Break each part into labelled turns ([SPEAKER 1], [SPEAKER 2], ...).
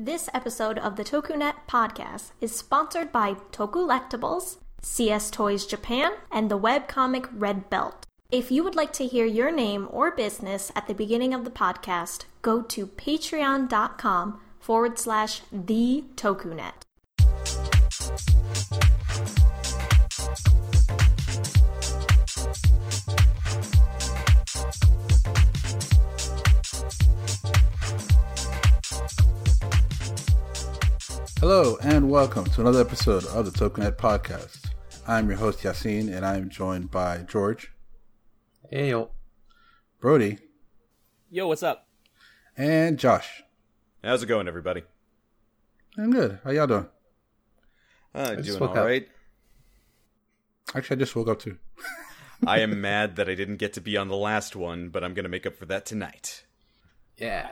[SPEAKER 1] This episode of the TokuNet podcast is sponsored by Tokulectables, CS Toys Japan, and the webcomic Red Belt. If you would like to hear your name or business at the beginning of the podcast, go to patreon.com forward slash the TokuNet.
[SPEAKER 2] Hello and welcome to another episode of the TokuNet podcast. I'm your host Yassine and I'm joined by George,
[SPEAKER 3] Hey yo.
[SPEAKER 2] Brody,
[SPEAKER 4] Yo, what's up?
[SPEAKER 2] and Josh.
[SPEAKER 5] How's it going, everybody?
[SPEAKER 2] I'm good. How y'all doing?
[SPEAKER 5] Uh,
[SPEAKER 3] just
[SPEAKER 5] doing
[SPEAKER 3] woke
[SPEAKER 5] all
[SPEAKER 3] up.
[SPEAKER 2] Actually, I just woke up too.
[SPEAKER 5] I am mad that I didn't get to be on the last one, but I'm going to make up for that tonight.
[SPEAKER 3] Yeah.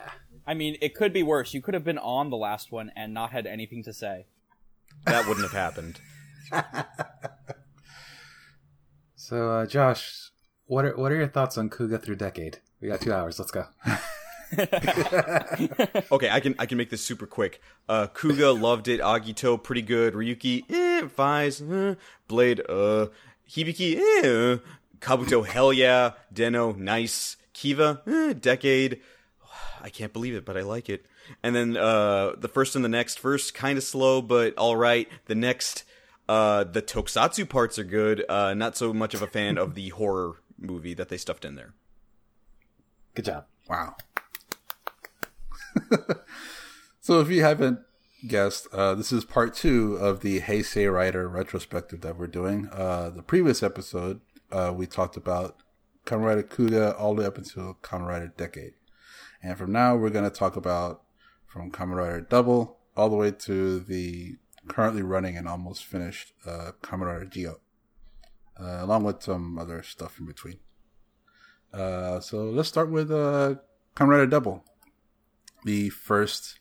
[SPEAKER 4] I mean, it could be worse. You could have been on the last one and not had anything to say.
[SPEAKER 5] That wouldn't have happened.
[SPEAKER 3] So, uh, Josh, what are what are your thoughts on Kuuga through decade? We got two hours. Let's go.
[SPEAKER 5] Okay, I can I can make this super quick. Uh, Kuuga loved it. Agito pretty good. Ryuki eh, Faiz uh, Blade uh Hibiki eh. Kabuto hell yeah. Den-O nice. Kiva eh, Decade. I can't believe it, but I like it. And then uh, the first and the next first kind of slow, but all right. The next, uh, the Tokusatsu parts are good. Uh, not so much of a fan of the horror movie that they stuffed in there.
[SPEAKER 3] Good job.
[SPEAKER 2] Wow. so, if you haven't guessed, uh, this is part two of the Heisei Rider retrospective that we're doing. Uh, the previous episode, uh, we talked about Kamen Rider Kuuga all the way up until Kamen Rider Decade. And from now, we're going to talk about from Kamen Rider Double all the way to the currently running and almost finished uh, Kamen Rider Zi-O, uh, along with some other stuff in between. Uh, so let's start with uh, Kamen Rider Double, the first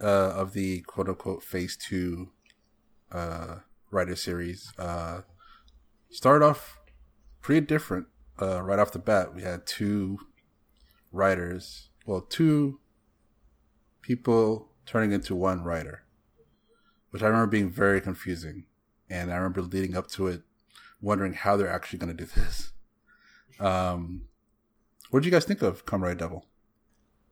[SPEAKER 2] uh, of the quote unquote Phase Two uh, Rider series. Uh, started off pretty different uh, right off the bat. We had two writers, well, two people turning into one writer, which I remember being very confusing. And I remember leading up to it, wondering how they're actually going to do this. Um, what did you guys think of Kamen Rider Double?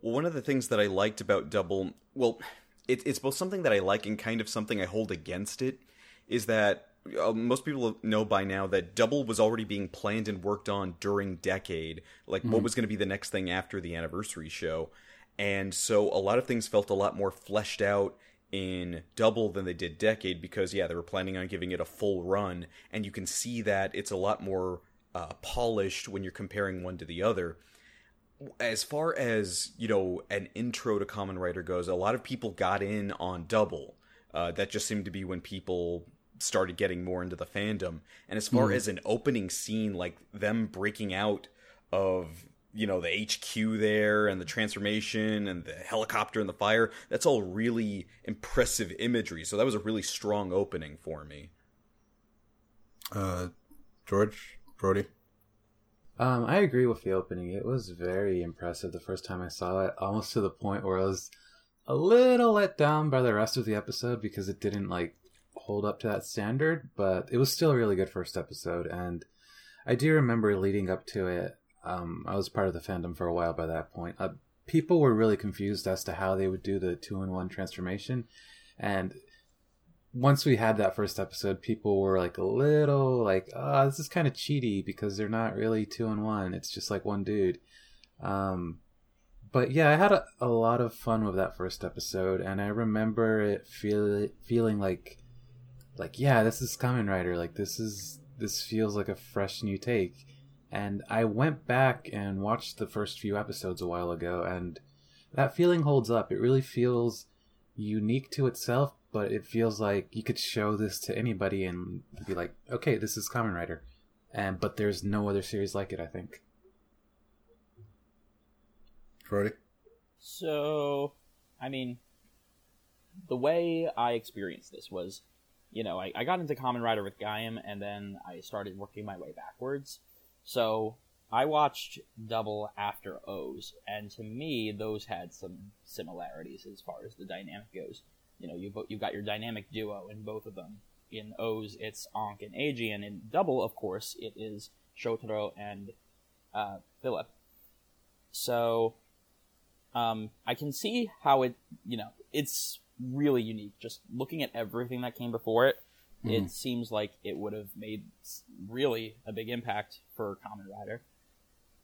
[SPEAKER 5] Well, one of the things that I liked about Double, well, it, it's both something that I like and kind of something I hold against it, is that uh, most people know by now that Double was already being planned and worked on during Decade, like what was going to be the next thing after the anniversary show. And so a lot of things felt a lot more fleshed out in Double than they did Decade because, yeah, they were planning on giving it a full run, and you can see that it's a lot more uh, polished when you're comparing one to the other. As far as you know an intro to Kamen Rider goes a lot of people got in on double. Uh, that just seemed to be when people started getting more into the fandom and as far as an opening scene like them breaking out of you know the hq there and the transformation and the helicopter and the fire that's all really impressive imagery so that was a really strong opening for me
[SPEAKER 2] Uh, George, Brody.
[SPEAKER 3] Um, I agree with the opening. It was very impressive the first time I saw it, almost to the point where I was a little let down by the rest of the episode because it didn't like hold up to that standard, but it was still a really good first episode and I do remember leading up to it. Um, I was part of the fandom for a while by that point. Uh, people were really confused as to how they would do the two in one transformation, and once we had that first episode, people were like a little like, "Ah, this is kind of cheaty because they're not really two in one. It's just like one dude." Um, but yeah, I had a, a lot of fun with that first episode, and I remember it feel feeling like, like yeah, this is Kamen Rider. Like this is this feels like a fresh new take. And I went back and watched the first few episodes a while ago, and that feeling holds up. It really feels unique to itself, but it feels like you could show this to anybody and be like, okay, this is Kamen Rider. And but there's no other series like it, I think.
[SPEAKER 2] Brody.
[SPEAKER 4] So, I mean, the way I experienced this was, you know, I, I got into Kamen Rider with Gaim, and then I started working my way backwards. So, I watched Double after O's, and to me, those had some similarities as far as the dynamic goes. You know, you've you've got your dynamic duo in both of them. In O's, it's Ankh and Eiji, and in Double, of course, it is Shotaro and uh, Philip. So, um, I can see how it, you know, it's really unique. Just looking at everything that came before it, it mm-hmm. seems like it would have made really a big impact for Kamen Rider.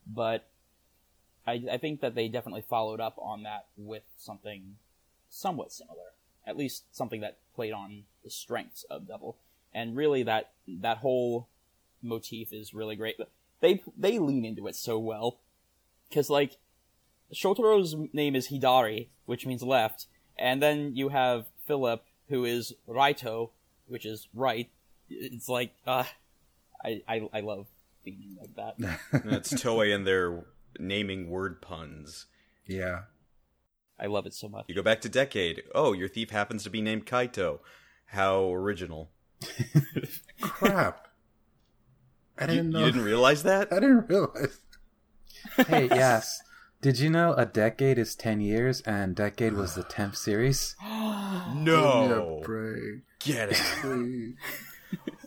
[SPEAKER 4] But I, I think that they definitely followed up on that with something somewhat similar, at least something that played on the strengths of Double. And really, that that whole motif is really great. They they lean into it so well because like Shotaro's name is Hidari, which means left, and then you have Philip, who is Raito, which is right. It's like, uh, I, I, I love theming like that.
[SPEAKER 5] That's Toei and their naming word puns.
[SPEAKER 2] Yeah.
[SPEAKER 4] I love it so much.
[SPEAKER 5] You go back to Decade. Oh, your thief happens to be named Kaito. How original.
[SPEAKER 2] Crap. I didn't know.
[SPEAKER 5] you didn't realize that?
[SPEAKER 2] I didn't realize.
[SPEAKER 3] Hey, yes. Did you know a decade is 10 years and decade was the 10th series?
[SPEAKER 5] No.
[SPEAKER 2] a
[SPEAKER 5] Get it.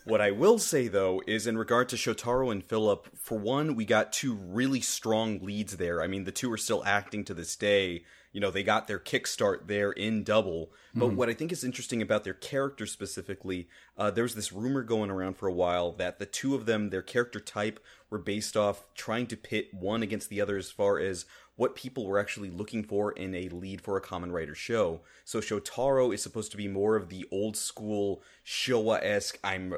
[SPEAKER 5] What I will say though is in regard to Shotaro and Philip, for one, we got two really strong leads there. I mean, the two are still acting to this day. You know, they got their kickstart there in double. But what I think is interesting about their characters specifically, uh, there was this rumor going around for a while that the two of them, their character type, were based off trying to pit one against the other as far as what people were actually looking for in a lead for a Kamen Rider show. So Shotaro is supposed to be more of the old school Showa esque. I'm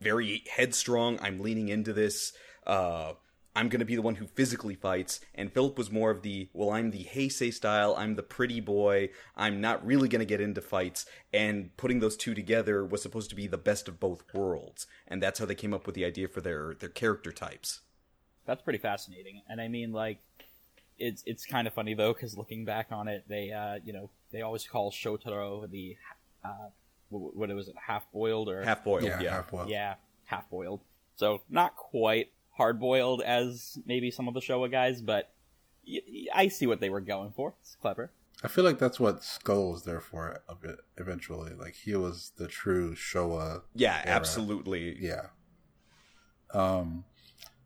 [SPEAKER 5] very headstrong. I'm leaning into this. Uh, I'm going to be the one who physically fights. And Philip was more of the, well, I'm the Heisei style. I'm the pretty boy. I'm not really going to get into fights. And putting those two together was supposed to be the best of both worlds. And that's how they came up with the idea for their, their character types.
[SPEAKER 4] That's pretty fascinating. And I mean, like, it's it's kind of funny though, because looking back on it, they uh, you know, they always call Shotaro the uh, what was it, half boiled or
[SPEAKER 5] Half boiled,
[SPEAKER 2] Yeah,
[SPEAKER 5] yeah.
[SPEAKER 2] half boiled.
[SPEAKER 4] yeah, half boiled. So not quite hard boiled as maybe some of the Showa guys, but y- y- I see what they were going for. It's clever.
[SPEAKER 2] I feel like that's what Skull was there for a bit eventually. Like he was the true Showa.
[SPEAKER 5] Yeah,
[SPEAKER 2] era.
[SPEAKER 5] absolutely.
[SPEAKER 2] Yeah. Um,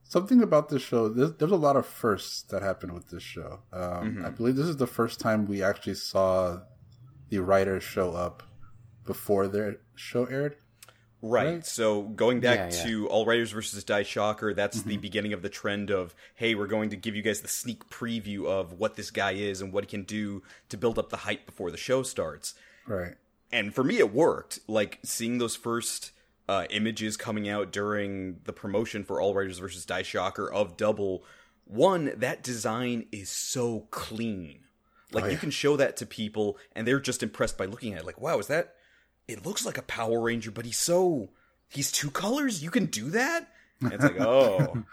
[SPEAKER 2] something about this show. There's, there's a lot of firsts that happened with this show. Um, I believe this is the first time we actually saw the writers show up before their show aired.
[SPEAKER 5] Right.
[SPEAKER 2] Right?
[SPEAKER 5] So going back
[SPEAKER 3] Yeah, yeah.
[SPEAKER 5] to All Riders versus Dai-Shocker, that's
[SPEAKER 2] Mm-hmm.
[SPEAKER 5] the beginning of the trend of hey, we're going to give you guys the sneak preview of what this guy is and what he can do to build up the hype before the show starts.
[SPEAKER 2] Right.
[SPEAKER 5] And for me, it worked. Like seeing those first uh, images coming out during the promotion for All Riders versus Dai-Shocker of Double. One, that design is so clean. Like
[SPEAKER 2] Oh,
[SPEAKER 5] you can show that to people, and they're just impressed by looking at it. Like, wow, is that? It looks like a Power Ranger, but he's so he's two colors. You can do that. And it's like, oh,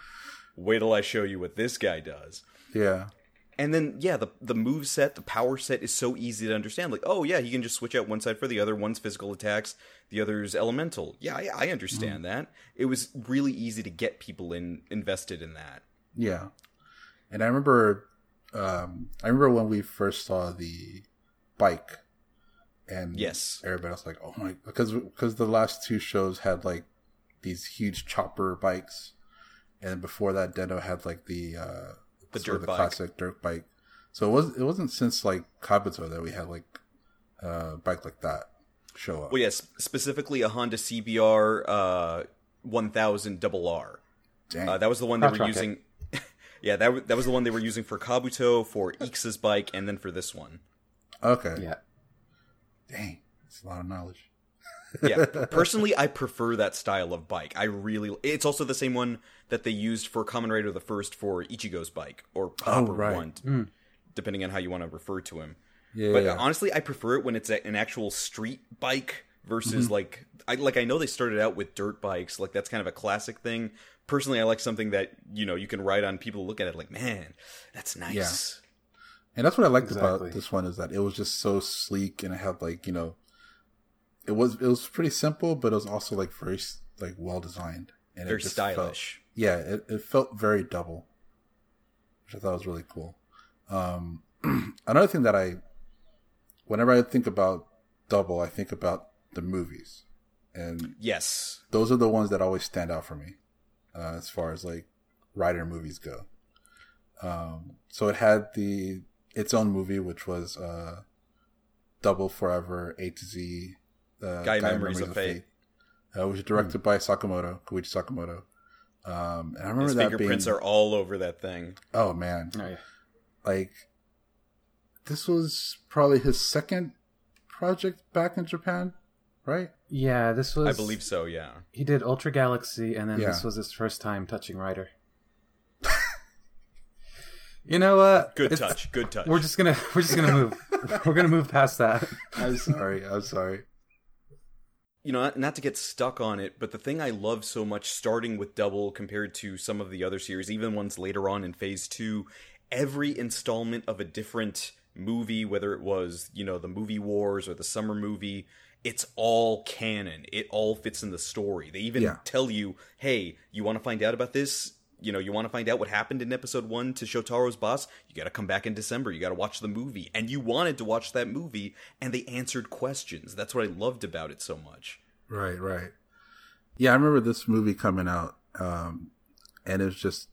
[SPEAKER 5] wait till I show you what this guy does.
[SPEAKER 2] Yeah.
[SPEAKER 5] And then yeah, the the move set, the power set is so easy to understand. Like, oh yeah, he can just switch out one side for the other. One's physical attacks, the other's elemental. Yeah, I, I understand that. It was really easy to get people in invested in that.
[SPEAKER 2] Yeah, and I remember, um, I remember when we first saw the bike, and
[SPEAKER 5] Yes.
[SPEAKER 2] everybody was like, "Oh my!" Because because the last two shows had like these huge chopper bikes, and before that, Den-O had like the uh,
[SPEAKER 5] The dirt
[SPEAKER 2] the
[SPEAKER 5] bike.
[SPEAKER 2] classic dirt bike. So it was it wasn't since like Kabuto that we had like a bike like that show up.
[SPEAKER 5] Well, yes, specifically a Honda CBR uh, 1000 double R.
[SPEAKER 2] Dang.
[SPEAKER 5] Uh, that was the one they
[SPEAKER 3] Crotch
[SPEAKER 5] were
[SPEAKER 3] rocket.
[SPEAKER 5] using. yeah, that w- that was the one they were using for Kabuto, for Ixa's bike, and then for this one.
[SPEAKER 2] okay.
[SPEAKER 3] Yeah.
[SPEAKER 2] Dang, it's a lot of knowledge.
[SPEAKER 5] yeah personally i prefer that style of bike i really it's also the same one that they used for Kamen Rider the first for ichigo's bike or Hopper
[SPEAKER 2] Oh, right.
[SPEAKER 5] one depending on how you want to refer to him
[SPEAKER 2] Yeah,
[SPEAKER 5] but
[SPEAKER 2] yeah.
[SPEAKER 5] honestly i prefer it when it's a, an actual street bike versus
[SPEAKER 2] Mm-hmm.
[SPEAKER 5] like i like i know they started out with dirt bikes like that's kind of a classic thing personally i like something that you know you can ride on people look at it like man that's nice
[SPEAKER 2] And that's what I liked
[SPEAKER 3] Exactly.
[SPEAKER 2] about this one is that it was just so sleek and it had like you know, it was it was pretty simple, but it was also like very like well designed and
[SPEAKER 5] very
[SPEAKER 2] it just felt-
[SPEAKER 5] stylish
[SPEAKER 2] yeah, it, it felt very double. which I thought was really cool. Um, another thing that I, whenever I think about Double, I think about the movies, and
[SPEAKER 5] Yes.
[SPEAKER 2] those are the ones that always stand out for me uh, as far as like Rider movies go. Um, so it had the its own movie, which was uh, Double Forever A to Z, uh,
[SPEAKER 5] Gaia Memories of Fate.
[SPEAKER 2] uh, which was directed by Sakamoto, Koichi Sakamoto. Um, and I remember
[SPEAKER 5] His
[SPEAKER 2] that
[SPEAKER 5] fingerprints
[SPEAKER 2] being
[SPEAKER 5] are all over that thing.
[SPEAKER 2] oh man,
[SPEAKER 3] Oh, yeah.
[SPEAKER 2] like this was probably his second project back in Japan, right?
[SPEAKER 3] Yeah, this was.
[SPEAKER 5] I believe so, yeah.
[SPEAKER 3] He did Ultra Galaxy, and then
[SPEAKER 2] Yeah.
[SPEAKER 3] this was his first time touching Rider. You know what?
[SPEAKER 5] Good
[SPEAKER 3] It's-
[SPEAKER 5] touch. Good touch.
[SPEAKER 3] We're just gonna we're just gonna move. we're gonna move past that.
[SPEAKER 2] I'm sorry, I'm sorry.
[SPEAKER 5] you know, not, not to get stuck on it, but the thing I love so much, starting with Double compared to some of the other series, even ones later on in Phase 2, every installment of a different movie, whether it was, you know, the Movie Wars or the Summer Movie, it's all canon. It all fits in the story. They even
[SPEAKER 2] Yeah.
[SPEAKER 5] tell you, hey, you want to find out about this? You know, you want to find out what happened in episode one to Shotaro's boss? You got to come back in December. You got to watch the movie. And you wanted to watch that movie, and they answered questions. That's what I loved about it so much.
[SPEAKER 2] Right, right. Yeah, I remember this movie coming out, um, and it was just,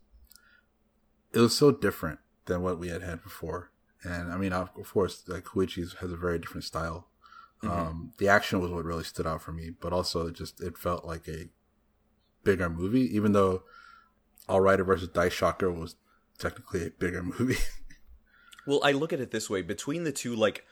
[SPEAKER 2] it was so different than what we had had before. And I mean, of course, like Koichi's has a very different style. Um, the action was what really stood out for me, but also it just it felt like a bigger movie, even though All Rider versus Dai-Shocker was technically a bigger movie.
[SPEAKER 5] Well, I look at it this way: between the two, like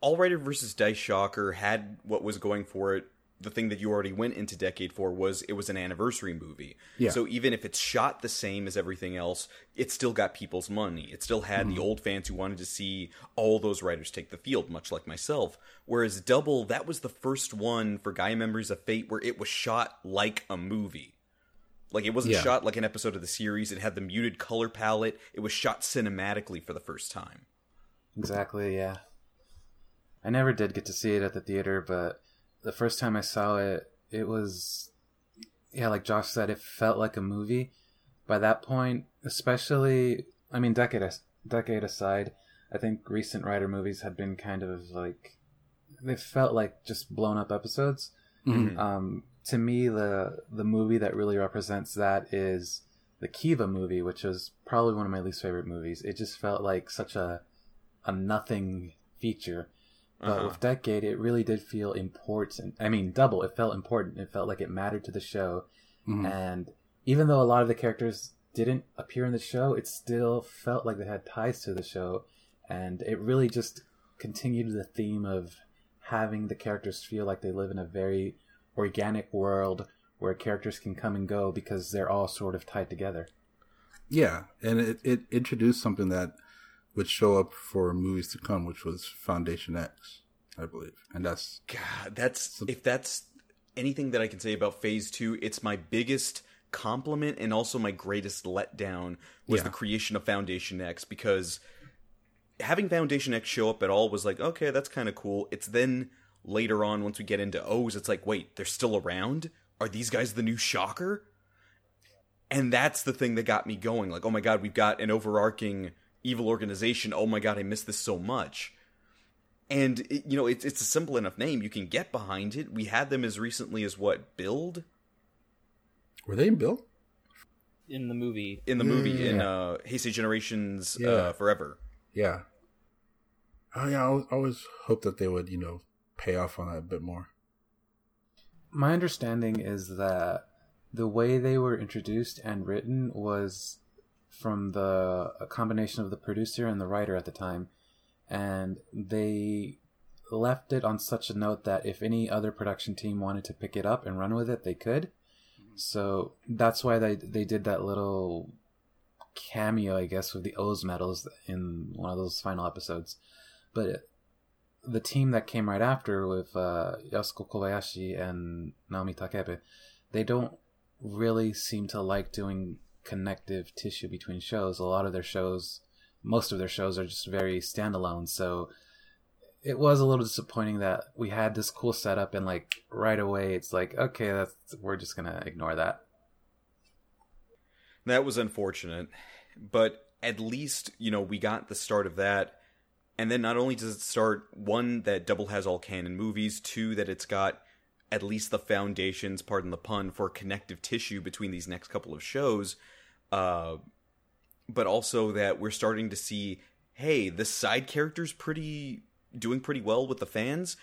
[SPEAKER 5] All Rider versus Dai-Shocker had what was going for it. The thing that you already went into Decade for was it was an anniversary movie.
[SPEAKER 2] Yeah.
[SPEAKER 5] So even if it's shot the same as everything else, it still got people's money. It still had the mm-hmm. old fans who wanted to see all those writers take the field, much like myself. Whereas Double, that was the first one for Gaia Memories of Fate where it was shot like a movie. Like it wasn't
[SPEAKER 2] Yeah.
[SPEAKER 5] shot like an episode of the series. It had the muted color palette. It was shot cinematically for the first time.
[SPEAKER 3] Exactly. Yeah. I never did get to see it at the theater, but the first time I saw it, it was, yeah, like Josh said, it felt like a movie. By that point, especially, I mean, decade decade aside, I think recent writer movies had been kind of like they felt like just blown up episodes. Um, to me, the the movie that really represents that is the Kiva movie, which was probably one of my least favorite movies. It just felt like such a a nothing feature. But
[SPEAKER 5] Uh-huh.
[SPEAKER 3] with Decade, it really did feel important. I mean, double. It felt important. It felt like it mattered to the show. And even though a lot of the characters didn't appear in the show, it still felt like they had ties to the show. And it really just continued the theme of having the characters feel like they live in a very organic world where characters can come and go because they're all sort of tied together.
[SPEAKER 2] Yeah, and it, it introduced something that would show up for movies to come, which was Foundation X, I believe, and that's
[SPEAKER 5] God, that's if that's anything that I can say about Phase Two, it's my biggest compliment and also my greatest letdown was
[SPEAKER 2] Yeah.
[SPEAKER 5] the creation of Foundation X because having Foundation X show up at all was like, okay, that's kind of cool. It's then later on once we get into O's, it's like, wait, they're still around? Are these guys the new Shocker? And that's the thing that got me going. Like, oh my god, we've got an overarching evil organization. Oh my god, I miss this so much. And it, you know, it's it's a simple enough name you can get behind it. We had them as recently as what build
[SPEAKER 2] were they in Build?
[SPEAKER 4] in the movie.
[SPEAKER 5] in the movie in
[SPEAKER 2] Yeah.
[SPEAKER 5] uh, Heisei Generations
[SPEAKER 2] Yeah.
[SPEAKER 5] uh, Forever.
[SPEAKER 2] Yeah. Oh yeah, I always, I always hope that they would, you know, pay off on that a bit more.
[SPEAKER 3] My understanding is that the way they were introduced and written was from the combination of the producer and the writer at the time, and they left it on such a note that if any other production team wanted to pick it up and run with it, they could. So that's why they they did that little cameo, I guess, with the O's medals in one of those final episodes. But the team that came right after with uh, Yasuko Kobayashi and Naomi Takebe, they don't really seem to like doing connective tissue between shows. A lot of their shows, most of their shows, are just very standalone. So it was a little disappointing that we had this cool setup and like right away it's like okay, that's we're just gonna ignore that.
[SPEAKER 5] That was unfortunate, but at least you know we got the start of that and then not only does it start one that double has all canon movies two that it's got at least the foundations pardon the pun for connective tissue between these next couple of shows uh but also that we're starting to see hey the side character's pretty doing pretty well with the fans.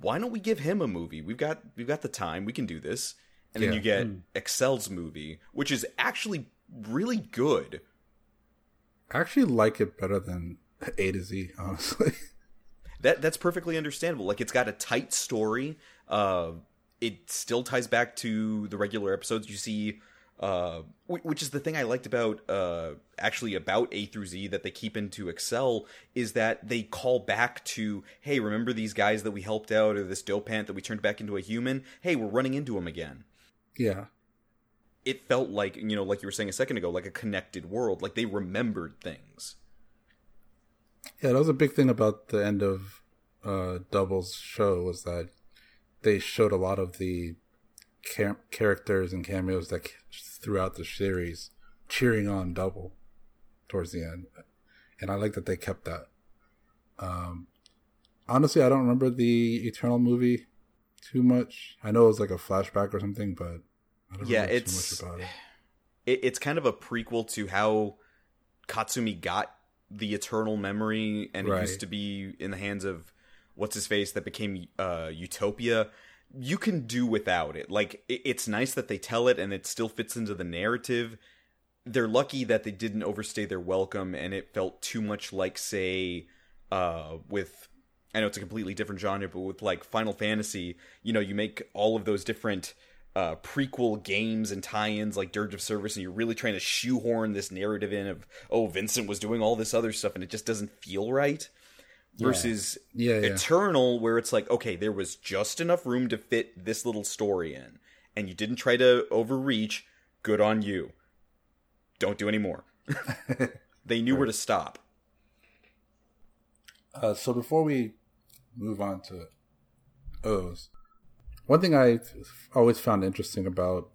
[SPEAKER 5] Why don't we give him a movie? We've got we've got the time. We can do this. And then you get Accel's movie which is actually really good.
[SPEAKER 2] I actually like it better than A to Z, honestly.
[SPEAKER 5] that that's perfectly understandable. Like it's got a tight story. Uh, it still ties back to the regular episodes. You see, uh, which is the thing I liked about uh, actually about A through Z that they keep into Accel is that they call back to, hey, remember these guys that we helped out or this dopant that we turned back into a human? Hey, we're running into him again.
[SPEAKER 2] yeah.
[SPEAKER 5] It felt like you know, like you were saying a second ago, like a connected world. Like they remembered things.
[SPEAKER 2] Yeah, that was a big thing about the end of uh, Double's show was that they showed a lot of the char- characters and cameos that throughout the series cheering on Double towards the end, and I like that they kept that. Um, honestly, I don't remember the Eternal movie too much. I know it was like a flashback or something, but I don't
[SPEAKER 5] Yeah, it's-
[SPEAKER 2] too much about it.
[SPEAKER 5] it, it's kind of a prequel to how Katsumi got the eternal memory, and it used to be in the hands of what's his face that became uh, Utopia. You can do without it. Like it, it's nice that they tell it, and it still fits into the narrative. They're lucky that they didn't overstay their welcome, and it felt too much like, say, uh, with I know it's a completely different genre, but with like Final Fantasy, you know, you make all of those different uh, prequel games and tie-ins like Dirge of Cerberus, and you're really trying to shoehorn this narrative in of oh Vincent was doing all this other stuff, and it just doesn't feel right. Versus
[SPEAKER 2] Yeah, yeah.
[SPEAKER 5] Eternal, where it's like okay, there was just enough room to fit this little story in, and you didn't try to overreach. Good on you. Don't do any more. they knew where to stop.
[SPEAKER 2] Uh, so before we move on to O's, one thing I always found interesting about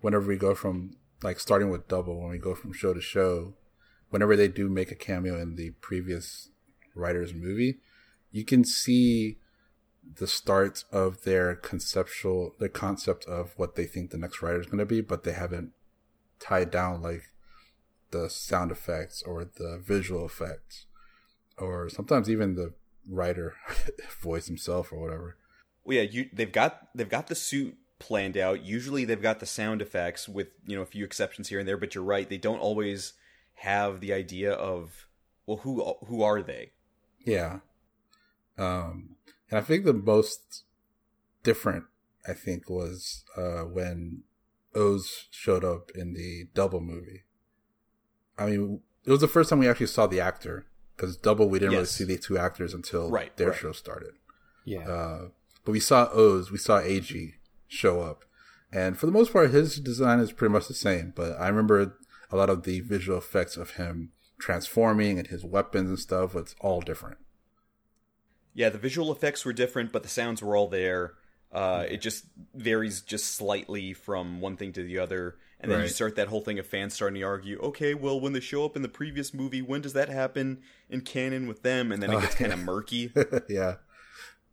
[SPEAKER 2] whenever we go from like starting with double, when we go from show to show, whenever they do make a cameo in the previous writer's movie, you can see the start of their conceptual, their concept of what they think the next writer is going to be, but they haven't tied down like the sound effects or the visual effects or sometimes even the writer voice himself or whatever.
[SPEAKER 5] Well, yeah, you they've got they've got the suit planned out. Usually, they've got the sound effects with you know a few exceptions here and there. But you're right; they don't always have the idea of well, who who are they?
[SPEAKER 2] Yeah. Um, and I think the most different, I think, was uh, when Oz showed up in the Double movie. I mean, it was the first time we actually saw the actor because Double we didn't really see the two actors until
[SPEAKER 5] Right,
[SPEAKER 2] their
[SPEAKER 5] right.
[SPEAKER 2] show started.
[SPEAKER 3] Yeah.
[SPEAKER 2] Uh, but we saw O's, we saw Eiji show up, and for the most part, his design is pretty much the same. But I remember a lot of the visual effects of him transforming and his weapons and stuff. It's all different.
[SPEAKER 5] Yeah, the visual effects were different, but the sounds were all there. Uh, it just varies just slightly from one thing to the other. And then you start that whole thing of fans starting to argue, okay, well, when they show up in the previous movie, when does that happen in canon with them? And then it
[SPEAKER 2] Oh,
[SPEAKER 5] gets kind of murky.
[SPEAKER 2] yeah.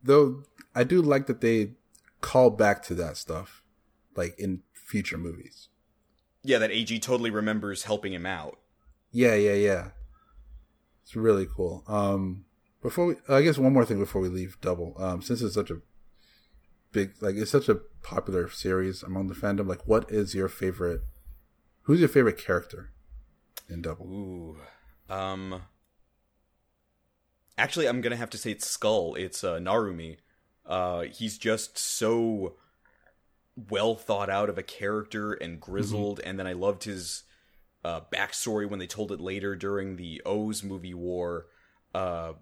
[SPEAKER 2] Though I do like that they call back to that stuff, like in future movies.
[SPEAKER 5] yeah, that Eiji totally remembers helping him out.
[SPEAKER 2] Yeah, yeah, yeah. It's really cool. Um, before we, I guess one more thing before we leave Double. Um, since it's such a big, like it's such a popular series among the fandom. Like, what is your favorite? Who's your favorite character in Double?
[SPEAKER 5] Ooh. Um. Actually, I'm gonna have to say it's Skull. It's uh, Narumi. Uh, he's just so well thought out of a character and grizzled, and then I loved his uh, backstory when they told it later during the O's movie war. Uh,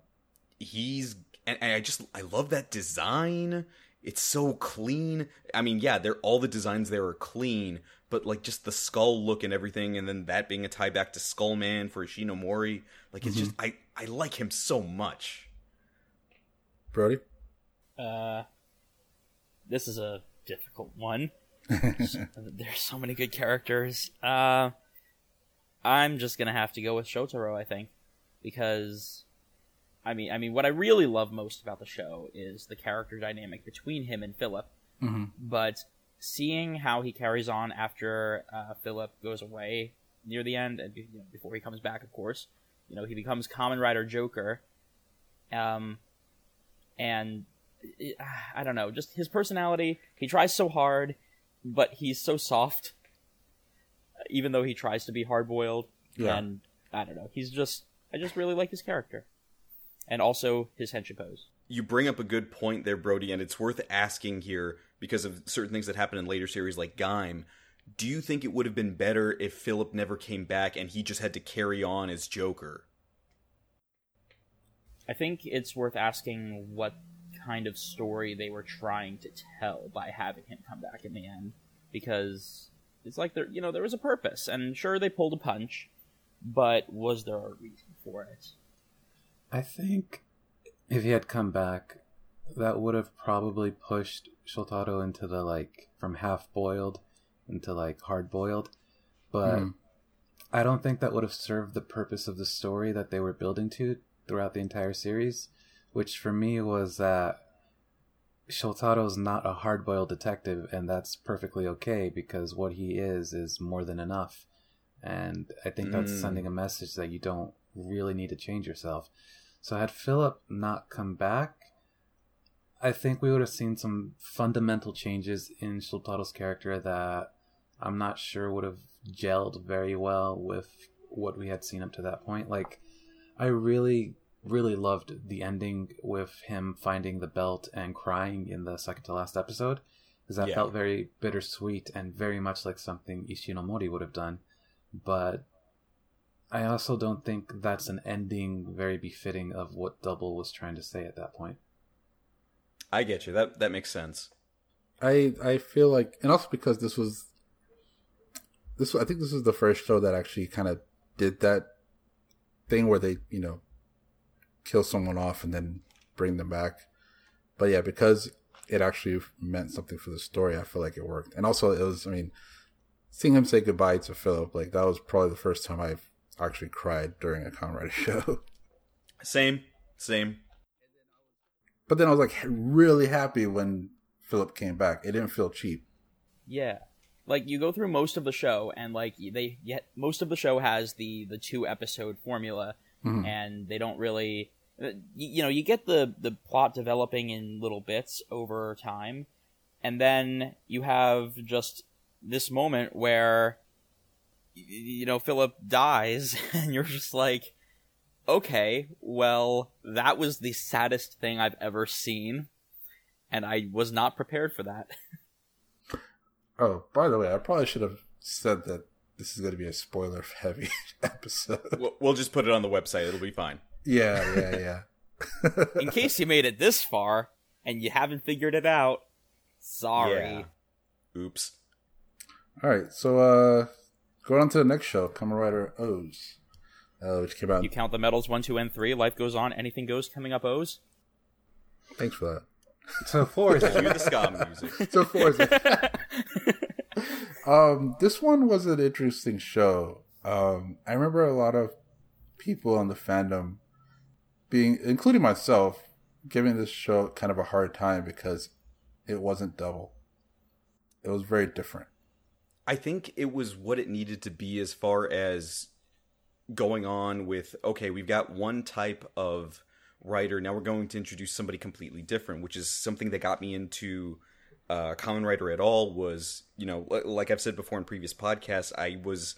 [SPEAKER 5] he's and, and I just I love that design. It's so clean. I mean, yeah, they're all the designs there are clean, but like just the skull look and everything, and then that being a tie back to Skullman for Ishinomori, like it's just I I like him so much.
[SPEAKER 2] Brody.
[SPEAKER 4] Uh, this is a difficult one. There's so many good characters. Uh, I'm just gonna have to go with Shotaro, I think, because I mean, I mean, what I really love most about the show is the character dynamic between him and Philip.
[SPEAKER 2] Mm-hmm.
[SPEAKER 4] But seeing how he carries on after uh, Philip goes away near the end, and you know, before he comes back, of course, you know, he becomes Kamen Rider Joker. Um, and I don't know, just his personality. He tries so hard, but he's so soft. Uh, even though he tries to be hard boiled,
[SPEAKER 2] Yeah.
[SPEAKER 4] and I don't know, he's just I just really like his character, and also his henshin pose.
[SPEAKER 5] You bring up a good point there, Brody, and it's worth asking here because of certain things that happen in later series like Gaim. Do you think it would have been better if Philip never came back and he just had to carry on as Joker?
[SPEAKER 4] I think it's worth asking what kind of story they were trying to tell by having him come back in the end, because it's like there, you know, there was a purpose, and sure they pulled a punch, but was there a reason for it?
[SPEAKER 3] I think if he had come back, that would have probably pushed Shotaro into the like from half boiled into like hard boiled. But
[SPEAKER 2] Mhm.
[SPEAKER 3] I don't think that would have served the purpose of the story that they were building to throughout the entire series, which for me was that Shotaro's not a hard boiled detective, and that's perfectly okay because what he is is more than enough. And I think that's
[SPEAKER 5] Mm.
[SPEAKER 3] sending a message that you don't really need to change yourself. So had Philip not come back, I think we would have seen some fundamental changes in Shotaro's character that I'm not sure would have gelled very well with what we had seen up to that point. Like, I really, really loved the ending with him finding the belt and crying in the second to last episode, because that
[SPEAKER 5] Yeah.
[SPEAKER 3] felt very bittersweet and very much like something Ishinomori would have done. But I also don't think that's an ending very befitting of what Double was trying to say at that point.
[SPEAKER 5] I get you. That that makes sense.
[SPEAKER 2] I I feel like, and also because this was this, I think this was the first show that actually kind of did that thing where they, you know, kill someone off and then bring them back. But yeah, because it actually meant something for the story, I feel like it worked. And also, it was, I mean, seeing him say goodbye to Philip, like that was probably the first time I've actually cried during a Kamen Rider show.
[SPEAKER 5] Same, same.
[SPEAKER 2] but then I was like really happy when Philip came back. It didn't feel cheap.
[SPEAKER 4] Yeah. Like you go through most of the show and like they yet most of the show has the the two episode formula
[SPEAKER 2] Mhm.
[SPEAKER 4] and they don't really uh, you know you get the the plot developing in little bits over time. And then you have just this moment where you know Philip dies and you're just like okay well that was the saddest thing I've ever seen. And I was not prepared for that.
[SPEAKER 2] Oh, by the way, I probably should have said that this is going to be a spoiler heavy episode.
[SPEAKER 5] We'll, we'll just put it on the website. It'll be fine.
[SPEAKER 2] yeah, yeah, yeah.
[SPEAKER 4] in case you made it this far and you haven't figured it out, sorry.
[SPEAKER 5] Yeah. Oops.
[SPEAKER 2] All right, so uh, going on to the next show, Kamen Rider O's, uh, which came out.
[SPEAKER 4] You count the medals one, two, and three. Life goes on. Anything goes. Coming up, O's.
[SPEAKER 2] Thanks for that.
[SPEAKER 3] So four
[SPEAKER 5] Cue the ska music.
[SPEAKER 2] So four. Um, this one was an interesting show. Um, I remember a lot of people in the fandom being, including myself, giving this show kind of a hard time because it wasn't double. It was very different.
[SPEAKER 5] I think it was what it needed to be as far as going on with okay, we've got one type of writer, now we're going to introduce somebody completely different, which is something that got me into uh, Kamen Rider at all. Was you know, li- like I've said before in previous podcasts, I was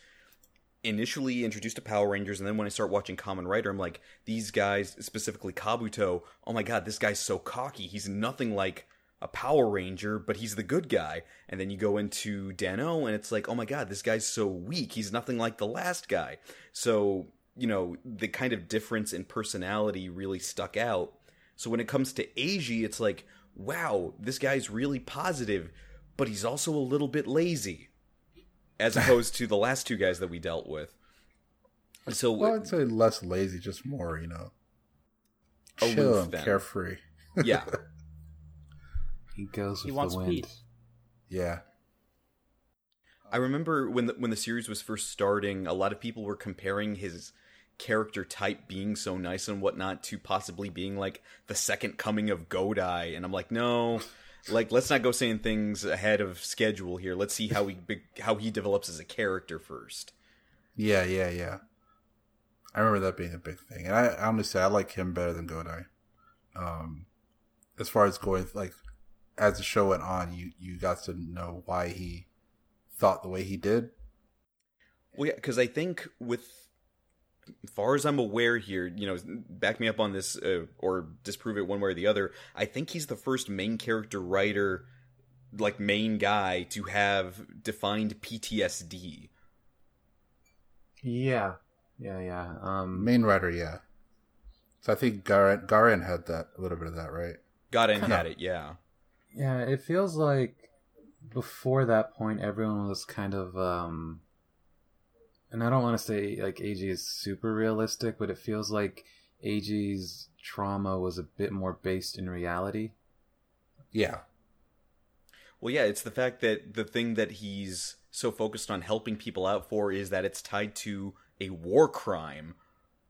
[SPEAKER 5] initially introduced to Power Rangers, and then when I start watching Kamen Rider, I'm like, these guys, specifically Kabuto, oh my god, this guy's so cocky. He's nothing like a Power Ranger, but he's the good guy. And then you go into Den-O, and it's like, oh my god, this guy's so weak. He's nothing like the last guy. So, you know, the kind of difference in personality really stuck out. So when it comes to Eiji, it's like, wow, this guy's really positive, but he's also a little bit lazy. As opposed to the last two guys that we dealt with. So
[SPEAKER 2] Well, I'd say less lazy, just more, you know,
[SPEAKER 5] Aloof,
[SPEAKER 2] chill and
[SPEAKER 5] then.
[SPEAKER 2] carefree.
[SPEAKER 5] yeah.
[SPEAKER 3] he goes
[SPEAKER 4] He
[SPEAKER 3] with
[SPEAKER 4] wants
[SPEAKER 3] the wind.
[SPEAKER 4] peace.
[SPEAKER 2] Yeah.
[SPEAKER 5] I remember when the, when the series was first starting, a lot of people were comparing his character type being so nice and whatnot to possibly being like the second coming of Godai, and I'm like, no, like let's not go saying things ahead of schedule here. Let's see how he how he develops as a character first.
[SPEAKER 2] Yeah, yeah, yeah. I remember that being a big thing, and I honestly I like him better than Godai. Um, as far as going like as the show went on, you you got to know why he thought the way he did.
[SPEAKER 5] Well, yeah, because I think with, far as I'm aware here, you know, back me up on this uh, or disprove it one way or the other. I think he's the first main character writer, like main guy, to have defined PTSD.
[SPEAKER 3] Yeah, yeah, yeah. Um,
[SPEAKER 2] Main writer, yeah. So I think Garren Garren had that a little bit of that, right?
[SPEAKER 5] Got in had it, yeah.
[SPEAKER 3] Yeah, it feels like before that point, everyone was kind of, um, and I don't want to say like Eiji is super realistic, but it feels like Eiji's trauma was a bit more based in reality.
[SPEAKER 2] Yeah,
[SPEAKER 5] Well, yeah, it's the fact that the thing that he's so focused on helping people out for is that it's tied to a war crime,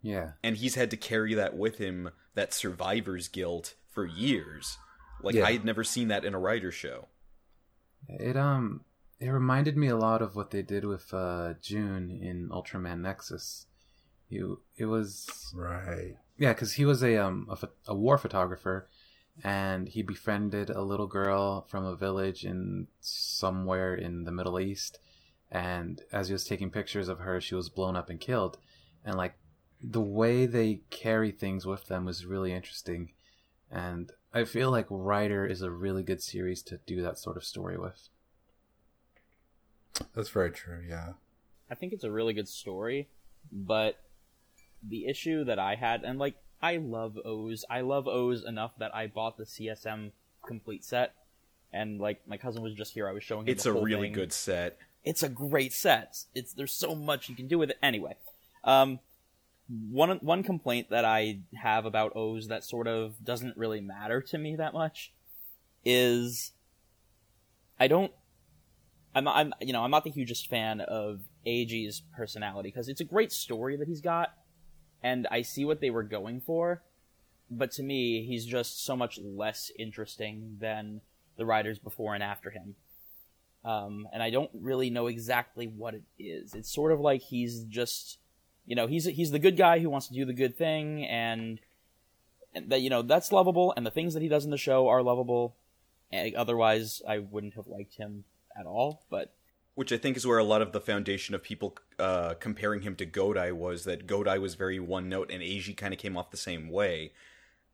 [SPEAKER 3] Yeah,
[SPEAKER 5] and he's had to carry that with him, that survivor's guilt, for years. Like,
[SPEAKER 2] Yeah.
[SPEAKER 5] I had never seen that in a writer show.
[SPEAKER 3] it um, it reminded me a lot of what they did with uh, June in Ultraman Nexus. You, it was
[SPEAKER 2] right.
[SPEAKER 3] Yeah, because he was a um a, a war photographer, and he befriended a little girl from a village in somewhere in the Middle East, and as he was taking pictures of her, she was blown up and killed, and like the way they carry things with them was really interesting, and I feel like Rider is a really good series to do that sort of story with.
[SPEAKER 2] That's very true. Yeah,
[SPEAKER 4] I think it's a really good story, but the issue that I had, and like, I love O's. I love O's enough that I bought the CSM complete set, and like, my cousin was just here. I was showing him.
[SPEAKER 5] It's
[SPEAKER 4] the
[SPEAKER 5] a
[SPEAKER 4] whole
[SPEAKER 5] really
[SPEAKER 4] thing.
[SPEAKER 5] good set.
[SPEAKER 4] It's a great set. It's there's so much you can do with it. Anyway, um, one one complaint that I have about O's that sort of doesn't really matter to me that much is I don't. I'm, I'm, you know, I'm not the hugest fan of Eiji's personality because it's a great story that he's got, and I see what they were going for, but to me, he's just so much less interesting than the writers before and after him. Um, and I don't really know exactly what it is. It's sort of like he's just, you know, he's he's the good guy who wants to do the good thing, and, and that you know that's lovable, and the things that he does in the show are lovable. And otherwise, I wouldn't have liked him at all. But
[SPEAKER 5] Which I think is where a lot of the foundation of people uh, comparing him to Godai was that Godai was very one note and Eiji kind of came off the same way.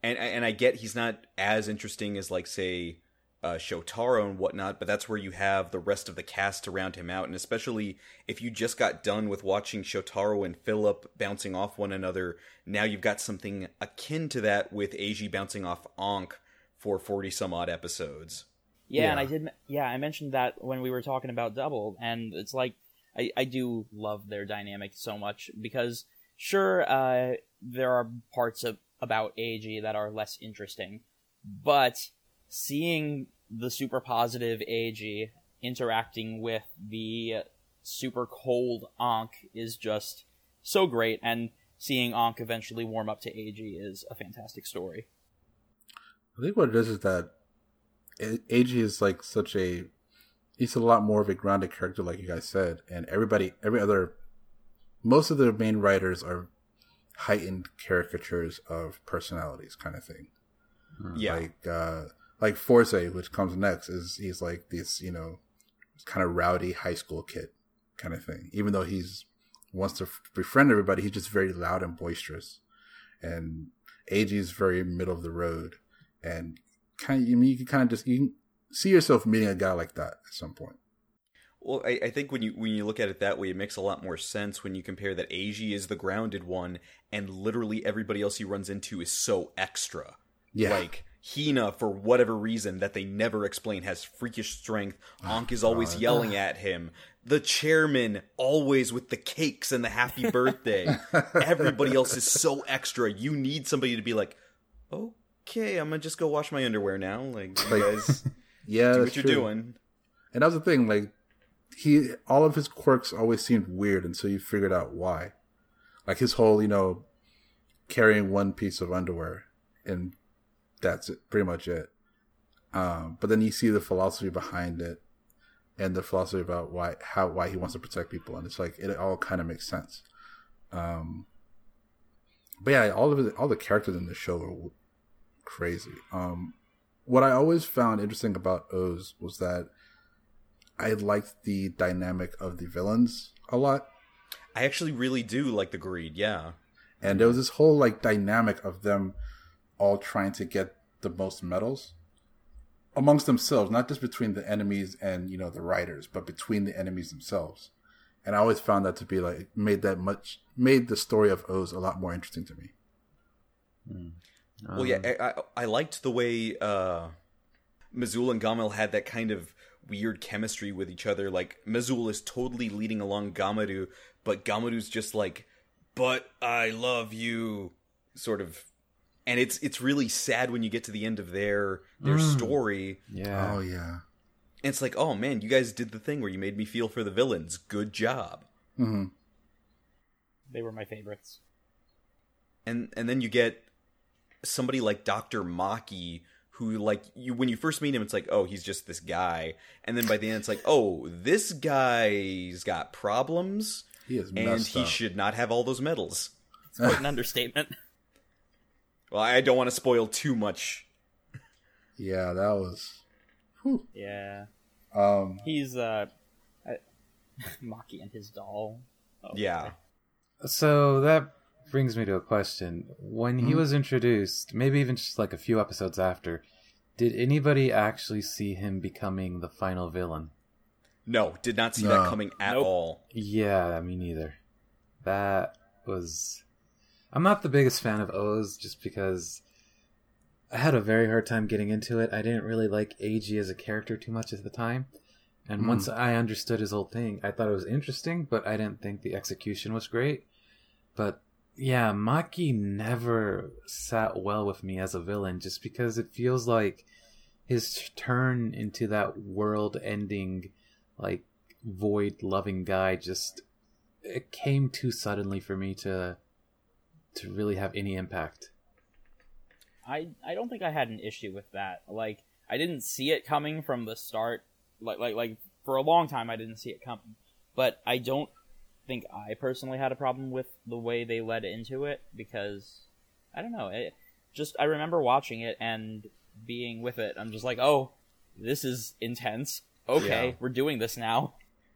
[SPEAKER 5] And and I get he's not as interesting as like say uh, Shotaro and whatnot, but that's where you have the rest of the cast to round him out. And especially if you just got done with watching Shotaro and Philip bouncing off one another, now you've got something akin to that with Eiji bouncing off Ankh for forty some odd episodes.
[SPEAKER 4] Yeah, and I did. Yeah, I mentioned that when we were talking about Double, and it's like I, I do love their dynamic so much because sure, uh, there are parts of about Eiji that are less interesting, but seeing the super positive Eiji interacting with the super cold Ankh is just so great, and seeing Ankh eventually warm up to Eiji is a fantastic story.
[SPEAKER 2] I think what it is is that A- Eiji is like such a he's a lot more of a grounded character, like you guys said, and everybody, every other, most of the main writers are heightened caricatures of personalities, kind of thing.
[SPEAKER 5] Yeah.
[SPEAKER 2] Like, uh, like Fourze, which comes next, is he's like this, you know, kind of rowdy high school kid, kind of thing. Even though he's wants to befriend everybody, he's just very loud and boisterous. And Eiji is very middle of the road, and kind of you mean you can kind of just you can see yourself meeting a guy like that at some point.
[SPEAKER 5] Well, I, I think when you when you look at it that way, it makes a lot more sense when you compare that Eiji is the grounded one, and literally everybody else he runs into is so extra.
[SPEAKER 2] Yeah.
[SPEAKER 5] Like Hina, for whatever reason that they never explain, has freakish strength. Oh, Ankh is always
[SPEAKER 2] God.
[SPEAKER 5] yelling at him. The chairman always with the cakes and the happy birthday. Everybody else is so extra. You need somebody to be like, oh, okay, I'm gonna just go wash my underwear now. Like,
[SPEAKER 2] Like,
[SPEAKER 5] guys,
[SPEAKER 2] Yeah,
[SPEAKER 5] do what you're
[SPEAKER 2] true.
[SPEAKER 5] doing.
[SPEAKER 2] And that was the thing, like he all of his quirks always seemed weird until you figured out why. Like his whole, you know, carrying one piece of underwear and that's it, pretty much it. Um, but then you see the philosophy behind it and the philosophy about why how why he wants to protect people and it's like it all kind of makes sense. Um, but yeah, all of it, all the characters in the show are crazy. Um, what I always found interesting about O's was that I liked the dynamic of the villains a lot.
[SPEAKER 5] I actually really do like the greed. Yeah,
[SPEAKER 2] and there was this whole like dynamic of them all trying to get the most medals amongst themselves, not just between the enemies and you know the riders, but between the enemies themselves. And I always found that to be like made that much made the story of O's a lot more interesting to me.
[SPEAKER 5] Mm. Um, well, yeah, I, I, I liked the way uh, Mezool and Gamel had that kind of weird chemistry with each other. Like Mezool is totally leading along Gamadou, but Gamadou's just like, "But I love you," sort of and it's it's really sad when you get to the end of their their mm. story.
[SPEAKER 3] Yeah.
[SPEAKER 2] Oh yeah.
[SPEAKER 5] And it's like, oh man, you guys did the thing where you made me feel for the villains. Good job.
[SPEAKER 2] Mm-hmm.
[SPEAKER 4] They were my favorites.
[SPEAKER 5] And and then you get somebody like Doctor Maki, who like you when you first meet him, it's like, oh, he's just this guy, and then by the end, it's like, oh, this guy's got problems.
[SPEAKER 2] He is,
[SPEAKER 5] and he
[SPEAKER 2] up.
[SPEAKER 5] should not have all those medals.
[SPEAKER 4] It's quite an understatement.
[SPEAKER 5] Well, I don't want to spoil too much.
[SPEAKER 2] Yeah, that was.
[SPEAKER 4] Whew. Yeah.
[SPEAKER 2] Um.
[SPEAKER 4] He's uh, Maki and his doll.
[SPEAKER 5] Oh, yeah.
[SPEAKER 3] So that brings me to a question. When mm-hmm. he was introduced, maybe even just like a few episodes after, did anybody actually see him becoming the final villain?
[SPEAKER 5] No, did not see no. that coming at nope. all.
[SPEAKER 3] Yeah, me neither. That was I'm not the biggest fan of Oz just because I had a very hard time getting into it. I didn't really like Eiji as a character too much at the time. And mm. once I understood his whole thing, I thought it was interesting, but I didn't think the execution was great. But yeah, Maki never sat well with me as a villain just because it feels like his turn into that world ending, like, void loving guy just it came too suddenly for me to to really have any impact.
[SPEAKER 4] I I don't think I had an issue with that. Like I didn't see it coming from the start. Like like like for a long time I didn't see it coming. But I don't think I personally had a problem with the way they led into it because I don't know. It just I remember watching it and being with it. I'm just like, "Oh, this is intense. Okay, yeah. we're doing this now."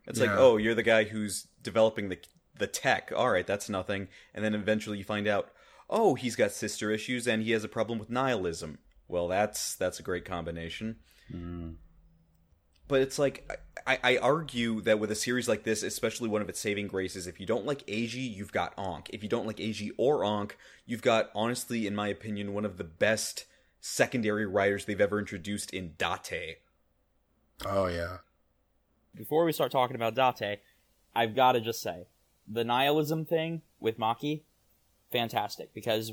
[SPEAKER 5] It's yeah. like, "Oh, you're the guy who's developing the the tech. All right, that's nothing. And then eventually you find out, oh, he's got sister issues and he has a problem with nihilism. Well, that's that's a great combination.
[SPEAKER 3] Mm.
[SPEAKER 5] But it's like I, I argue that with a series like this, especially one of its saving graces, if you don't like Eiji, you've got Ankh. If you don't like Eiji or Ankh, you've got honestly, in my opinion, one of the best secondary writers they've ever introduced in Date.
[SPEAKER 2] Oh yeah.
[SPEAKER 4] Before we start talking about Date, I've got to just say the nihilism thing with Maki, fantastic because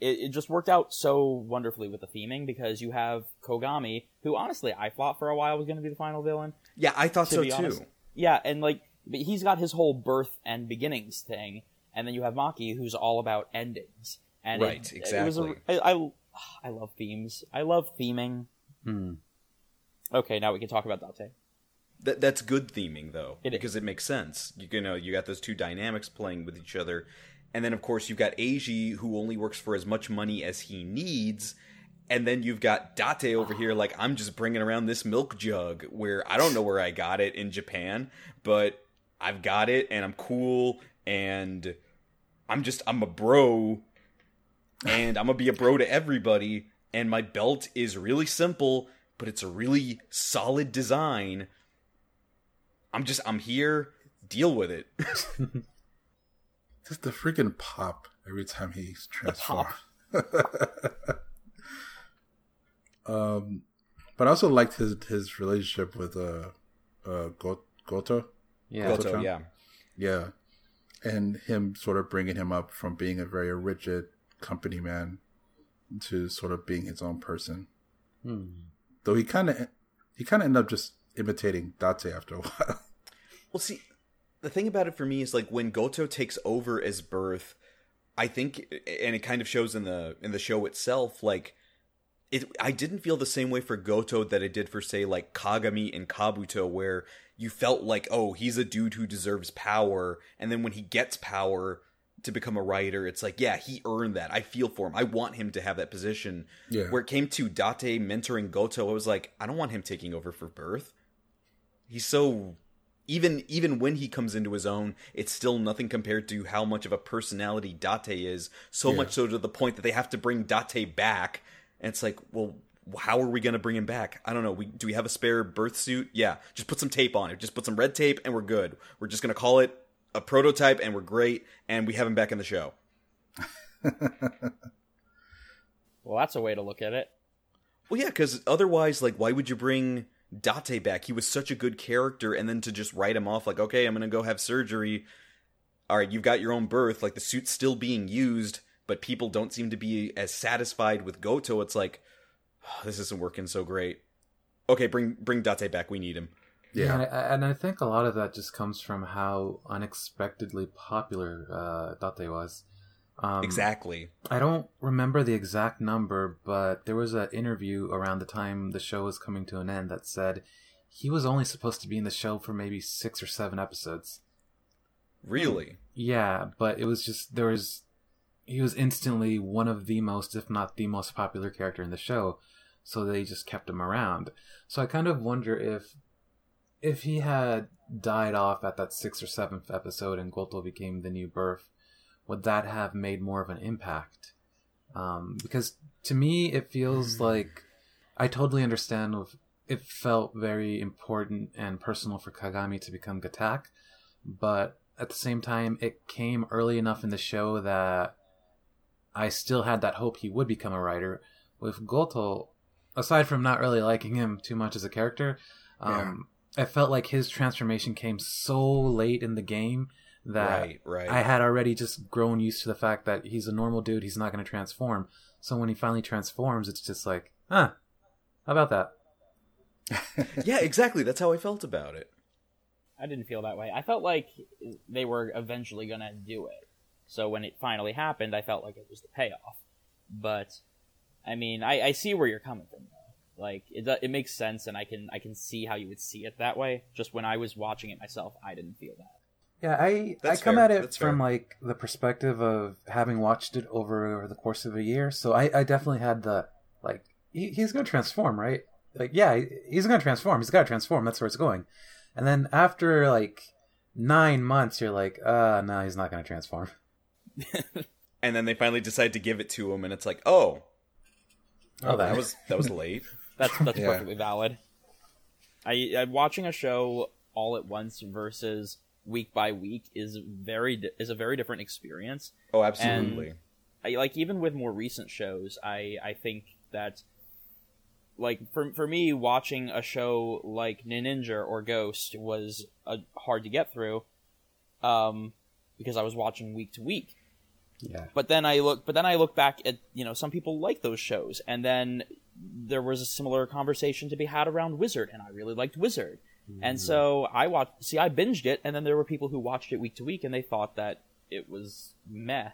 [SPEAKER 4] it, it, just worked out so wonderfully with the theming because you have Kogami, who honestly I thought for a while was going to be the final villain.
[SPEAKER 5] Yeah, I thought to so too.
[SPEAKER 4] Honest. Yeah, and like he's got his whole birth and beginnings thing, and then you have Maki, who's all about endings. And
[SPEAKER 5] right,
[SPEAKER 4] it,
[SPEAKER 5] exactly.
[SPEAKER 4] It was a, I, I, I love themes. I love theming.
[SPEAKER 3] Hmm.
[SPEAKER 4] Okay, now we can talk about Date.
[SPEAKER 5] That that's good theming though,
[SPEAKER 4] it
[SPEAKER 5] because
[SPEAKER 4] is.
[SPEAKER 5] it makes sense. You, you know, you got those two dynamics playing with each other, and then of course you've got Eiji who only works for as much money as he needs, and then you've got Date over here like I'm just bringing around this milk jug where I don't know where I got it in Japan, but I've got it and I'm cool and I'm just I'm a bro and I'm gonna be a bro to everybody and my belt is really simple but it's a really solid design I'm just I'm here. Deal with it.
[SPEAKER 2] just the freaking pop every time he's transformed. um, but I also liked his his relationship with uh, uh Goto.
[SPEAKER 3] Yeah,
[SPEAKER 5] Goto, yeah,
[SPEAKER 2] yeah, and him sort of bringing him up from being a very rigid company man to sort of being his own person.
[SPEAKER 3] Hmm.
[SPEAKER 2] Though he kind of he kind of ended up just imitating Date after a while.
[SPEAKER 5] Well, see, the thing about it for me is like when Goto takes over as Birth, I think, and it kind of shows in the in the show itself, like it. I didn't feel the same way for Goto that I did for say like Kagami and Kabuto, where you felt like, oh, he's a dude who deserves power, and then when he gets power to become a writer, it's like, yeah, he earned that. I feel for him. I want him to have that position.
[SPEAKER 2] Yeah.
[SPEAKER 5] Where it came to Date mentoring Goto, I was like, I don't want him taking over for Birth. He's so even even when he comes into his own, it's still nothing compared to how much of a personality Date is. So
[SPEAKER 2] Yeah.
[SPEAKER 5] much so to the point that they have to bring Date back, and it's like, well, how are we going to bring him back? I don't know. We do we have a spare birth suit? Yeah, just put some tape on it. Just put some red tape, and we're good. We're just going to call it a prototype, and we're great, and we have him back in the show.
[SPEAKER 4] Well, that's a way to look at it.
[SPEAKER 5] Well, yeah, because otherwise, like, why would you bring Date back? He was such a good character, and then to just write him off, like, okay, I'm gonna go have surgery. All right, you've got your own birth. Like, the suit's still being used, but people don't seem to be as satisfied with Goto. It's like, this isn't working so great. Okay, bring bring Date back. We need him.
[SPEAKER 2] Yeah.
[SPEAKER 3] and, I, and I think a lot of that just comes from how unexpectedly popular uh, Date was. Um,
[SPEAKER 5] exactly.
[SPEAKER 3] I don't remember the exact number, but there was an interview around the time the show was coming to an end that said he was only supposed to be in the show for maybe six or seven episodes.
[SPEAKER 5] Really.
[SPEAKER 3] Yeah, but it was just there was he was instantly one of the most, if not the most popular character in the show, so they just kept him around. So I kind of wonder if if he had died off at that sixth or seventh episode and Goto became the new birth, would that have made more of an impact? Um, because to me, it feels like I totally understand. If it felt very important and personal for Kagami to become Gatack, but at the same time, it came early enough in the show that I still had that hope he would become a writer. With Goto, aside from not really liking him too much as a character, um, I felt like his transformation came so late in the game that
[SPEAKER 5] Right, right.
[SPEAKER 3] I had already just grown used to the fact that he's a normal dude. He's not going to transform. So when he finally transforms, it's just like, huh, how about that?
[SPEAKER 5] yeah, exactly. That's how I felt about it.
[SPEAKER 4] I didn't feel that way. I felt like they were eventually gonna do it. So when it finally happened, I felt like it was the payoff. But I mean, I, I see where you're coming from. Though. Like it, it makes sense, and I can I can see how you would see it that way. Just when I was watching it myself, I didn't feel that.
[SPEAKER 3] Yeah, I
[SPEAKER 5] That's
[SPEAKER 3] I come
[SPEAKER 5] fair.
[SPEAKER 3] at it
[SPEAKER 5] That's
[SPEAKER 3] from
[SPEAKER 5] fair.
[SPEAKER 3] like the perspective of having watched it over the course of a year. So I, I definitely had the like he, he's going to transform, right? Like yeah, he's going to transform. He's got to transform. That's where it's going. And then after like nine months, you're like, uh, no, he's not going to transform.
[SPEAKER 5] And then they finally decide to give it to him, and it's like, oh,
[SPEAKER 3] Oh,
[SPEAKER 5] that was that was late.
[SPEAKER 4] That's that's
[SPEAKER 2] Yeah.
[SPEAKER 4] perfectly valid. I, I watching a show all at once versus week by week is very di- is a very different experience.
[SPEAKER 5] Oh, absolutely.
[SPEAKER 4] I, like even with more recent shows, I I think that like for for me watching a show like Ninja or Ghost was uh, hard to get through, um, because I was watching week to week.
[SPEAKER 3] Yeah.
[SPEAKER 4] But then I look, but then I look back at you know some people like those shows, and then there was a similar conversation to be had around Wizard, and I really liked Wizard, and so I watched. See, I binged it, and then there were people who watched it week to week, and they thought that it was meh.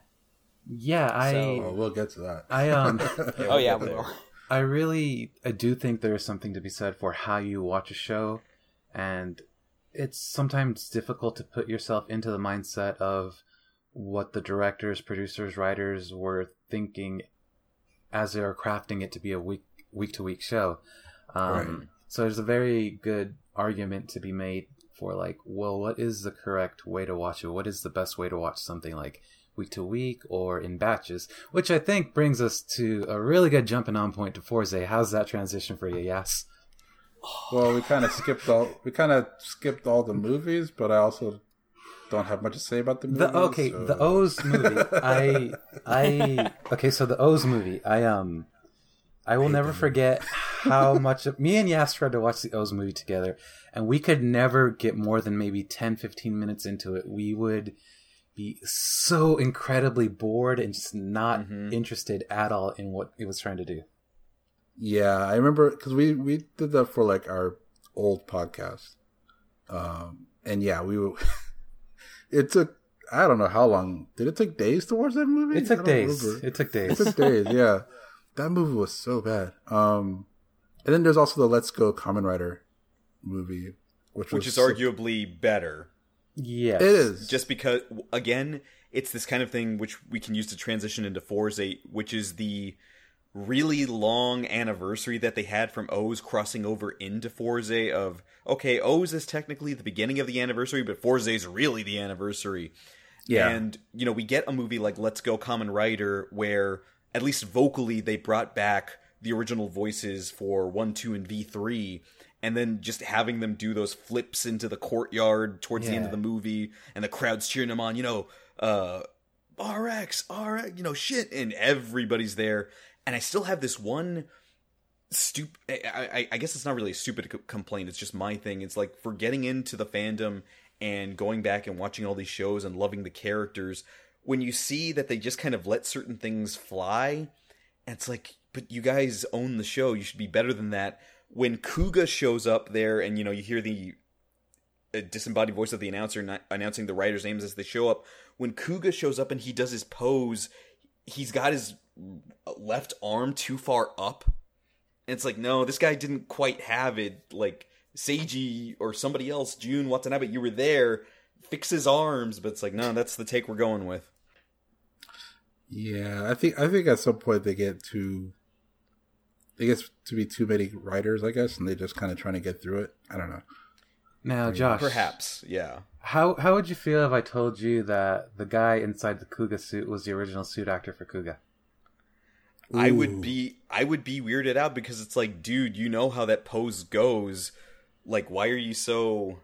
[SPEAKER 3] Yeah, I
[SPEAKER 4] So-
[SPEAKER 2] Oh, we'll get to that.
[SPEAKER 3] I um
[SPEAKER 4] Oh yeah, we will.
[SPEAKER 3] I really I do think there is something to be said for how you watch a show and it's sometimes difficult to put yourself into the mindset of what the directors, producers, writers were thinking as they were crafting it to be a week week to week show. Um,
[SPEAKER 2] Right.
[SPEAKER 3] So there's a very good argument to be made for like, well, what is the correct way to watch it? What is the best way to watch something like week to week or in batches? Which I think brings us to a really good jumping on point to Fourze. How's that transition for you? Yes.
[SPEAKER 2] Well, we kind of skipped all we kind of skipped all the movies, but I also don't have much to say about the movie.
[SPEAKER 3] The okay,
[SPEAKER 2] so-
[SPEAKER 3] the O's movie. I I okay, so the O's movie. I um I will never forget how much of, me and Yas tried to watch the O's movie together and we could never get more than maybe 10 15 minutes into it. We would be so incredibly bored and just not interested at all in what it was trying to do.
[SPEAKER 2] Yeah, I remember because we we did that for like our old podcast, um, and yeah, we were. it took I don't know how long. Did it take days to watch that movie?
[SPEAKER 3] It took days.
[SPEAKER 2] remember.
[SPEAKER 3] It took days.
[SPEAKER 2] It took days. Yeah, that movie was so bad. Um, and then there's also the Let's Go Kamen Rider movie, which
[SPEAKER 5] which
[SPEAKER 2] was
[SPEAKER 5] is
[SPEAKER 2] so-
[SPEAKER 5] arguably better.
[SPEAKER 3] yes.
[SPEAKER 2] It is
[SPEAKER 5] just because again it's this kind of thing which we can use to transition into Fourze, which is the really long anniversary that they had from O's crossing over into Fourze of okay, O's is technically the beginning of the anniversary, but Fourze is really the anniversary.
[SPEAKER 2] Yeah.
[SPEAKER 5] And you know, we get a movie like Let's Go Kamen Rider where at least vocally they brought back the original voices for 1, 2 and V3 and then just having them do those flips into the courtyard towards the end of the movie and the crowd's cheering them on, you know, uh RX, RX, you know, shit and everybody's there and I still have this one stupid I, I, guess it's not really a stupid complaint it's just my thing it's like for getting into the fandom and going back and watching all these shows and loving the characters when you see that they just kind of let certain things fly and it's like but you guys own the show you should be better than that. When Kuuga shows up there and you know you hear the uh, disembodied voice of the announcer announcing the writers names as they show up when Kuuga shows up and he does his pose he's got his left arm too far up and it's like, no, this guy didn't quite have it. Like Seiji or somebody else, June Watanabe, you were there. Fix his arms, but it's like, no, that's the take we're going with.
[SPEAKER 2] Yeah, I think I think at some point they get too. It gets to be too many writers, I guess, and they just kind of trying to get through it. I don't know.
[SPEAKER 3] Now, Josh,
[SPEAKER 5] Perhaps, yeah.
[SPEAKER 3] How how would you feel if I told you that the guy inside the Kuuga suit was the original suit actor for Kuuga?
[SPEAKER 5] I would be, I would be weirded out because it's like, dude, you know how that pose goes. Like, why are you so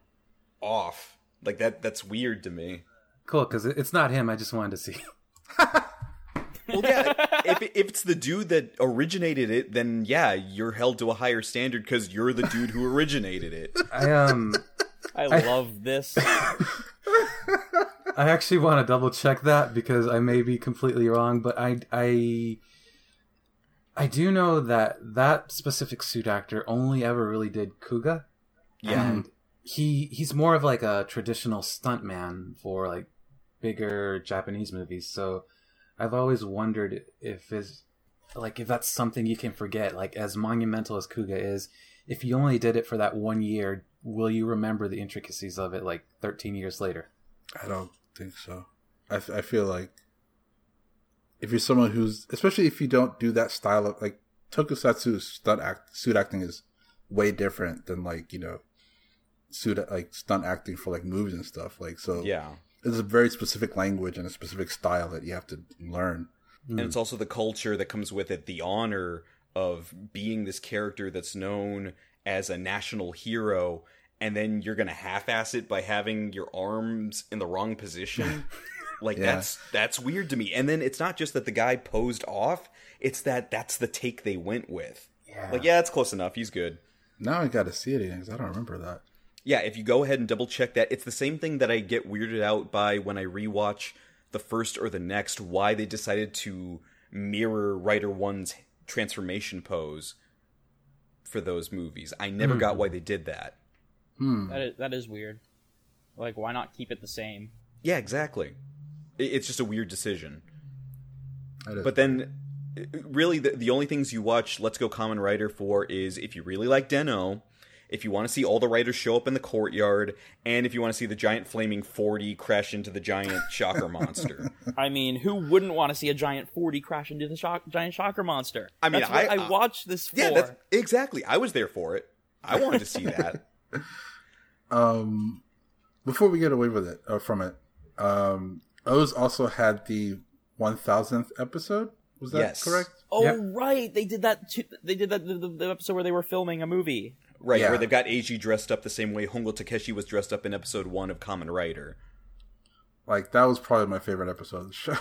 [SPEAKER 5] off? Like that, that's weird to me.
[SPEAKER 3] Cool, because it's not him. I just wanted to see.
[SPEAKER 5] Well, yeah. if if it's the dude that originated it, then yeah, you're held to a higher standard because you're the dude who originated it.
[SPEAKER 3] I um,
[SPEAKER 4] I love this.
[SPEAKER 3] I actually want to double check that because I may be completely wrong, but I I I do know that that specific suit actor only ever really did Kuuga.
[SPEAKER 5] Yeah.
[SPEAKER 3] and he he's more of like a traditional stuntman for like bigger Japanese movies. So I've always wondered if is like if that's something you can forget. Like as monumental as Kuuga is, if you only did it for that one year, will you remember the intricacies of it like 13 years later?
[SPEAKER 2] I don't think so. I, f- I feel like if you're someone who's, especially if you don't do that style of like tokusatsu stunt act, suit acting is way different than like you know suit like stunt acting for like movies and stuff. Like so,
[SPEAKER 5] Yeah.
[SPEAKER 2] It's a very specific language and a specific style that you have to learn. Hmm.
[SPEAKER 5] and it's also the culture that comes with it the honor of being this character that's known as a national hero and then you're gonna half-ass it by having your arms in the wrong position like
[SPEAKER 2] Yeah.
[SPEAKER 5] that's that's weird to me and then it's not just that the guy posed off it's that that's the take they went with
[SPEAKER 3] Yeah.
[SPEAKER 5] like yeah it's close enough he's good
[SPEAKER 2] Now I got to see it again because I don't remember that.
[SPEAKER 5] yeah, if you go ahead and double check that, it's the same thing that I get weirded out by when I rewatch the first or the next, why they decided to mirror Rider One's transformation pose for those movies. I never got hmm. why they did that. Hmm.
[SPEAKER 4] That is, that is weird. Like, why not keep it the same?
[SPEAKER 5] Yeah, exactly. I- It's just a weird decision. But then, really, the, the only things you watch Let's Go Kamen Rider for is if you really like Den-O, if you want to see all the writers show up in the courtyard, and if you want to see the giant flaming 40 crash into the giant shocker monster.
[SPEAKER 4] I mean, who wouldn't want to see a giant 40 crash into the shock, giant shocker monster?
[SPEAKER 5] I mean,
[SPEAKER 4] That's what
[SPEAKER 5] I-
[SPEAKER 4] I,
[SPEAKER 5] uh,
[SPEAKER 4] watched this for.
[SPEAKER 5] Yeah, that's exactly. I was there for it. I wanted to see that.
[SPEAKER 2] um, before we get away with it or from it, um, O's also had the one thousandth episode. Was that
[SPEAKER 5] Yes.
[SPEAKER 2] correct?
[SPEAKER 4] oh,
[SPEAKER 3] Yep.
[SPEAKER 4] right. They did that. Too, they did that the, the, the episode where they were filming a movie.
[SPEAKER 5] Right,
[SPEAKER 2] Yeah.
[SPEAKER 5] where they've got Eiji dressed up the same way Hongo Takeshi was dressed up in episode one of Kamen Rider.
[SPEAKER 2] Like that was probably my favorite episode of the show.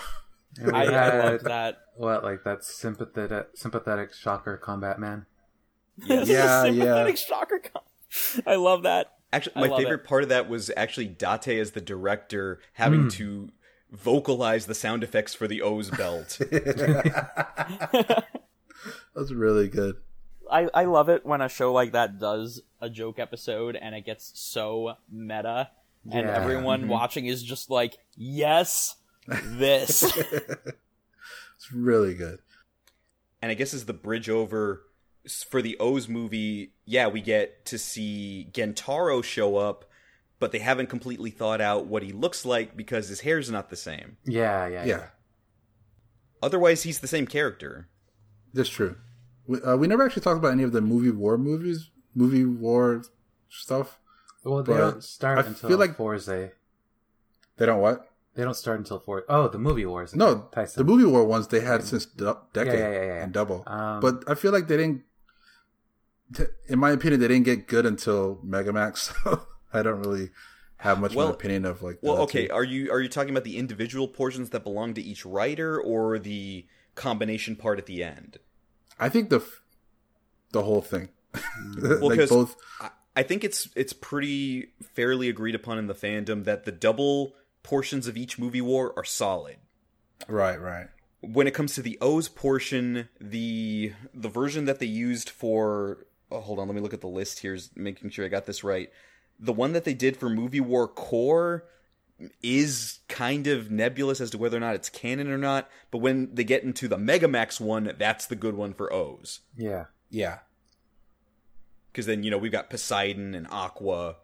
[SPEAKER 3] And we
[SPEAKER 4] I, I
[SPEAKER 3] had,
[SPEAKER 4] loved that.
[SPEAKER 3] What like that sympathetic sympathetic shocker combat man?
[SPEAKER 5] Yes.
[SPEAKER 2] Yeah,
[SPEAKER 4] Sympathetic
[SPEAKER 2] yeah.
[SPEAKER 4] shocker. Com- I love that.
[SPEAKER 5] Actually, my favorite
[SPEAKER 4] it.
[SPEAKER 5] part of that was actually Date as the director having hmm. to vocalize the sound effects for the O's belt.
[SPEAKER 2] That's really good.
[SPEAKER 4] I, I love it when a show like that does a joke episode and it gets so meta and
[SPEAKER 3] Yeah.
[SPEAKER 4] everyone mm-hmm. watching is just like, "Yes, this."
[SPEAKER 2] It's really good.
[SPEAKER 5] and I guess as the bridge over for the O's movie, yeah, we get to see Gentaro show up, but they haven't completely thought out what he looks like because his hair's not the same.
[SPEAKER 3] Yeah, yeah,
[SPEAKER 2] Yeah,
[SPEAKER 5] Otherwise, he's the same character.
[SPEAKER 2] that's true. We, uh, we never actually talked about any of the movie war movies, movie war stuff.
[SPEAKER 3] Well, they don't start
[SPEAKER 2] I
[SPEAKER 3] until
[SPEAKER 2] feel like-
[SPEAKER 3] Fourze.
[SPEAKER 2] They don't what?
[SPEAKER 3] They don't start until four oh the movie wars.
[SPEAKER 2] No,
[SPEAKER 3] Tyson.
[SPEAKER 2] the movie war ones they had since du- decade
[SPEAKER 3] yeah, yeah, yeah.
[SPEAKER 2] and double.
[SPEAKER 3] Um,
[SPEAKER 2] but I feel like they didn't. t- In my opinion, they didn't get good until Megamax. So I don't really have much of an opinion of like.
[SPEAKER 5] Well, okay,
[SPEAKER 2] two.
[SPEAKER 5] are you are you talking about the individual portions that belong to each writer, or the combination part at the end?
[SPEAKER 2] I think the the whole thing, mm.
[SPEAKER 5] Well,
[SPEAKER 2] like
[SPEAKER 5] 'cause
[SPEAKER 2] both.
[SPEAKER 5] I, I think it's it's pretty fairly agreed upon in the fandom that the double portions of each movie war are solid.
[SPEAKER 2] Right, right.
[SPEAKER 5] when it comes to the O's portion, the the version that they used for oh, hold on, let me look at the list here, is making sure I got this right. The one that they did for Movie War Core is kind of nebulous as to whether or not it's canon or not, but when they get into the Megamax one, that's the good one for O's.
[SPEAKER 3] yeah.
[SPEAKER 2] Yeah,
[SPEAKER 5] Because then, you know, we've got Poseidon and Aqua.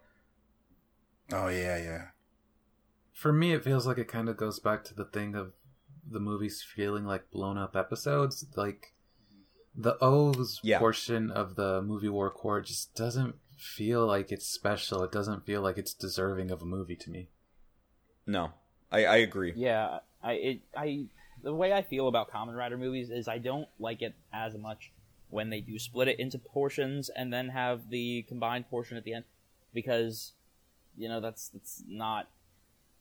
[SPEAKER 2] Oh yeah, yeah.
[SPEAKER 3] For me, it feels like it kind of goes back to the thing of the movies feeling like blown up episodes. Like the O's
[SPEAKER 5] Yeah.
[SPEAKER 3] portion of the movie War Core just doesn't feel like it's special. It doesn't feel like it's deserving of a movie to me.
[SPEAKER 5] No, I, I agree.
[SPEAKER 4] Yeah, I it I the way I feel about Kamen Rider movies is I don't like it as much when they do split it into portions and then have the combined portion at the end because you know that's that's not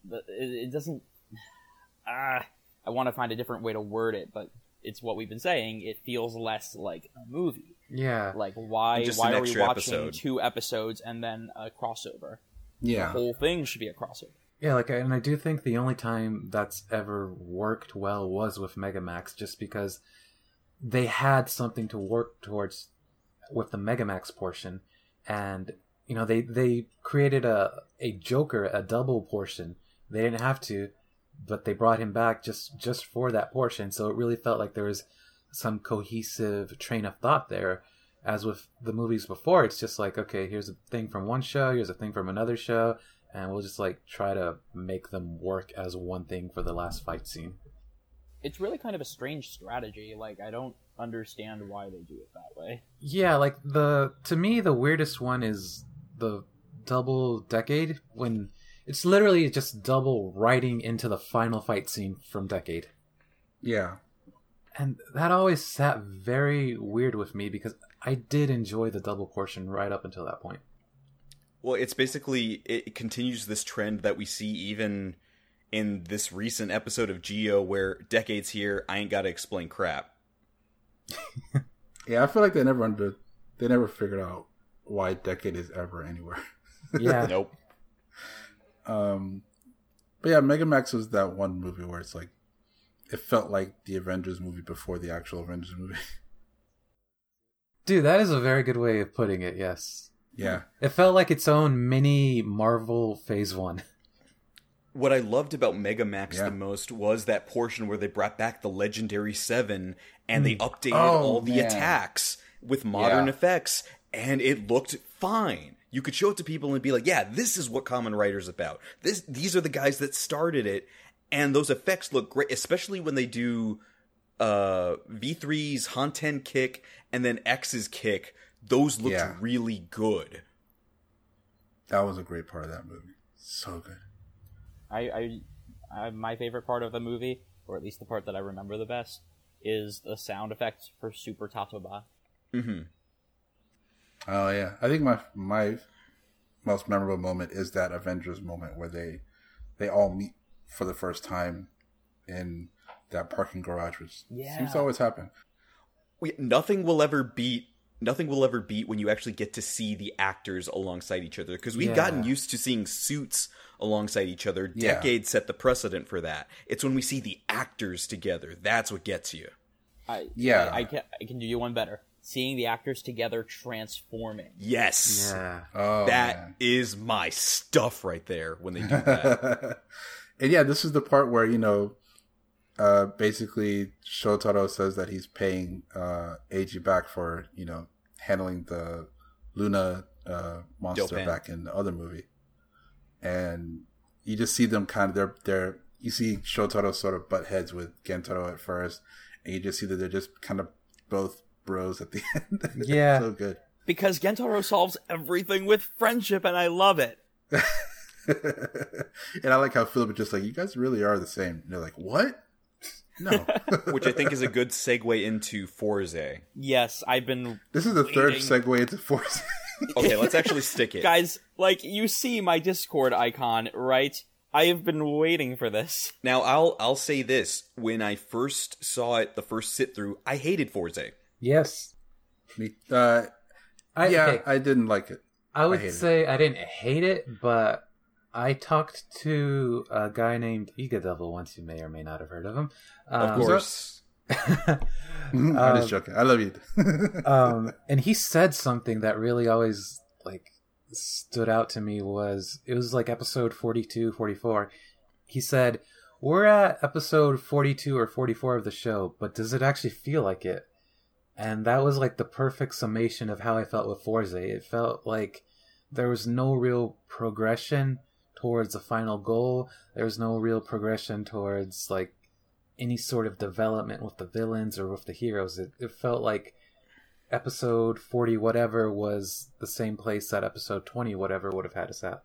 [SPEAKER 4] the it, it doesn't ah I want to find a different way to word it but it's what we've been saying it feels less like a movie
[SPEAKER 3] Yeah.
[SPEAKER 4] like why
[SPEAKER 5] Just
[SPEAKER 4] why
[SPEAKER 5] an
[SPEAKER 4] are we
[SPEAKER 5] extra
[SPEAKER 4] watching
[SPEAKER 5] episode.
[SPEAKER 4] two episodes and then a crossover
[SPEAKER 2] Yeah,
[SPEAKER 4] the whole thing should be a crossover
[SPEAKER 3] Yeah, like, and I do think the only time that's ever worked well was with Megamax, just because they had something to work towards with the Megamax portion, and you know they they created a a Joker, a double portion. They didn't have to, but they brought him back just just for that portion. So it really felt like there was some cohesive train of thought there. As with the movies before, it's just like okay, here's a thing from one show, here's a thing from another show, and we'll just like try to make them work as one thing for the last fight scene.
[SPEAKER 4] it's really kind of a strange strategy. Like I don't understand why they do it that way.
[SPEAKER 3] Yeah, like the to me the weirdest one is the double decade when it's literally just double writing into the final fight scene from decade.
[SPEAKER 2] yeah.
[SPEAKER 3] And that always sat very weird with me because I did enjoy the double portion right up until that point.
[SPEAKER 5] Well, it's basically it continues this trend that we see even in this recent episode of Zi-O, where decades here, I ain't got to explain crap.
[SPEAKER 2] Yeah, I feel like they never under they never figured out why Decade is ever anywhere.
[SPEAKER 3] Yeah.
[SPEAKER 5] Nope.
[SPEAKER 2] Um, but yeah, Megamax was that one movie where it's like it felt like the Avengers movie before the actual Avengers movie.
[SPEAKER 3] Dude, that is a very good way of putting it, yes.
[SPEAKER 2] yeah,
[SPEAKER 3] It felt like its own mini Marvel Phase 1.
[SPEAKER 5] What I loved about Megamax
[SPEAKER 2] Yeah.
[SPEAKER 5] the most was that portion where they brought back the Legendary Seven and they hmm. updated
[SPEAKER 2] Oh,
[SPEAKER 5] all the
[SPEAKER 2] man.
[SPEAKER 5] attacks with modern
[SPEAKER 2] Yeah.
[SPEAKER 5] effects, and it looked fine. You could show it to people and be like, "Yeah, this is what Kamen Rider's about. This, these are the guys that started it, and those effects look great, especially when they do uh, V3's Hanten kick and then X's kick. Those looked
[SPEAKER 2] Yeah.
[SPEAKER 5] really good."
[SPEAKER 2] that was a great part of that movie. So good.
[SPEAKER 4] I, I, I my favorite part of the movie, or at least the part that I remember the best, is the sound effects for Super Tatoba.
[SPEAKER 5] hmm
[SPEAKER 2] Oh yeah, I think my my most memorable moment is that Avengers moment where they they all meet for the first time in that parking garage, which
[SPEAKER 4] Yeah.
[SPEAKER 2] seems to always happen.
[SPEAKER 5] we, nothing will ever beat nothing will ever beat when you actually get to see the actors alongside each other because we've
[SPEAKER 3] Yeah.
[SPEAKER 5] gotten used to seeing suits alongside each other
[SPEAKER 2] Yeah.
[SPEAKER 5] decades set the precedent for that it's when we see the actors together that's what gets you
[SPEAKER 4] I,
[SPEAKER 2] Yeah.
[SPEAKER 4] I, I can I can do you one better. seeing the actors together transforming.
[SPEAKER 5] Yes.
[SPEAKER 3] Yeah.
[SPEAKER 2] Oh,
[SPEAKER 5] That is
[SPEAKER 2] man.
[SPEAKER 5] my stuff right there when they do that.
[SPEAKER 2] And yeah, this is the part where you know, uh, basically Shotaro says that he's paying uh, Eiji back for you know handling the Luna uh, monster
[SPEAKER 5] Dopant.
[SPEAKER 2] back in the other movie, and you just see them kind of they're they're you see Shotaro sort of butt heads with Gentaro at first, and you just see that they're just kind of both bros at the end.
[SPEAKER 3] Yeah.
[SPEAKER 2] so good.
[SPEAKER 4] Because Gentaro solves everything with friendship, and I love it.
[SPEAKER 2] and I like how Philip is just like, you guys really are the same. And they're like, what? No.
[SPEAKER 5] Which I think is a good segue into Fourze.
[SPEAKER 4] Yes, I've been
[SPEAKER 2] this is the third
[SPEAKER 4] Waiting.
[SPEAKER 2] segue into Fourze.
[SPEAKER 5] Okay, let's actually stick it.
[SPEAKER 4] guys. Like you see my Discord icon, right? I have been waiting for this.
[SPEAKER 5] Now I'll I'll say this: when I first saw it, the first sit through, I hated Fourze.
[SPEAKER 3] Yes.
[SPEAKER 2] Me- uh,
[SPEAKER 3] I,
[SPEAKER 2] yeah,
[SPEAKER 3] okay,
[SPEAKER 2] I didn't like it.
[SPEAKER 3] I would
[SPEAKER 2] hated
[SPEAKER 3] say I didn't hate it, but I talked to a guy named Ega Devil once. You may or may not have heard of him.
[SPEAKER 5] Of
[SPEAKER 3] Um,
[SPEAKER 5] course,
[SPEAKER 2] I'm
[SPEAKER 3] Um,
[SPEAKER 2] just joking. I love you.
[SPEAKER 3] um, and he said something that really always like stood out to me was it was like episode 42 44 he said we're at episode 42 or 44 of the show but does it actually feel like it and that was like the perfect summation of how i felt with Fourze it felt like there was no real progression towards the final goal there was no real progression towards like any sort of development with the villains or with the heroes it, it felt like episode 40 whatever was the same place that episode 20 whatever would have had us at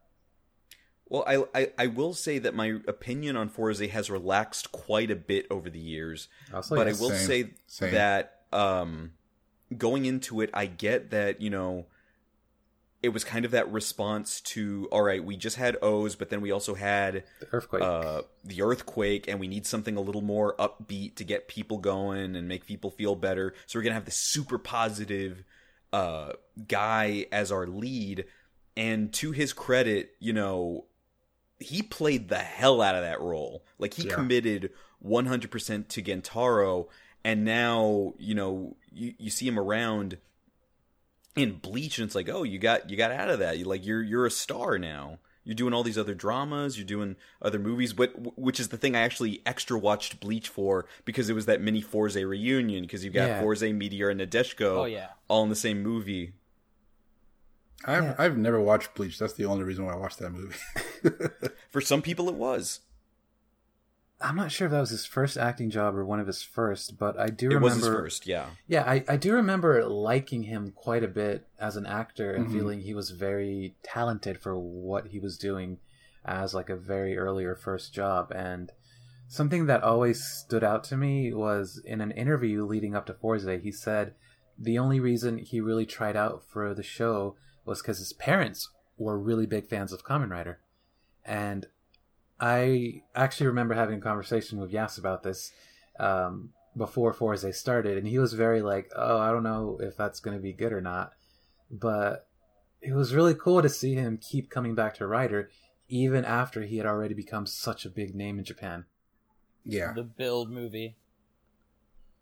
[SPEAKER 5] well, I, I I will say that my opinion on Fourze has relaxed quite a bit over the years.
[SPEAKER 3] also
[SPEAKER 5] but
[SPEAKER 3] yes.
[SPEAKER 5] I will
[SPEAKER 2] Same.
[SPEAKER 5] say
[SPEAKER 2] Same.
[SPEAKER 5] that um, going into it, I get that you know it was kind of that response to all right, we just had O's, but then we also had
[SPEAKER 3] the earthquake
[SPEAKER 5] uh, the earthquake, and we need something a little more upbeat to get people going and make people feel better. So we're gonna have this super positive uh, guy as our lead, and to his credit, you know, he played the hell out of that role. Like he
[SPEAKER 2] Yeah.
[SPEAKER 5] committed 100% to Gentaro, and now you know you you see him around in Bleach, and it's like, oh, you got you got out of that. You like you're you're a star now. You're doing all these other dramas. You're doing other movies, but which is the thing I actually extra watched Bleach for because it was that mini Fourze reunion. Because you've got
[SPEAKER 3] Yeah.
[SPEAKER 5] Fourze, Meteor, and Nadeshiko
[SPEAKER 4] Oh yeah.
[SPEAKER 5] all in the same movie.
[SPEAKER 2] I've,
[SPEAKER 3] Yeah.
[SPEAKER 2] I've never watched Bleach. That's the only reason why I watched that movie.
[SPEAKER 5] For some people, it was.
[SPEAKER 3] I'm not sure if that was his first acting job or one of his first but i do
[SPEAKER 5] It
[SPEAKER 3] remember
[SPEAKER 5] was his first, yeah.
[SPEAKER 3] yeah I, I do remember liking him quite a bit as an actor and
[SPEAKER 2] Mhm.
[SPEAKER 3] feeling he was very talented for what he was doing as like a very early or first job and something that always stood out to me was in an interview leading up to Fourze he said the only reason he really tried out for the show was because his parents were really big fans of Kamen Rider and I actually remember having a conversation with Yas about this um, before Fourze started, and he was very like, "Oh, I don't know if that's going to be good or not," but it was really cool to see him keep coming back to Rider, even after he had already become such a big name in Japan.
[SPEAKER 2] yeah.
[SPEAKER 4] The build movie.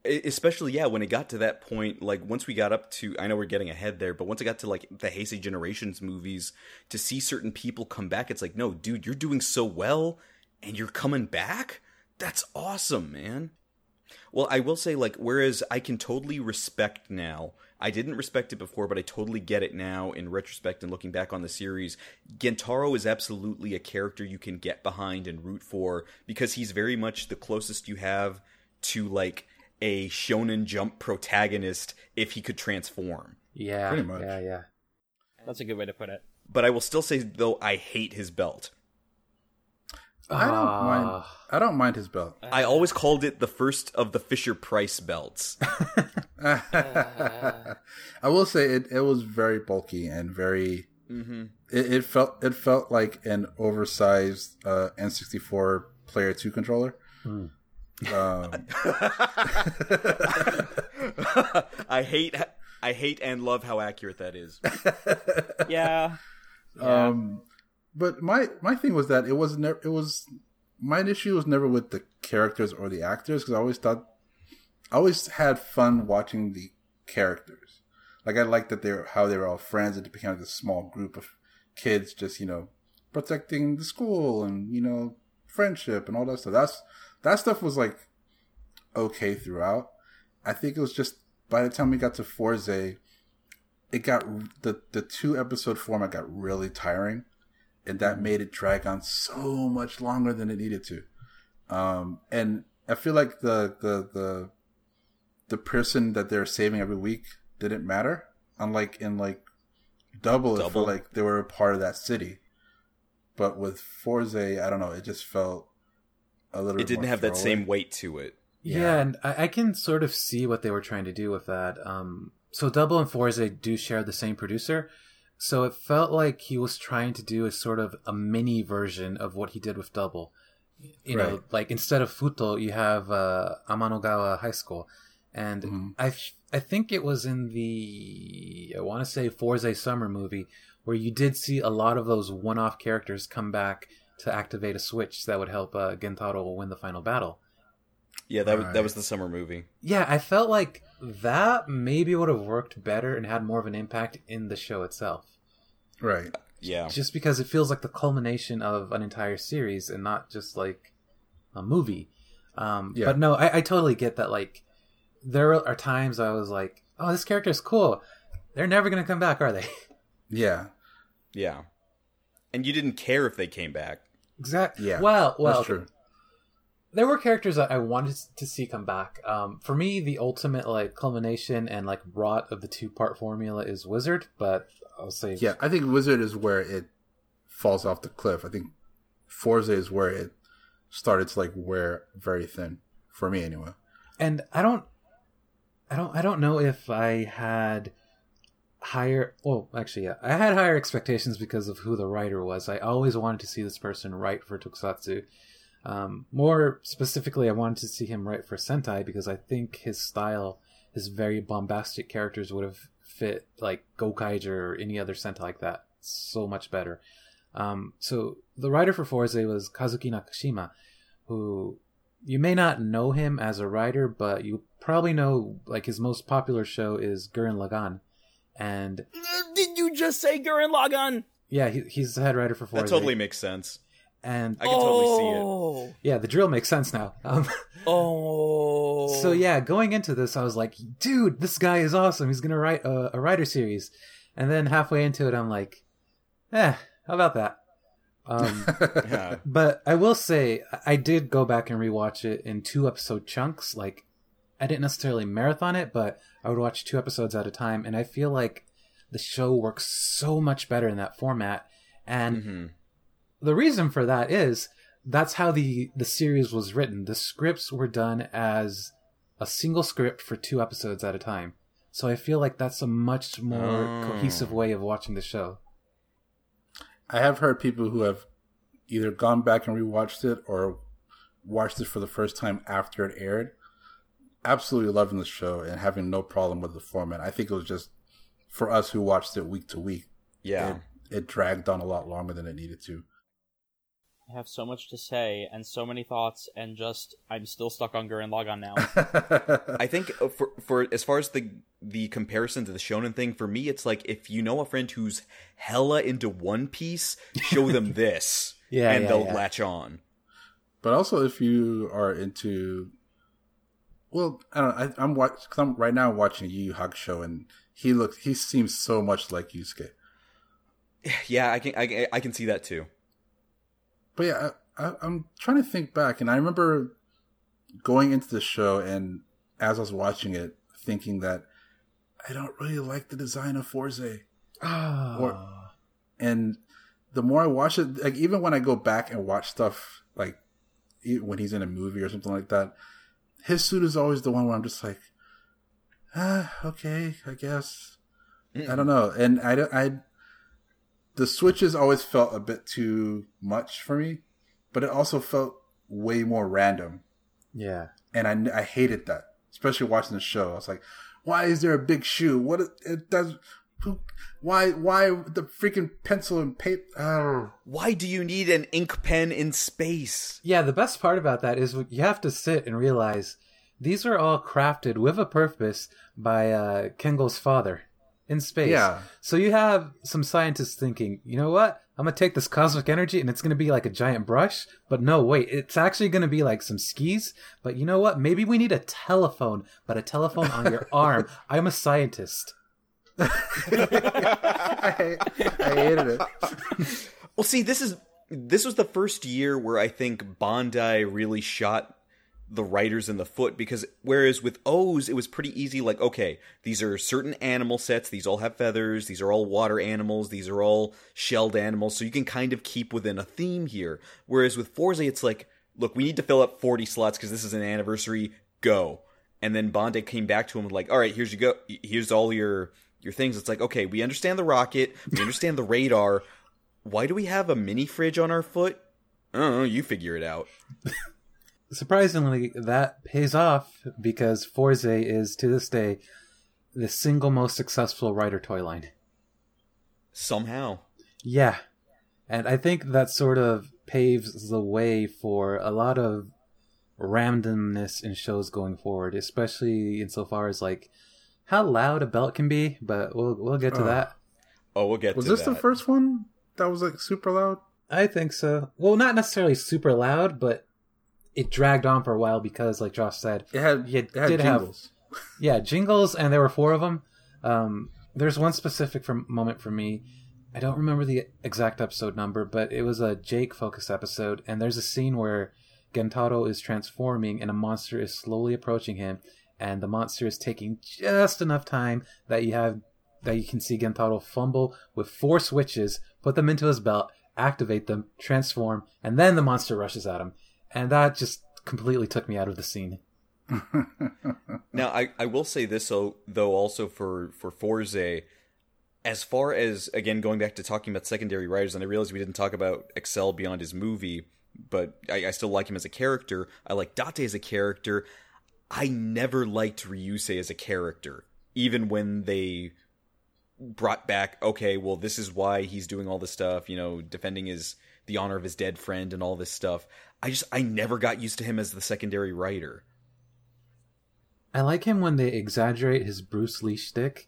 [SPEAKER 5] Especially yeah when it got to that point like once we got up to i know we're getting ahead there but once it got to like the heisei generations movies to see certain people come back it's like no dude you're doing so well and you're coming back? That's awesome man. Well i will say like whereas i can totally respect now i didn't respect it before but i totally get it now in retrospect and looking back on the series gentaro is absolutely a character you can get behind and root for because he's very much the closest you have to like a shonen jump protagonist if he could transform.
[SPEAKER 3] Yeah,
[SPEAKER 2] Pretty much.
[SPEAKER 3] Yeah, yeah.
[SPEAKER 4] That's a good way to put it.
[SPEAKER 5] But I will still say though I hate his belt.
[SPEAKER 2] I don't mind.
[SPEAKER 3] Ah.
[SPEAKER 2] I don't mind his belt.
[SPEAKER 5] I always called it the first of the Fisher Price belts.
[SPEAKER 2] I will say it. It was very bulky and very.
[SPEAKER 5] hmm
[SPEAKER 2] It, it felt. It felt like an oversized uh, N64 Player Two controller.
[SPEAKER 3] Hmm.
[SPEAKER 2] Um,
[SPEAKER 5] I hate I hate and love how accurate that is.
[SPEAKER 4] Yeah.
[SPEAKER 2] Um, but my my thing was that it was never it was my issue was never with the characters or the actors because I always thought I always had fun watching the characters. Like I liked that they're how they were all friends and it became like this small group of kids, just you know, protecting the school and you know, friendship and all that stuff. That's that stuff was like okay throughout. I think it was just by the time we got to Fourze, it got the the two episode format got really tiring, and that made it drag on so much longer than it needed to. Um, and I feel like the the the the person that they're saving every week didn't matter. Unlike in like Double, it felt like they were a part of that city. But with Fourze, I don't know, it just felt a little.
[SPEAKER 5] It
[SPEAKER 2] bit
[SPEAKER 5] didn't
[SPEAKER 2] more
[SPEAKER 5] have that same weight to it.
[SPEAKER 3] Yeah,
[SPEAKER 2] Yeah.
[SPEAKER 3] and I, I can sort of see what they were trying to do with that. Um, so Double and Fourze do share the same producer, so it felt like he was trying to do a sort of a mini version of what he did with Double. You know, like instead of Futo, you have uh, Amanogawa High School, and
[SPEAKER 2] Mhm.
[SPEAKER 3] I f- I think it was in the I want to say Fourze Summer movie where you did see a lot of those one-off characters come back to activate a switch that would help uh, Gentaro win the final battle.
[SPEAKER 5] Yeah, that was, that was the summer movie.
[SPEAKER 3] Yeah, I felt like that maybe would have worked better and had more of an impact in the show itself.
[SPEAKER 2] Right.
[SPEAKER 5] Yeah,
[SPEAKER 3] Just because it feels like the culmination of an entire series and not just like a movie. Um,
[SPEAKER 2] Yeah.
[SPEAKER 3] But no, I, I totally get that. Like, there are times I was like, oh, this character is cool. They're never going to come back, are they?
[SPEAKER 2] Yeah.
[SPEAKER 5] yeah. And you didn't care if they came back.
[SPEAKER 3] exactly.
[SPEAKER 2] Yeah.
[SPEAKER 3] Well, well,
[SPEAKER 2] That's true.
[SPEAKER 3] there were characters that I wanted to see come back. Um, for me, the ultimate like culmination and like rot of the two part formula is Wizard, but I'll say
[SPEAKER 2] Yeah, I think Wizard is where it falls off the cliff. I think Fourze is where it started to like wear very thin for me anyway.
[SPEAKER 3] and I don't, I don't, I don't know if I had higher. Well, actually, yeah, I had higher expectations because of who the writer was. I always wanted to see this person write for Tokusatsu. Um, more specifically, I wanted to see him write for Sentai because I think his style, his very bombastic characters would have fit like Gokaiger or any other Sentai like that so much better. Um, so the writer for Fourze was Kazuki Nakashima, who you may not know him as a writer, but you probably know like his most popular show is Gurren Lagann, and
[SPEAKER 4] Did you just say Gurren Lagann?
[SPEAKER 3] yeah, he, he's the head writer for Four.
[SPEAKER 5] That totally makes sense.
[SPEAKER 3] and
[SPEAKER 5] I can totally see it.
[SPEAKER 4] oh,
[SPEAKER 3] yeah, the drill makes sense now. Um,
[SPEAKER 4] Oh.
[SPEAKER 3] so yeah, going into this, I was like, dude, this guy is awesome. He's gonna write a, a writer series, and then halfway into it, I'm like, eh, how about that? Um,
[SPEAKER 5] Yeah.
[SPEAKER 3] But I will say, I did go back and rewatch it in two episode chunks. Like, I didn't necessarily marathon it, but I would watch two episodes at a time. And I feel like the show works so much better in that format. And
[SPEAKER 5] hmm
[SPEAKER 3] the reason for that is that's how the, the series was written. The scripts were done as a single script for two episodes at a time. So I feel like that's a much more
[SPEAKER 5] Oh.
[SPEAKER 3] cohesive way of watching the show.
[SPEAKER 2] I have heard people who have either gone back and rewatched it or watched it for the first time after it aired. Absolutely loving the show and having no problem with the format. I think it was just for us who watched it week to week.
[SPEAKER 5] Yeah.
[SPEAKER 2] It, it dragged on a lot longer than it needed to.
[SPEAKER 4] I have so much to say and so many thoughts, and just I'm still stuck on Gurren Lagann now.
[SPEAKER 5] I think uh, for for as far as the the comparison to the shonen thing, for me, it's like if you know a friend who's hella into One Piece, show them this,
[SPEAKER 3] Yeah,
[SPEAKER 5] and
[SPEAKER 3] yeah,
[SPEAKER 5] they'll
[SPEAKER 3] yeah.
[SPEAKER 5] latch on.
[SPEAKER 2] But also, if you are into, well, I don't. know, I, I'm watch. Cause I'm right now watching a Yu Yu Hakusho, and he looks. He seems so much like Yusuke.
[SPEAKER 5] Yeah, I can I, I can see that too.
[SPEAKER 2] But yeah, I, I, I'm trying to think back, and I remember going into the show, and as I was watching it, thinking that I don't really like the design of Fourze.
[SPEAKER 3] Oh.
[SPEAKER 2] And the more I watch it, like even when I go back and watch stuff, like when he's in a movie or something like that, his suit is always the one where I'm just like, ah, okay, I guess. I don't know, and I don't. I the switches always felt a bit too much for me, but it also felt way more random,
[SPEAKER 3] yeah.
[SPEAKER 2] and I I hated that, especially watching the show. I was like, why is there a big shoe? What it does? Who- Why why the freaking pencil and paper? Oh.
[SPEAKER 5] Why do you need an ink pen in space?
[SPEAKER 3] Yeah, the best part about that is you have to sit and realize these are all crafted with a purpose by uh, Kengo's father. in space.
[SPEAKER 2] Yeah.
[SPEAKER 3] So you have some scientists thinking, you know what? I'm gonna take this cosmic energy and it's gonna be like a giant brush. But no, wait, it's actually gonna be like some skis. But you know what? Maybe we need a telephone, but a telephone on your arm. I'm a scientist.
[SPEAKER 2] I, I hated it.
[SPEAKER 5] Well, see, this is this was the first year where I think Bandai really shot the writers in the foot because whereas with O's it was pretty easy like okay these are certain animal sets these all have feathers these are all water animals these are all shelled animals so you can kind of keep within a theme here whereas with Fourze it's like look we need to fill up 40 slots because this is an anniversary go and then Bandai came back to him like all right here's you go here's all your your things. It's like okay we understand the rocket we understand the radar. Why do we have a mini fridge on our foot? I don't know you figure it out.
[SPEAKER 3] Surprisingly, that pays off because Fourze is to this day the single most successful Rider toy line.
[SPEAKER 5] somehow.
[SPEAKER 3] Yeah. And I think that sort of paves the way for a lot of randomness in shows going forward, especially insofar as like how loud a belt can be, but we'll we'll get to
[SPEAKER 2] Oh.
[SPEAKER 3] that.
[SPEAKER 5] Oh, we'll get
[SPEAKER 2] Was
[SPEAKER 5] to
[SPEAKER 2] this
[SPEAKER 5] that.
[SPEAKER 2] the first one that was like super loud?
[SPEAKER 3] I think so. Well, not necessarily super loud, but it dragged on for a while because like Josh said,
[SPEAKER 2] It had
[SPEAKER 3] You
[SPEAKER 2] it had
[SPEAKER 3] did have- yeah, jingles, and there were four of them. Um, there's one specific from, moment for me. I don't remember the exact episode number, but it was a Jake focused episode, and there's a scene where Gentaro is transforming, and a monster is slowly approaching him, and the monster is taking just enough time that you have that you can see Gentaro fumble with four switches, put them into his belt, activate them, transform, and then the monster rushes at him, and that just completely took me out of the scene.
[SPEAKER 5] Now, I, I will say this though, also for for Fourze, as far as again going back to talking about secondary Riders, and I realize we didn't talk about Accel beyond his movie, but I, I still like him as a character. I like Date as a character. I never liked Ryusei as a character, even when they brought back okay well this is why he's doing all this stuff you know defending his the honor of his dead friend and all this stuff i just i never got used to him as the secondary Rider
[SPEAKER 3] I like him when they exaggerate his Bruce Lee shtick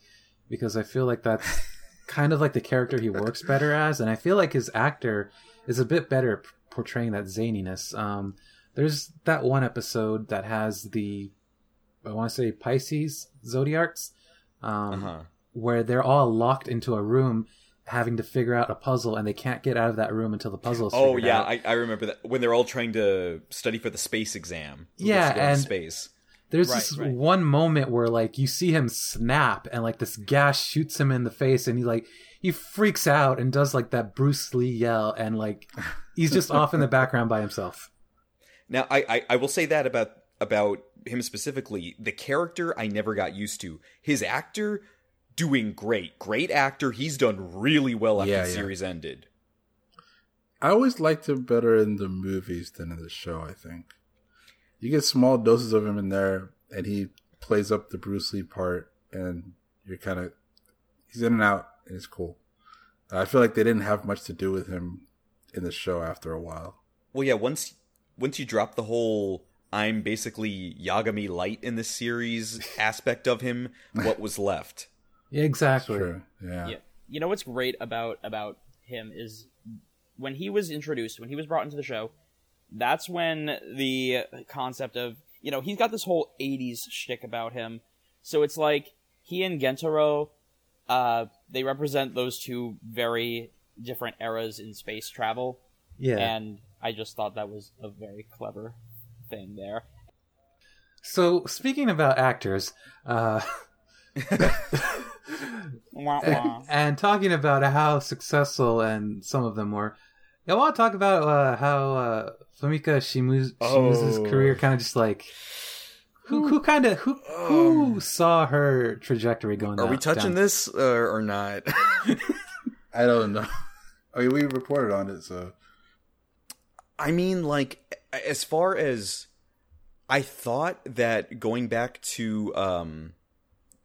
[SPEAKER 3] because I feel like that's kind of like the character he works better as, and I feel like his actor is a bit better portraying that zaniness. Um, there's that one episode that has the I want to say Pisces Zodiarts, um,
[SPEAKER 5] uh-huh
[SPEAKER 3] where they're all locked into a room having to figure out a puzzle, and they can't get out of that room until the puzzle is
[SPEAKER 5] Oh yeah,
[SPEAKER 3] out.
[SPEAKER 5] I, I remember that when they're all trying to study for the space exam.
[SPEAKER 3] Yeah,
[SPEAKER 5] gets to go into
[SPEAKER 3] and-
[SPEAKER 5] space.
[SPEAKER 3] There's
[SPEAKER 4] Right,
[SPEAKER 3] this
[SPEAKER 4] right.
[SPEAKER 3] one moment where like you see him snap and like this gas shoots him in the face and he like he freaks out and does like that Bruce Lee yell and like he's just off in the background by himself.
[SPEAKER 5] Now, I, I I will say that about about him specifically. The character I never got used to. His actor doing great, great actor. He's done really well after
[SPEAKER 2] Yeah,
[SPEAKER 5] the
[SPEAKER 2] yeah.
[SPEAKER 5] series ended.
[SPEAKER 2] I always liked him better in the movies than in the show. I think you get small doses of him in there, and he plays up the Bruce Lee part, and you're kind of he's in and out, and it's cool. I feel like they didn't have much to do with him in the show after a while.
[SPEAKER 5] Well, yeah. Once once you drop the whole I'm basically Yagami light in this series aspect of him, what was left?
[SPEAKER 3] Exactly.
[SPEAKER 2] Sure, yeah.
[SPEAKER 4] Yeah. You know what's great about about him is when he was introduced, when he was brought into the show, that's when the concept of you know he's got this whole '80s shtick about him. So it's like he and Gentaro, uh, they represent those two very different eras in space travel,
[SPEAKER 3] Yeah.
[SPEAKER 4] and I just thought that was a very clever thing there.
[SPEAKER 3] So speaking about actors, uh
[SPEAKER 4] Wah, wah.
[SPEAKER 3] and talking about how successful and some of them were, I want to talk about uh, how uh, Fumika Shimu- Shimizu's
[SPEAKER 5] Oh.
[SPEAKER 3] career kind of just like who who kind of who who saw her trajectory going.
[SPEAKER 5] Are we touching
[SPEAKER 3] down?
[SPEAKER 5] this uh, or not?
[SPEAKER 2] I don't know. I mean, we reported on it, so
[SPEAKER 5] I mean, like, as far as I thought that going back to um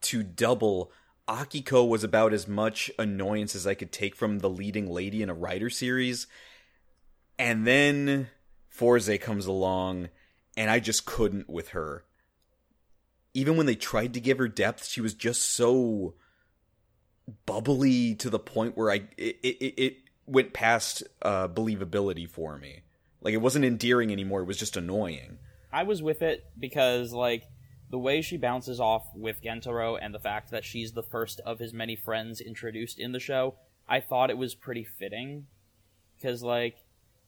[SPEAKER 5] to double, Akiko was about as much annoyance as I could take from the leading lady in a Rider series, and then Fourze comes along, and I just couldn't with her. Even when they tried to give her depth, she was just so bubbly to the point where I it it, it went past uh, believability for me. Like it wasn't endearing anymore; it was just annoying.
[SPEAKER 4] I was with it because like the way she bounces off with Gentaro and the fact that she's the first of his many friends introduced in the show, I thought it was pretty fitting. Because like,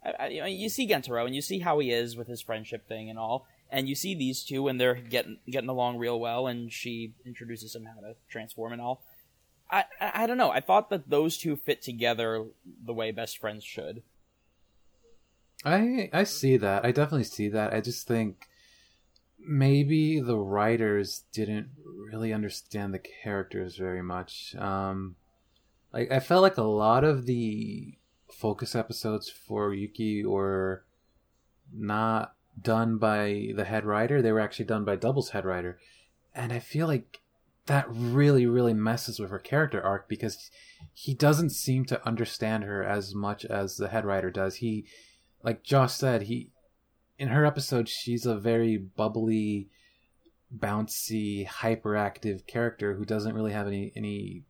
[SPEAKER 4] I, I, you, see Gentaro and you see how he is with his friendship thing and all, and you see these two and they're getting getting along real well, and she introduces him how to transform and all. I, I, I don't know. I thought that those two fit together the way best friends should.
[SPEAKER 3] I I see that. I definitely see that. I just think maybe the writers didn't really understand the characters very much. Um, like I felt like a lot of the focus episodes for Yuki were not done by the head writer. They were actually done by Double's head writer, and I feel like that really really messes with her character arc because he doesn't seem to understand her as much as the head writer does. He like Josh said, he in her episode she's a very bubbly, bouncy, hyperactive character who doesn't really have any any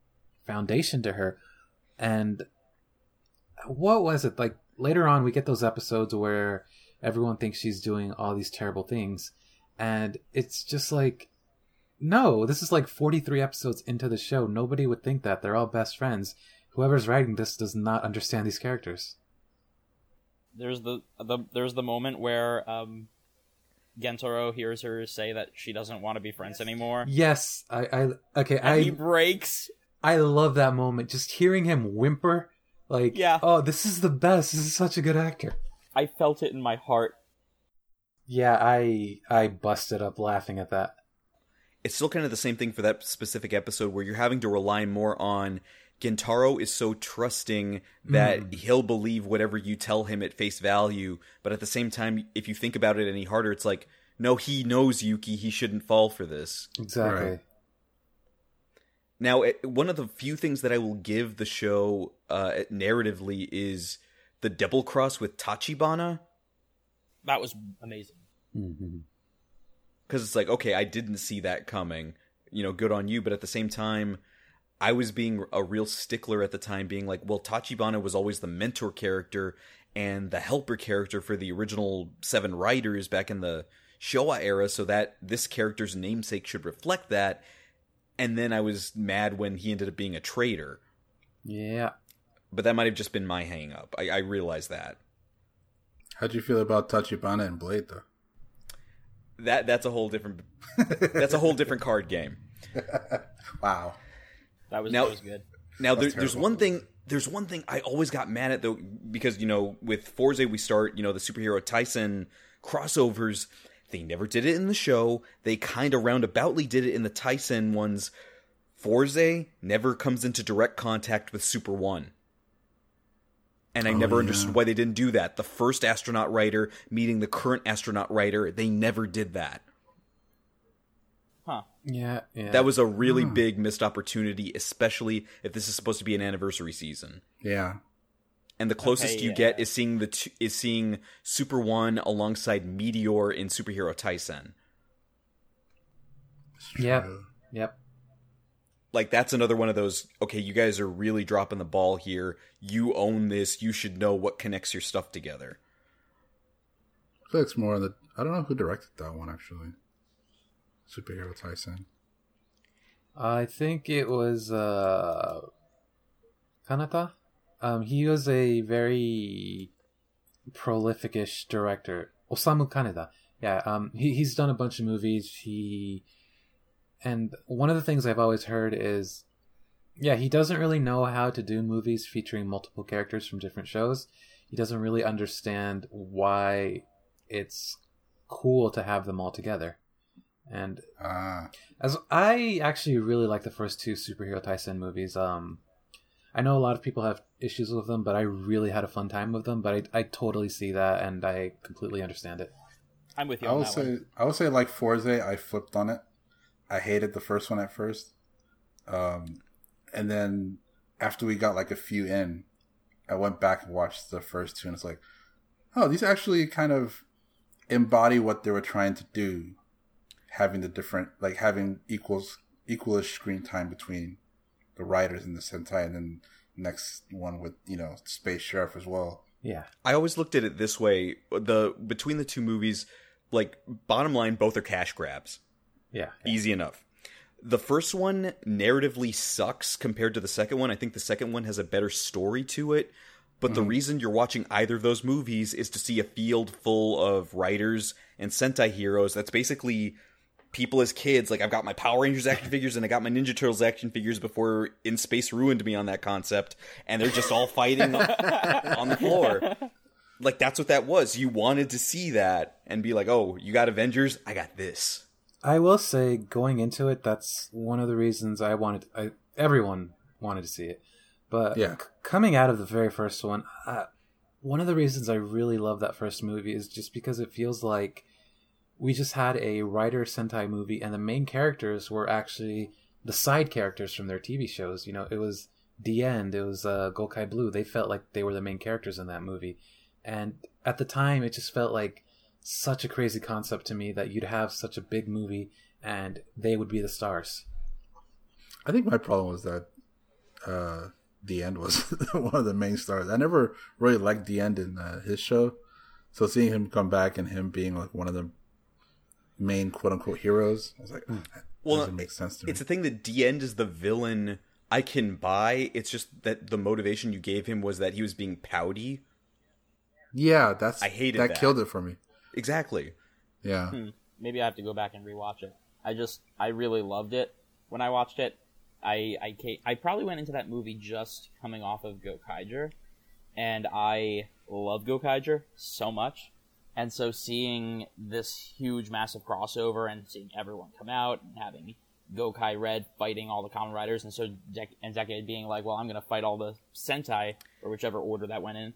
[SPEAKER 3] foundation to her. And what was it like later on we get those episodes where everyone thinks she's doing all these terrible things and it's just like no, this is like 43 episodes into the show. Nobody would think that. They're all best friends. Whoever's writing this does not understand these characters
[SPEAKER 4] there's the, the there's the moment where um, Gentaro hears her say that she doesn't want to be friends anymore.
[SPEAKER 3] Yes, I, I okay,
[SPEAKER 4] and
[SPEAKER 3] I
[SPEAKER 4] he breaks.
[SPEAKER 3] I love that moment. Just hearing him whimper, like,
[SPEAKER 4] Yeah.
[SPEAKER 3] oh, this is the best. This is such a good actor.
[SPEAKER 4] I felt it in my heart.
[SPEAKER 3] Yeah, I I busted up laughing at that.
[SPEAKER 5] It's still kind of the same thing for that specific episode where you're having to rely more on Gentaro is so trusting that he'll believe whatever you tell him at face value, but at the same time, if you think about it any harder, it's like, no, he knows Yuki, he shouldn't fall for this.
[SPEAKER 3] Exactly.
[SPEAKER 2] Right.
[SPEAKER 5] Now, eh, one of the few things that I will give the show uh, narratively is the double cross with Tachibana,
[SPEAKER 4] That was amazing.
[SPEAKER 3] hmm
[SPEAKER 5] because it's like, okay, I didn't see that coming. You know, good on you, but at the same time, I was being a real stickler at the time, being like, well, Tachibana was always the mentor character and the helper character for the original seven Riders back in the Showa era, so that this character's namesake should reflect that. And then I was mad when he ended up being a traitor.
[SPEAKER 3] Yeah.
[SPEAKER 5] But that might have just been my hang up. I, I realize that.
[SPEAKER 2] How'd you feel about Tachibana and Blade though?
[SPEAKER 5] That that's a whole different that's a whole different card game.
[SPEAKER 2] Wow.
[SPEAKER 4] That was
[SPEAKER 5] Now-
[SPEAKER 4] that was good.
[SPEAKER 5] Now there,
[SPEAKER 2] That's
[SPEAKER 5] there's one thing. There's one thing I always got mad at though, because you know with Fourze we start you know the Super Hero Taisen crossovers. They never did it in the show. They kind of roundaboutly did it in the Taisen ones. Fourze never comes into direct contact with Super One. And I
[SPEAKER 2] Oh,
[SPEAKER 5] never
[SPEAKER 2] yeah.
[SPEAKER 5] understood why they didn't do that. The first astronaut Rider meeting the current astronaut Rider, they never did that.
[SPEAKER 4] Huh.
[SPEAKER 3] Yeah. Yeah.
[SPEAKER 5] That was a really
[SPEAKER 2] Hmm.
[SPEAKER 5] big missed opportunity, especially if this is supposed to be an anniversary season.
[SPEAKER 2] Yeah.
[SPEAKER 5] and the closest
[SPEAKER 4] Okay,
[SPEAKER 5] you
[SPEAKER 4] yeah.
[SPEAKER 5] get is seeing the t- is seeing Super One alongside Meteor in Super Hero Taisen.
[SPEAKER 2] It's
[SPEAKER 3] Yep. Yep.
[SPEAKER 5] Like that's another one of those. Okay, you guys are really dropping the ball here. You own this. You should know what connects your stuff together.
[SPEAKER 2] I feel like it's more on the. I don't know who directed that one actually. Super Hero Taisen.
[SPEAKER 3] I think it was uh Kanata. Um he was a very prolificish director. Osamu Kaneda. Yeah, um he, he's done a bunch of movies. He and one of the things I've always heard is yeah, he doesn't really know how to do movies featuring multiple characters from different shows. He doesn't really understand why it's cool to have them all together. And
[SPEAKER 2] Ah,
[SPEAKER 3] as I actually really like the first two Super Hero Taisen movies. Um, I know a lot of people have issues with them, but I really had a fun time with them. But I, I totally see that, and I completely understand it.
[SPEAKER 4] I'm with you
[SPEAKER 2] I
[SPEAKER 4] on
[SPEAKER 2] would
[SPEAKER 4] that
[SPEAKER 2] say
[SPEAKER 4] one.
[SPEAKER 2] I would say like Fourze. I flipped on it. I hated the first one at first, um, and then after we got like a few in, I went back and watched the first two, and it's like, oh, these actually kind of embody what they were trying to do, having the different like having equals equalish screen time between the Riders and the Sentai, and then next one with you know Space Sheriff as well.
[SPEAKER 3] Yeah.
[SPEAKER 5] I always looked at it this way: the between the two movies, like bottom line, both are cash grabs.
[SPEAKER 3] Yeah.
[SPEAKER 5] Easy enough. The first one narratively sucks compared to the second one. I think the second one has a better story to it. But the mm-hmm. reason you're watching either of those movies is to see a field full of Riders and Sentai heroes that's basically people as kids. Like, I've got my Power Rangers action figures and I got my Ninja Turtles action figures before In Space ruined me on that concept. And they're just all fighting on the floor. Like, that's what that was. You wanted to see that and be like, oh, you got Avengers? I got this.
[SPEAKER 3] I will say, going into it, that's one of the reasons I wanted. I, everyone wanted to see it, but
[SPEAKER 2] Yeah.
[SPEAKER 3] c- coming out of the very first one, uh, one of the reasons I really love that first movie is just because it feels like we just had a Rider Sentai movie, and the main characters were actually the side characters from their TV shows. You know, it was Diend. It was uh, Gokai Blue. They felt like they were the main characters in that movie, and at the time, it just felt like such a crazy concept to me that you'd have such a big movie and they would be the stars.
[SPEAKER 2] I think my problem was that uh, Diend was one of the main stars. I never really liked Diend in uh, his show, so seeing him come back and him being like one of the main quote unquote heroes, I was like, "Mm, that
[SPEAKER 5] Well,
[SPEAKER 2] doesn't make sense to me.
[SPEAKER 5] It's the thing that Diend is the villain I can buy. It's just that the motivation you gave him was that he was being pouty.
[SPEAKER 2] yeah, that's
[SPEAKER 5] I hated
[SPEAKER 2] that,
[SPEAKER 5] that.
[SPEAKER 2] killed it for me.
[SPEAKER 5] Exactly.
[SPEAKER 2] Yeah,
[SPEAKER 4] maybe I have to go back and rewatch it. I just I really loved it when I watched it. I I I probably went into that movie just coming off of Gokaiger, and I love Gokaiger so much. And so seeing this huge, massive crossover and seeing everyone come out and having Gokai Red fighting all the Kamen Riders, and so Dec- and Decade being like, "Well, I'm going to fight all the Sentai or whichever order that went in."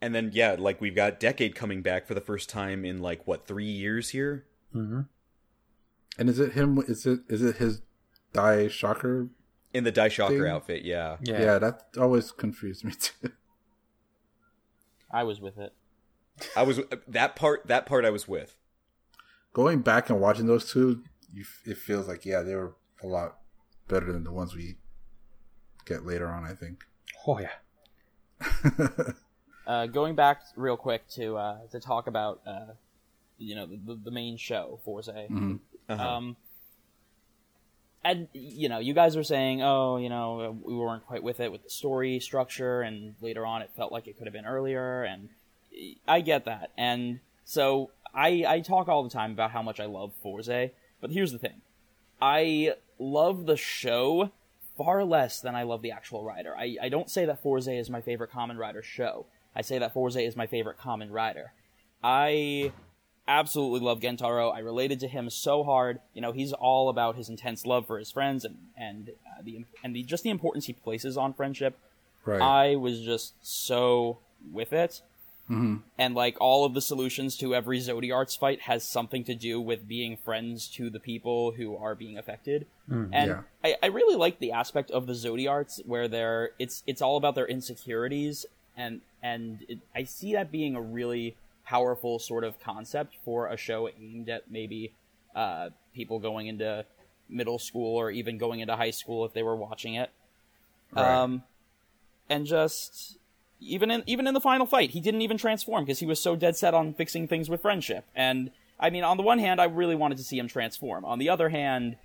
[SPEAKER 5] And then yeah, like we've got Decade coming back for the first time in like what three years here.
[SPEAKER 3] Mm-hmm.
[SPEAKER 2] and is it him? Is it is it his Dai-Shocker?
[SPEAKER 5] In the Dai-Shocker
[SPEAKER 2] Thing.
[SPEAKER 5] outfit, yeah.
[SPEAKER 3] Yeah.
[SPEAKER 2] Yeah. that always confused me too.
[SPEAKER 4] I was with it.
[SPEAKER 5] I was that part. That part I was with.
[SPEAKER 2] Going back and watching those two, you, it feels like yeah, they were a lot better than the ones we get later on. I think.
[SPEAKER 3] Oh yeah.
[SPEAKER 4] uh, going back real quick to uh, to talk about uh, you know the, the main show Fourze.
[SPEAKER 5] Uh-huh.
[SPEAKER 4] Um, and you know, you guys were saying, oh, you know, we weren't quite with it with the story structure, and later on, it felt like it could have been earlier, and I get that. And so I I talk all the time about how much I love Fourze, but here's the thing, I love the show far less than I love the actual rider. I, I don't say that Fourze is my favorite Kamen Rider show. I say that Fourze is my favorite Kamen Rider. I absolutely love Gentaro. I related to him so hard. You know, he's all about his intense love for his friends and and uh, the and the just the importance he places on friendship.
[SPEAKER 2] right.
[SPEAKER 4] I was just so with it. And like all of the solutions to every Zodiarts fight has something to do with being friends to the people who are being affected. and
[SPEAKER 2] yeah.
[SPEAKER 4] I, I really like the aspect of the Zodiarts where they're it's it's all about their insecurities and and it, I see that being a really powerful sort of concept for a show aimed at maybe uh, people going into middle school or even going into high school if they were watching it.
[SPEAKER 2] Right.
[SPEAKER 4] Um, and just even in even in the final fight, he didn't even transform because he was so dead set on fixing things with friendship. And I mean, on the one hand, I really wanted to see him transform. On the other hand,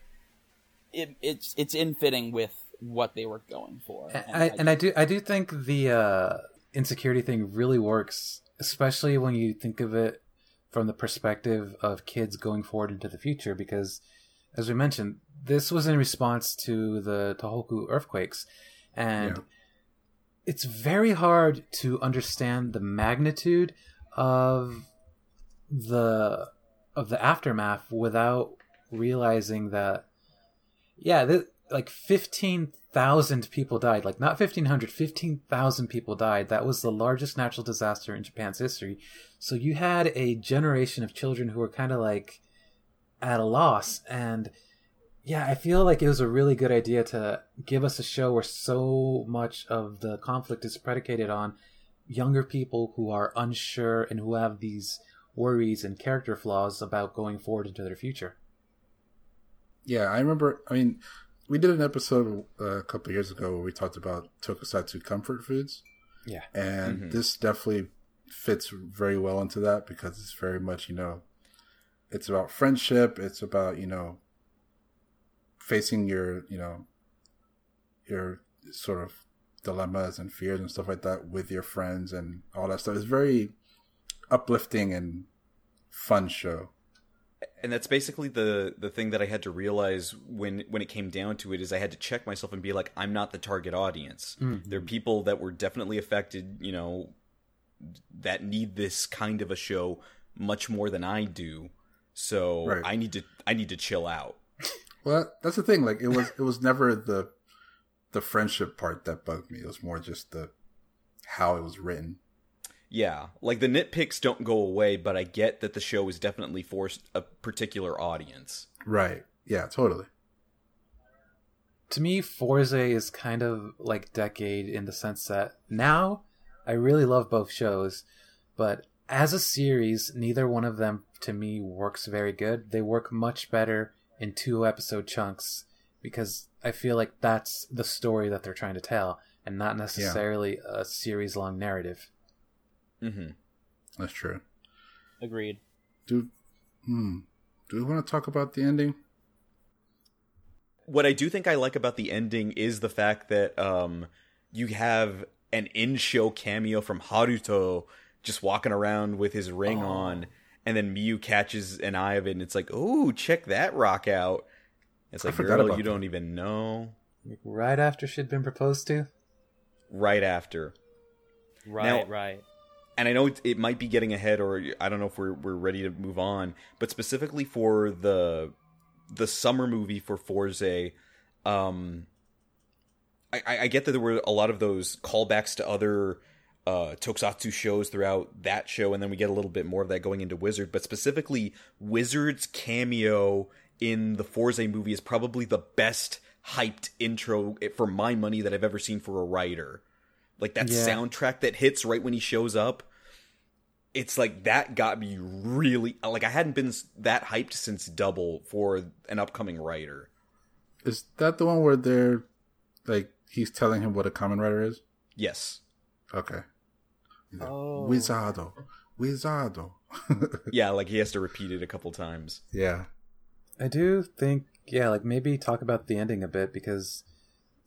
[SPEAKER 4] it, it's it's in fitting with what they were going for.
[SPEAKER 3] I, and I do I do think the uh, insecurity thing really works, especially when you think of it from the perspective of kids going forward into the future. Because, as we mentioned, this was in response to the Tohoku earthquakes, and
[SPEAKER 2] Yeah.
[SPEAKER 3] It's very hard to understand the magnitude of the of the aftermath without realizing that yeah th- like 15,000 people died. Like not 1500 15,000 people died. That was the largest natural disaster in Japan's history. So you had a generation of children who were kind of like at a loss. And yeah i feel like it was a really good idea to give us a show where so much of the conflict is predicated on younger people who are unsure and who have these worries and character flaws about going forward into their future
[SPEAKER 2] Yeah, I remember. I mean, we did an episode uh, a couple years ago where we talked about tokusatsu comfort foods,
[SPEAKER 3] Yeah.
[SPEAKER 2] and
[SPEAKER 5] Mhm.
[SPEAKER 2] this definitely fits very well into that because it's very much you know, it's about friendship. It's about you know, facing your you know, your sort of dilemmas and fears and stuff like that with your friends and all that stuff. It's very uplifting and fun show.
[SPEAKER 5] and that's basically the the thing that I had to realize when when it came down to it is I had to check myself and be like I'm not the target audience. Mm-hmm. There are people that were definitely affected, you know, that need this kind of a show much more than I do. So
[SPEAKER 2] Right.
[SPEAKER 5] I need to I need to chill out.
[SPEAKER 2] Well, that's the thing. Like it was, it was never the the friendship part that bugged me. It was more just the how it was written.
[SPEAKER 5] Yeah, like the nitpicks don't go away, but I get that the show is definitely for a particular audience.
[SPEAKER 2] Right. Yeah. Totally.
[SPEAKER 3] to me, Fourze is kind of like Decade in the sense that now I really love both shows, but as a series, neither one of them to me works very good. They work much better in two episode chunks because I feel like that's the story that they're trying to tell and not necessarily a series long narrative.
[SPEAKER 5] Mm-hmm.
[SPEAKER 2] That's true.
[SPEAKER 4] Agreed.
[SPEAKER 2] Do hmm. Do we want to talk about the ending?
[SPEAKER 5] What I do think I like about the ending is the fact that um, you have an in-show cameo from Haruto just walking around with his ring on, and then Miyu catches an eye of it, and it's like, "Oh, check that rock out!" It's like, girl, you
[SPEAKER 2] that.
[SPEAKER 5] don't even know.
[SPEAKER 3] Right after she'd been proposed to?
[SPEAKER 5] Right after,
[SPEAKER 4] Right,
[SPEAKER 5] Now-
[SPEAKER 4] right.
[SPEAKER 5] and I know it, it might be getting ahead, or I don't know if we're we're ready to move on, but specifically for the the summer movie for Fourze, um, I, I I get that there were a lot of those callbacks to other uh, Tokusatsu shows throughout that show, and then we get a little bit more of that going into Wizard, but specifically Wizard's cameo in the Fourze movie is probably the best hyped intro for my money that I've ever seen for a Rider. Like that
[SPEAKER 3] Yeah.
[SPEAKER 5] soundtrack that hits right when he shows up. It's like that got me really like I hadn't been that hyped since Double for an upcoming Rider.
[SPEAKER 2] Is that the one where they're like he's telling him what a Kamen Rider is?
[SPEAKER 5] Yes.
[SPEAKER 2] Okay. He's like,
[SPEAKER 4] Oh.
[SPEAKER 2] Wizardo. Wizardo.
[SPEAKER 5] Yeah, like he has to repeat it a couple times.
[SPEAKER 2] yeah.
[SPEAKER 3] I do think, yeah, like maybe talk about the ending a bit because.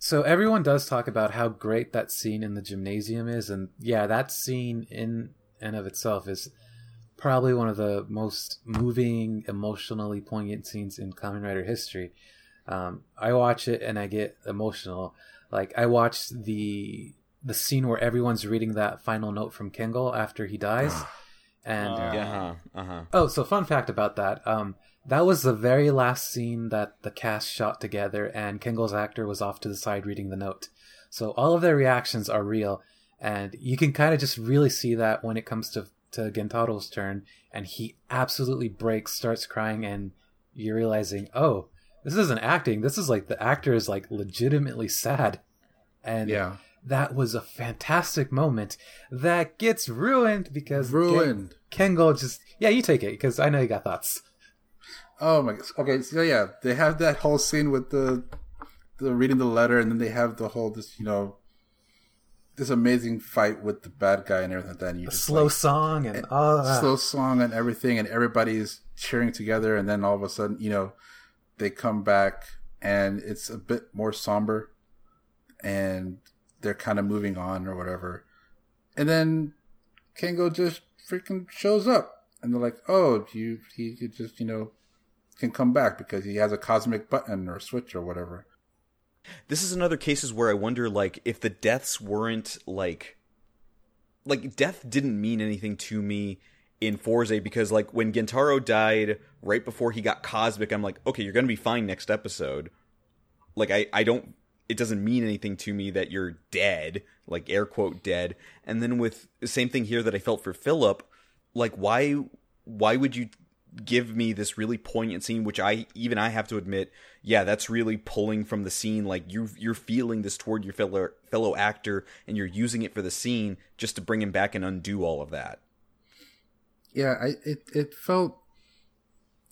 [SPEAKER 3] So everyone does talk about how great that scene in the gymnasium is, and yeah, that scene in and of itself is probably one of the most moving, emotionally poignant scenes in Kamen Rider history. Um, I watch it and I get emotional. Like I watched the the scene where everyone's reading that final note from Kengo after he dies, and
[SPEAKER 4] Uh,
[SPEAKER 5] Yeah, uh-huh. Uh-huh.
[SPEAKER 3] Oh, so fun fact about that. Um, that was the very last scene that the cast shot together, and Kengo's actor was off to the side reading the note. So all of their reactions are real, and you can kind of just really see that when it comes to to Gentaro's turn, and he absolutely breaks, starts crying, and you're realizing, oh, this isn't acting. This is like the actor is like legitimately sad, and
[SPEAKER 2] Yeah.
[SPEAKER 3] That was a fantastic moment that gets ruined because Ken-
[SPEAKER 2] Ruined.
[SPEAKER 3] Kengo just yeah, you take it because I know you got thoughts.
[SPEAKER 2] Oh my god. Okay, so yeah, they have that whole scene with the the reading the letter and then they have the whole this, you know, this amazing fight with the bad guy and everything like that. And you
[SPEAKER 3] slow
[SPEAKER 2] like,
[SPEAKER 3] song and all that. Ah.
[SPEAKER 2] slow song and everything and everybody's cheering together and then all of a sudden you know they come back and it's a bit more somber and they're kind of moving on or whatever and then Kengo just freaking shows up and they're like oh you he just you know can come back because he has a cosmic button or switch or whatever
[SPEAKER 5] This is another cases where I wonder like if the deaths weren't like like death didn't mean anything to me in Fourze because like when Gentaro died right before he got cosmic I'm like okay you're going to be fine next episode. Like I I don't it doesn't mean anything to me that you're dead, like air quote dead. And then with the same thing here that I felt for Philip, like why why would you give me this really poignant scene which I even I have to admit, yeah, that's really pulling from the scene like you you're feeling this toward your fellow fellow actor and you're using it for the scene just to bring him back and undo all of that.
[SPEAKER 2] yeah i it, it felt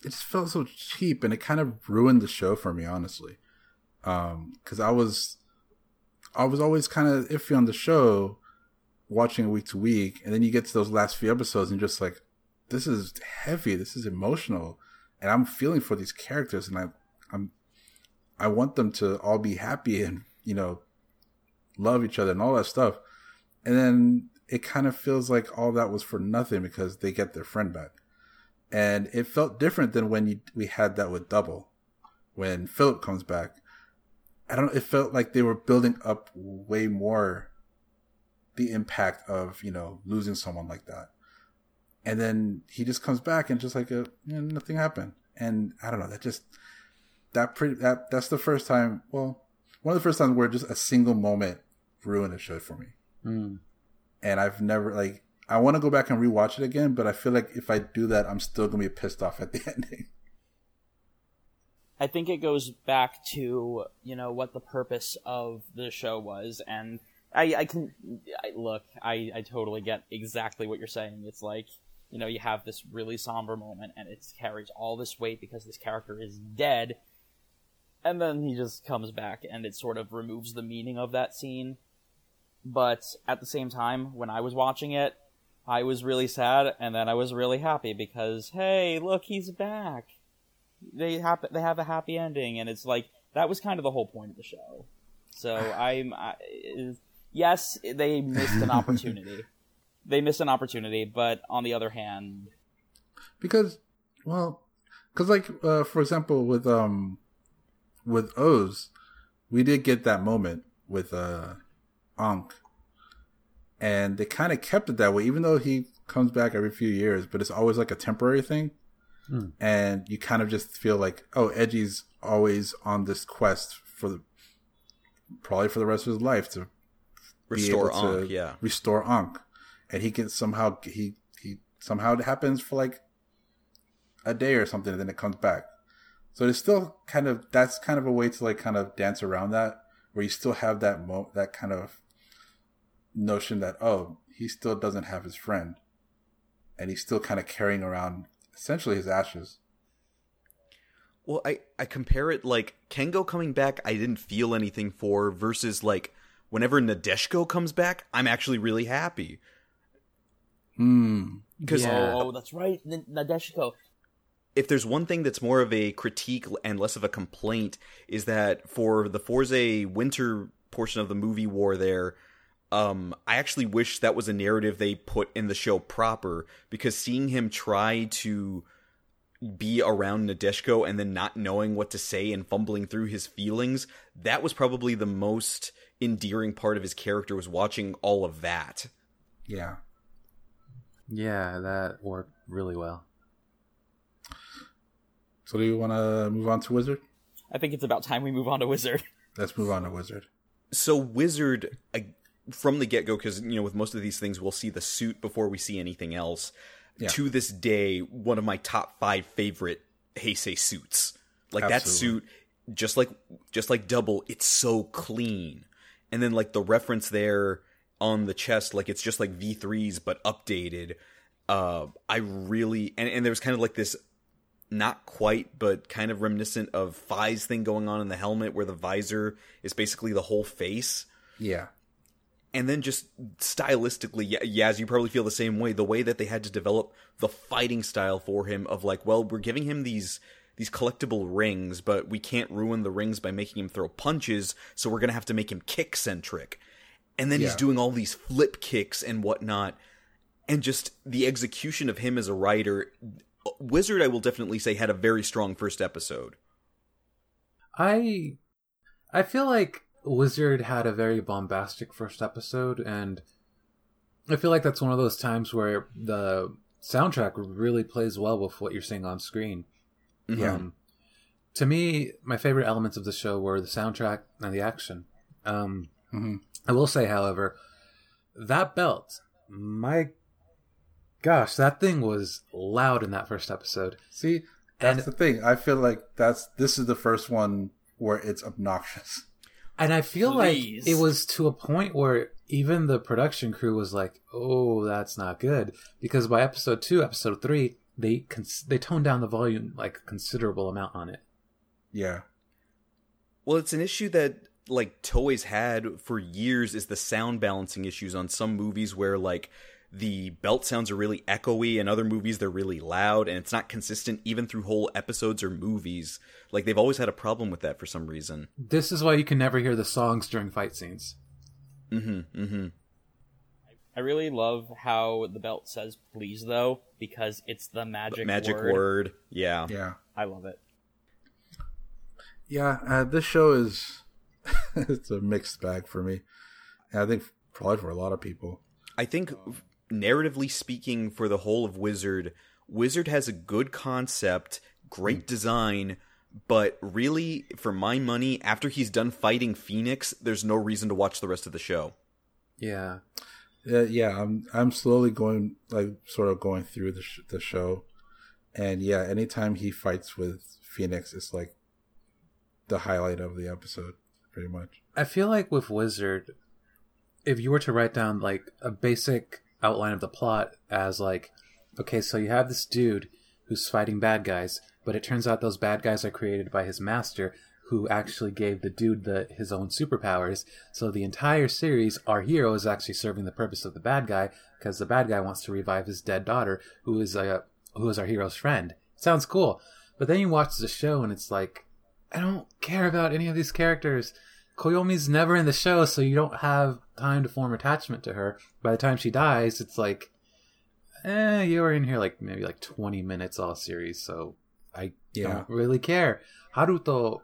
[SPEAKER 2] it just felt so cheap and it kind of ruined the show for me honestly Um, because I was I was always kind of iffy on the show, watching week to week, and then you get to those last few episodes and just like, this is heavy, this is emotional, and I'm feeling for these characters, and I I'm I want them to all be happy and you know love each other and all that stuff, and then it kind of feels like all that was for nothing because they get their friend back, and it felt different than when you, we had that with Double, when Philip comes back. I don't. It felt like they were building up way more the impact of you know losing someone like that, and then he just comes back and just like a, you know, nothing happened. And I don't know. That just that pretty that that's the first time. Well, one of the first times where just a single moment ruined a show for me.
[SPEAKER 3] Mm.
[SPEAKER 2] And I've never like I want to go back and rewatch it again, but I feel like if I do that, I'm still gonna be pissed off at the ending.
[SPEAKER 4] I think it goes back to you know what the purpose of the show was, and I, I can I, look. I, I totally get exactly what you're saying. It's like you know you have this really somber moment, and it carries all this weight because this character is dead, and then he just comes back, and it sort of removes the meaning of that scene. But at the same time, when I was watching it, I was really sad, and then I was really happy because hey, look, he's back they have they have a happy ending, and it's like that was kind of the whole point of the show. So I'm I, yes, they missed an opportunity. they missed an opportunity, but on the other hand,
[SPEAKER 2] because well, because like uh, for example with um with OOO's, we did get that moment with uh Ankh, and they kind of kept it that way, even though he comes back every few years, but it's always like a temporary thing.
[SPEAKER 3] Hmm.
[SPEAKER 2] And you kind of just feel like, oh, Eiji's always on this quest for the probably for the rest of his life to
[SPEAKER 5] Restore Ankh, yeah.
[SPEAKER 2] restore Ankh, and he can somehow he he somehow it happens for like a day or something, and then it comes back. So it's still kind of that's kind of a way to like kind of dance around that, where you still have that mo that kind of notion that oh he still doesn't have his friend, and he's still kind of carrying around essentially his ashes.
[SPEAKER 5] Well, I, I compare it like Kengo coming back, I didn't feel anything for, versus like whenever Nadeshiko comes back, I'm actually really happy.
[SPEAKER 2] Hmm.
[SPEAKER 5] Because
[SPEAKER 3] Yeah.
[SPEAKER 4] oh, that's right, N- Nadeshiko.
[SPEAKER 5] if there's one thing that's more of a critique and less of a complaint, is that for the Fourze winter portion of the movie war there, um, I actually wish that was a narrative they put in the show proper, because seeing him try to be around Nadeshiko and then not knowing what to say and fumbling through his feelings, that was probably the most endearing part of his character was watching all of that.
[SPEAKER 2] Yeah.
[SPEAKER 3] Yeah, that worked really well.
[SPEAKER 2] So do you want to move on to Wizard?
[SPEAKER 4] I think it's about time we move on to Wizard.
[SPEAKER 2] Let's move on to Wizard.
[SPEAKER 5] So Wizard, I, from the get go, because you know with most of these things we'll see the suit before we see anything else.
[SPEAKER 2] Yeah.
[SPEAKER 5] To this day, one of my top five favorite Heisei suits. Like that suit, just like just like Double, it's so clean. And then like the reference there on the chest, like it's just like V3s but updated. Uh, I really and and there was kind of like this not quite, but kind of reminiscent of Faiz's thing going on in the helmet, where the visor is basically the whole face.
[SPEAKER 2] Yeah.
[SPEAKER 5] And then just stylistically, yeah, Yaz, you probably feel the same way. The way that they had to develop the fighting style for him of like, well, we're giving him these these collectible rings, but we can't ruin the rings by making him throw punches, so we're gonna have to make him kick centric. And then he's doing all these flip kicks and whatnot. And just the execution of him as a Rider, Wizard, I will definitely say, had a very strong first episode.
[SPEAKER 3] I I feel like Wizard had a very bombastic first episode and I feel like that's one of those times where the soundtrack really plays well with what you're seeing on screen.
[SPEAKER 2] Yeah.
[SPEAKER 3] Um, to me, my favorite elements of the show were the soundtrack and the action. Um,
[SPEAKER 2] Mhm.
[SPEAKER 3] I will say, however, that belt, my gosh, that thing was loud in that first episode.
[SPEAKER 2] See, that's
[SPEAKER 3] And-
[SPEAKER 2] the thing. I feel like that's this is the first one where it's obnoxious.
[SPEAKER 3] And I feel
[SPEAKER 4] Please.
[SPEAKER 3] like it was to a point where even the production crew was like, "Oh, that's not good," because by episode two, episode three, they cons- they toned down the volume like a considerable amount on it.
[SPEAKER 2] Yeah.
[SPEAKER 5] Well, it's an issue that like Toei's had for years is the sound balancing issues on some movies where like the belt sounds are really echoey and other movies they're really loud and it's not consistent even through whole episodes or movies. Like they've always had a problem with that for some reason.
[SPEAKER 3] This is why you can never hear the songs during fight scenes.
[SPEAKER 5] mm-hmm mm-hmm
[SPEAKER 4] I really love how the belt says "please" though, because it's the magic
[SPEAKER 5] Magic
[SPEAKER 4] word.
[SPEAKER 5] word. Yeah.
[SPEAKER 2] Yeah.
[SPEAKER 4] I love it.
[SPEAKER 2] Yeah, uh, this show is it's a mixed bag for me. And I think probably for a lot of people.
[SPEAKER 5] I think narratively speaking for the whole of Wizard, Wizard has a good concept, great design, but really for my money after he's done fighting Phoenix, there's no reason to watch the rest of the show.
[SPEAKER 3] Yeah.
[SPEAKER 2] Uh, yeah, I'm I'm slowly going like sort of going through the sh- the show, and yeah, anytime he fights with Phoenix, it's like the highlight of the episode, pretty much.
[SPEAKER 3] I feel like with Wizard, if you were to write down like a basic outline of the plot as like, okay, so you have this dude who's fighting bad guys, but it turns out those bad guys are created by his master, who actually gave the dude the his own superpowers. So the entire series, our hero is actually serving the purpose of the bad guy because the bad guy wants to revive his dead daughter, who is a who is our hero's friend. Sounds cool, but then you watch the show and it's like, I don't care about any of these characters. Koyomi's never in the show, so you don't have time to form attachment to her. By the time she dies, it's like, eh, you were in here like maybe like 20 minutes all series, so I
[SPEAKER 2] Yeah.
[SPEAKER 3] don't really care. Haruto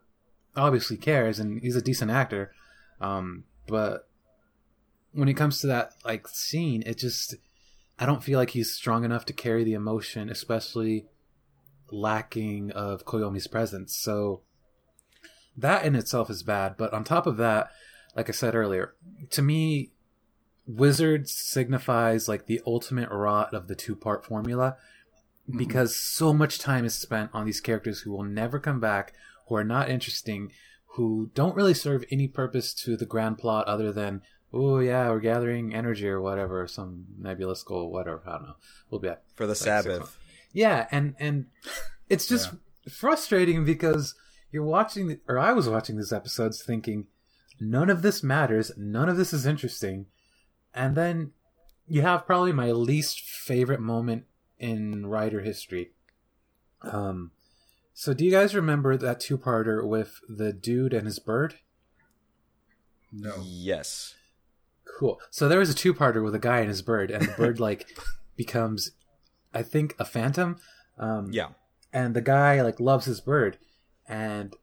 [SPEAKER 3] obviously cares, and he's a decent actor, um, but when it comes to that like scene, it just I don't feel like he's strong enough to carry the emotion, especially lacking of Koyomi's presence. So that in itself is bad. But on top of that, like I said earlier, to me, Wizard signifies like the ultimate rot of the two part formula mm-hmm. because so much time is spent on these characters who will never come back, who are not interesting, who don't really serve any purpose to the grand plot other than, oh yeah, we're gathering energy or whatever, some nebulous goal, whatever. I don't know. We'll be at
[SPEAKER 5] For the
[SPEAKER 3] like
[SPEAKER 5] Sabbath.
[SPEAKER 3] Yeah, and and it's just frustrating because you're watching, the, or I was watching these episodes thinking, none of this matters, none of this is interesting, and then you have probably my least favorite moment in Rider history. Um, so do you guys remember that two-parter with the dude and his bird?
[SPEAKER 2] No.
[SPEAKER 5] Yes.
[SPEAKER 3] Cool. So there was a two-parter with a guy and his bird, and the bird like becomes, I think, a phantom. Um,
[SPEAKER 5] Yeah.
[SPEAKER 3] and the guy like loves his bird, and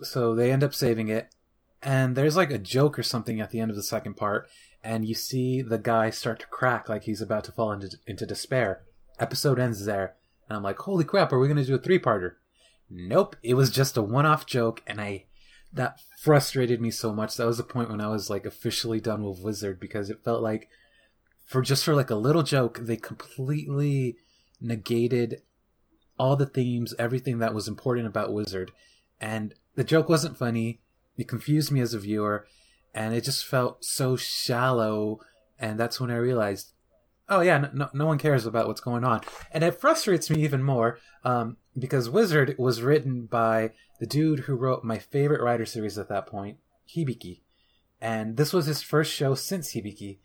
[SPEAKER 3] so they end up saving it. And there's like a joke or something at the end of the second part, and you see the guy start to crack like he's about to fall into into despair. Episode ends there, and I'm like, holy crap, are we gonna do a three-parter? Nope, it was just a one-off joke, and I that frustrated me so much. That was the point when I was like officially done with Wizard because it felt like for just for like a little joke, they completely negated all the themes, everything that was important about Wizard. And the joke wasn't funny. It confused me as a viewer. And it just felt so shallow. And that's when I realized, oh, yeah, no, no, one cares about what's going on. And it frustrates me even more um, because Wizard was written by the dude who wrote my favorite Rider series at that point, Hibiki. And this was his first show since Hibiki.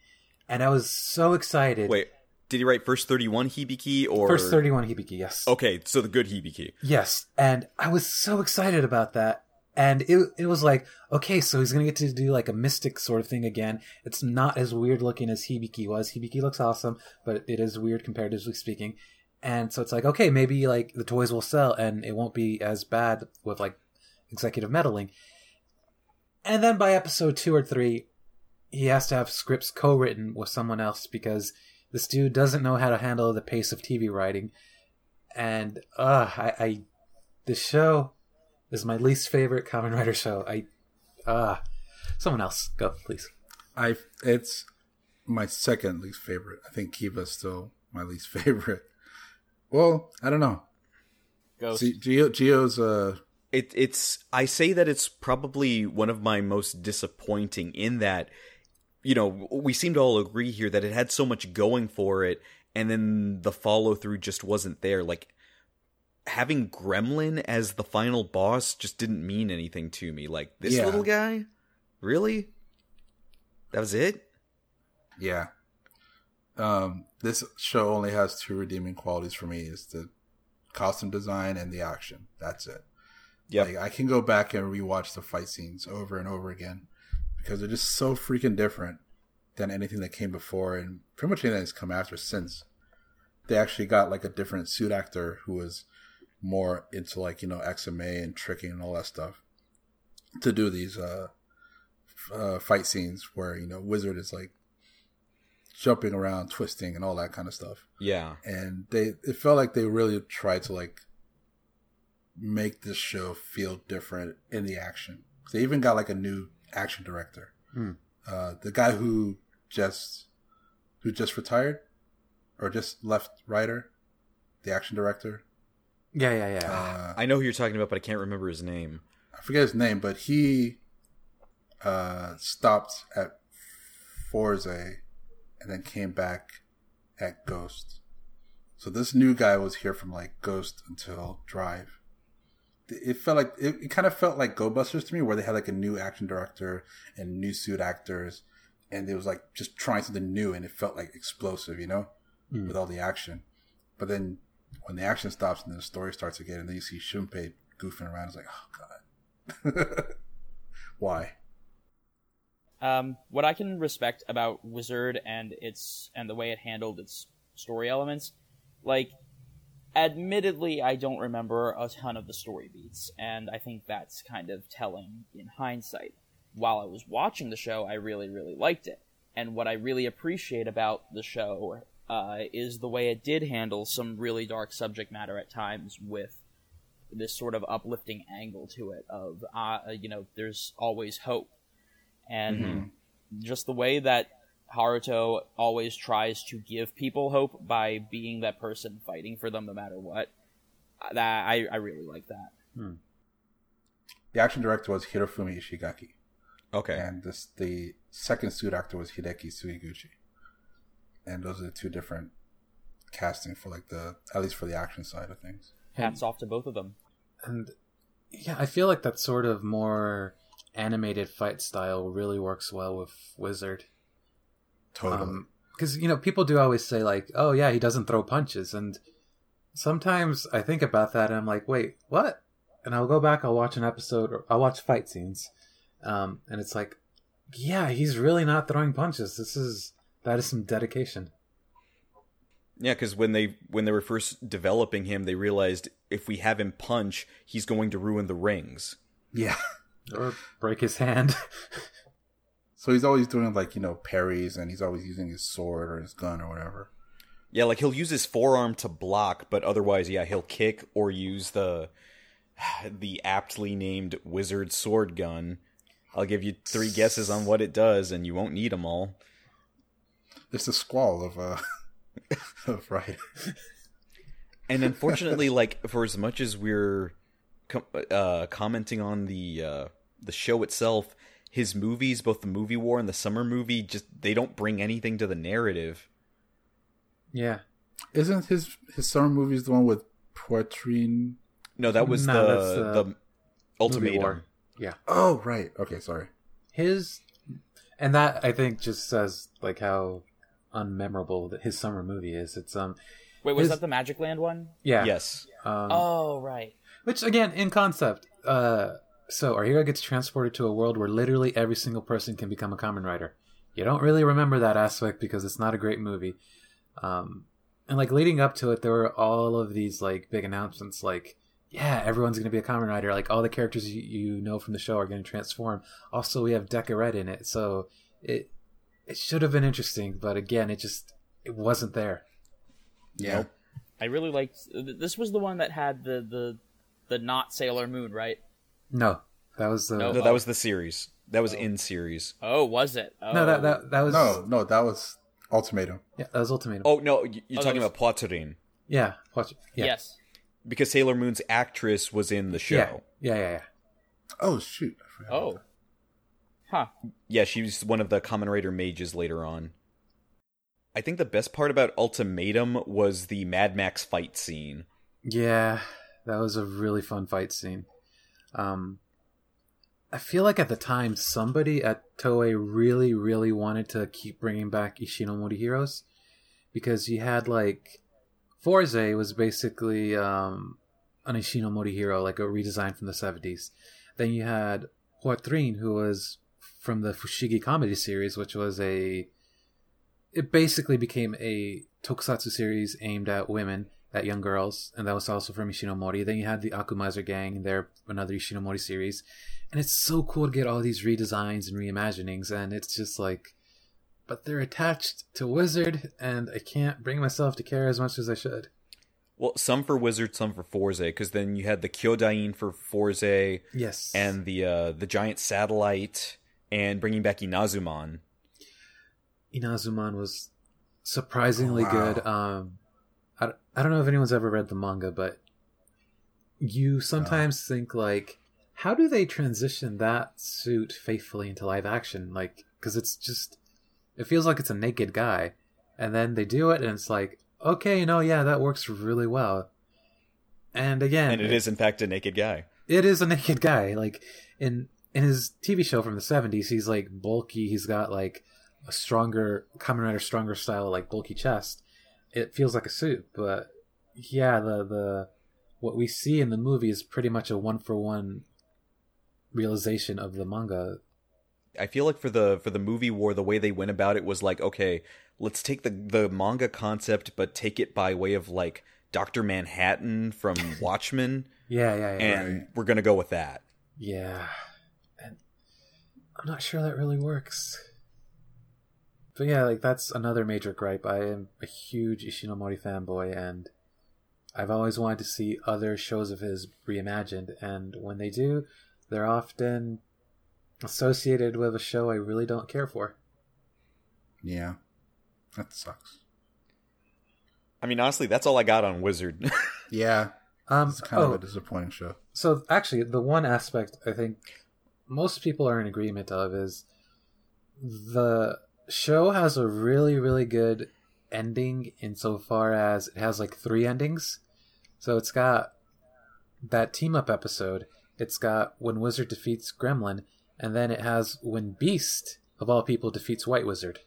[SPEAKER 3] And I was so excited.
[SPEAKER 5] Wait, did he write first 31 Hibiki or
[SPEAKER 3] First 31 Hibiki, yes.
[SPEAKER 5] Okay, so the good Hibiki.
[SPEAKER 3] Yes, and I was so excited about that. And it it was like, okay, so he's gonna get to do like a mystic sort of thing again. It's not as weird looking as Hibiki was. Hibiki looks awesome, but it is weird comparatively speaking. And so it's like, okay, maybe like the toys will sell and it won't be as bad with like executive meddling. And then by episode two or three, he has to have scripts co-written with someone else because this dude doesn't know how to handle the pace of TV writing. And uh, I, I the show is my least favorite Kamen Rider show. I uh someone else go please.
[SPEAKER 2] I it's my second least favorite. I think Kiva's still my least favorite. Well, I don't know.
[SPEAKER 4] Ghost.
[SPEAKER 2] See, Zi-O, Zi-O's uh
[SPEAKER 5] It, it's I say that it's probably one of my most disappointing in that you know we seem to all agree here that it had so much going for it and then the follow through just wasn't there like having Gremlin as the final boss just didn't mean anything to me. Like this
[SPEAKER 2] Yeah.
[SPEAKER 5] little guy, really? That was it.
[SPEAKER 2] Yeah. Um, this show only has two redeeming qualities for me: is the costume design and the action. That's it.
[SPEAKER 5] Yeah,
[SPEAKER 2] Like I can go back and rewatch the fight scenes over and over again because they're just so freaking different than anything that came before and pretty much anything that's come after since. They actually got like a different suit actor who was more into like you know XMA and tricking and all that stuff to do these uh, f- uh fight scenes where you know Wizard is like jumping around, twisting, and all that kind of stuff
[SPEAKER 5] yeah.
[SPEAKER 2] and they it felt like they really tried to like make this show feel different in the action. They even got like a new action director,
[SPEAKER 3] Hmm.
[SPEAKER 2] uh, the guy who just who just retired or just left Rider, the action director.
[SPEAKER 3] Yeah, yeah, yeah.
[SPEAKER 2] Uh,
[SPEAKER 5] I know who you're talking about, but I can't remember his name.
[SPEAKER 2] I forget his name, but he uh, stopped at Fourze and then came back at Ghost. So this new guy was here from like Ghost until Drive. It felt like it, it kind of felt like Go Busters to me, where they had like a new action director and new suit actors, and it was like just trying something new, and it felt like explosive, you know,
[SPEAKER 3] Hmm.
[SPEAKER 2] with all the action. But then when the action stops and then the story starts again, and then you see Shunpei goofing around, it's like, oh god, why?
[SPEAKER 4] Um, what I can respect about Wizard and its and the way it handled its story elements, like, admittedly, I don't remember a ton of the story beats, and I think that's kind of telling in hindsight. While I was watching the show, I really, really liked it, and what I really appreciate about the show uh, is the way it did handle some really dark subject matter at times with this sort of uplifting angle to it of uh, you know there's always hope. And just the way that Haruto always tries to give people hope by being that person fighting for them no matter what. uh, That I, I really like that.
[SPEAKER 2] The action director was Hirofumi Ishigaki,
[SPEAKER 5] Okay.
[SPEAKER 2] and this the second suit actor was Hideki Suiguchi, and those are the two different casting for like the at least for the action side of things.
[SPEAKER 4] Hats off to both of them.
[SPEAKER 3] and yeah, I feel like that sort of more animated fight style really works well with Wizard.
[SPEAKER 2] Totally.
[SPEAKER 3] because you know people do always say like oh yeah he doesn't throw punches and sometimes i think about that and i'm like wait what and i'll go back i'll watch an episode or i'll watch fight scenes um, and it's like yeah he's really not throwing punches this is that is some dedication
[SPEAKER 5] Yeah, because when they when they were first developing him, they realized if we have him punch, he's going to ruin the rings.
[SPEAKER 2] yeah.
[SPEAKER 3] or break his hand
[SPEAKER 2] So he's always doing like you know parries, and he's always using his sword or his gun or whatever.
[SPEAKER 5] Yeah, like he'll use his forearm to block, but otherwise, yeah, he'll kick or use the the aptly named wizard sword gun. I'll give you three guesses on what it does, and you won't need them all.
[SPEAKER 2] It's a squall of uh of right.
[SPEAKER 5] And unfortunately, like for as much as we're com- uh, commenting on the uh, the show itself, his movies, both the movie war and the summer movie, just they don't bring anything to the narrative.
[SPEAKER 3] yeah
[SPEAKER 2] Isn't his his summer movies the one with Poitrine?
[SPEAKER 5] No, that was
[SPEAKER 3] No,
[SPEAKER 5] the
[SPEAKER 3] that's, uh,
[SPEAKER 5] the
[SPEAKER 3] Movie
[SPEAKER 5] ultimatum.
[SPEAKER 3] War. yeah
[SPEAKER 2] Oh right. Okay, sorry.
[SPEAKER 3] his and that i think just says like how unmemorable that his summer movie is it's um
[SPEAKER 4] Wait, was
[SPEAKER 3] His-
[SPEAKER 4] that the Magic Land one?
[SPEAKER 3] yeah
[SPEAKER 5] Yes.
[SPEAKER 3] um,
[SPEAKER 4] Oh, right.
[SPEAKER 3] Which again, in concept, uh, so our hero gets transported to a world where literally every single person can become a Kamen Rider. You don't really remember that aspect because it's not a great movie. Um, and like leading up to it, there were all of these like big announcements, like yeah, everyone's going to be a Kamen Rider. Like all the characters you, you know from the show are going to transform. Also, we have Deka Red in it, so it it should have been interesting, but again, it just it wasn't there.
[SPEAKER 2] Yeah.
[SPEAKER 5] Nope.
[SPEAKER 4] I really liked. This was the one that had the the the not Sailor Moon, right?
[SPEAKER 3] No, that was the
[SPEAKER 4] No.
[SPEAKER 5] No, that was the series. That was oh. in series.
[SPEAKER 4] Oh, was it? Oh.
[SPEAKER 3] no that that oh. that was
[SPEAKER 2] No, no, that was Ultimatum.
[SPEAKER 3] yeah that was Ultimatum.
[SPEAKER 5] Oh no, you're
[SPEAKER 4] Oh,
[SPEAKER 5] talking
[SPEAKER 4] was-
[SPEAKER 5] about Poitrine
[SPEAKER 3] Yeah, watch. Yeah.
[SPEAKER 4] Yes.
[SPEAKER 5] because Sailor Moon's actress was in the show.
[SPEAKER 3] Yeah, yeah, yeah, yeah.
[SPEAKER 2] Oh shoot. I forgot
[SPEAKER 4] Oh. Huh.
[SPEAKER 5] Yeah, she was one of the Kamen Rider mages later on. I think the best part about Ultimatum was the Mad Max fight scene.
[SPEAKER 3] Yeah, That was a really fun fight scene. Um, I feel like at the time somebody at Toei really, really wanted to keep bringing back Ishinomori heroes because you had like Fourze was basically um, an Ishinomori hero, like a redesign from the seventies. Then you had Poitrine, who was from the Fushigi comedy series, which was a it basically became a tokusatsu series aimed at women, at young girls, and that was also from Ishinomori. Then you had the Akumaizer Gang, and they're another Ishinomori series. And it's so cool to get all these redesigns and reimaginings, and it's just like, but they're attached to Wizard, and I can't bring myself to care as much as I should.
[SPEAKER 5] Well, some for Wizard, some for Fourze, because then you had the Kyodain for Fourze,
[SPEAKER 3] Yes.
[SPEAKER 5] and the uh, the giant satellite, and bringing back Inazuman.
[SPEAKER 3] Inazuman was surprisingly
[SPEAKER 2] Wow.
[SPEAKER 3] good. Um, I, don't know if anyone's ever read the manga, but you uh-huh. sometimes think like, how do they transition that suit faithfully into live action? Like, because it's just, it feels like it's a naked guy, and then they do it, and it's like, okay, no, yeah, that works really well. And again,
[SPEAKER 5] And it is, in fact, a naked guy.
[SPEAKER 3] it is a naked guy. Like in in his TV show from the seventies, he's like bulky. He's got like a stronger Kamen Rider stronger style, like bulky chest. It feels like a suit, but yeah, the the what we see in the movie is pretty much a one for one realization of the manga.
[SPEAKER 5] I feel like for the for the movie war, the way they went about it was like, okay, let's take the the manga concept, but take it by way of like Doctor Manhattan from Watchmen,
[SPEAKER 3] Yeah, yeah, yeah.
[SPEAKER 5] and we're gonna go with that.
[SPEAKER 3] Yeah. And I'm not sure that really works. But yeah, like that's another major gripe. I am a huge Ishinomori fanboy and I've always wanted to see other shows of his reimagined and when they do, they're often associated with a show I really don't care for.
[SPEAKER 2] Yeah, that sucks.
[SPEAKER 5] I mean, honestly, that's all I got on Wizard.
[SPEAKER 2] Yeah,
[SPEAKER 3] Um
[SPEAKER 2] it's kind
[SPEAKER 3] oh,
[SPEAKER 2] of a disappointing show.
[SPEAKER 3] So actually, the one aspect I think most people are in agreement of is the show has a really, really good ending insofar as it has like three endings. So it's got that team up episode. It's got when Wizard defeats Gremlin, and then it has when Beast of all people defeats White Wizard.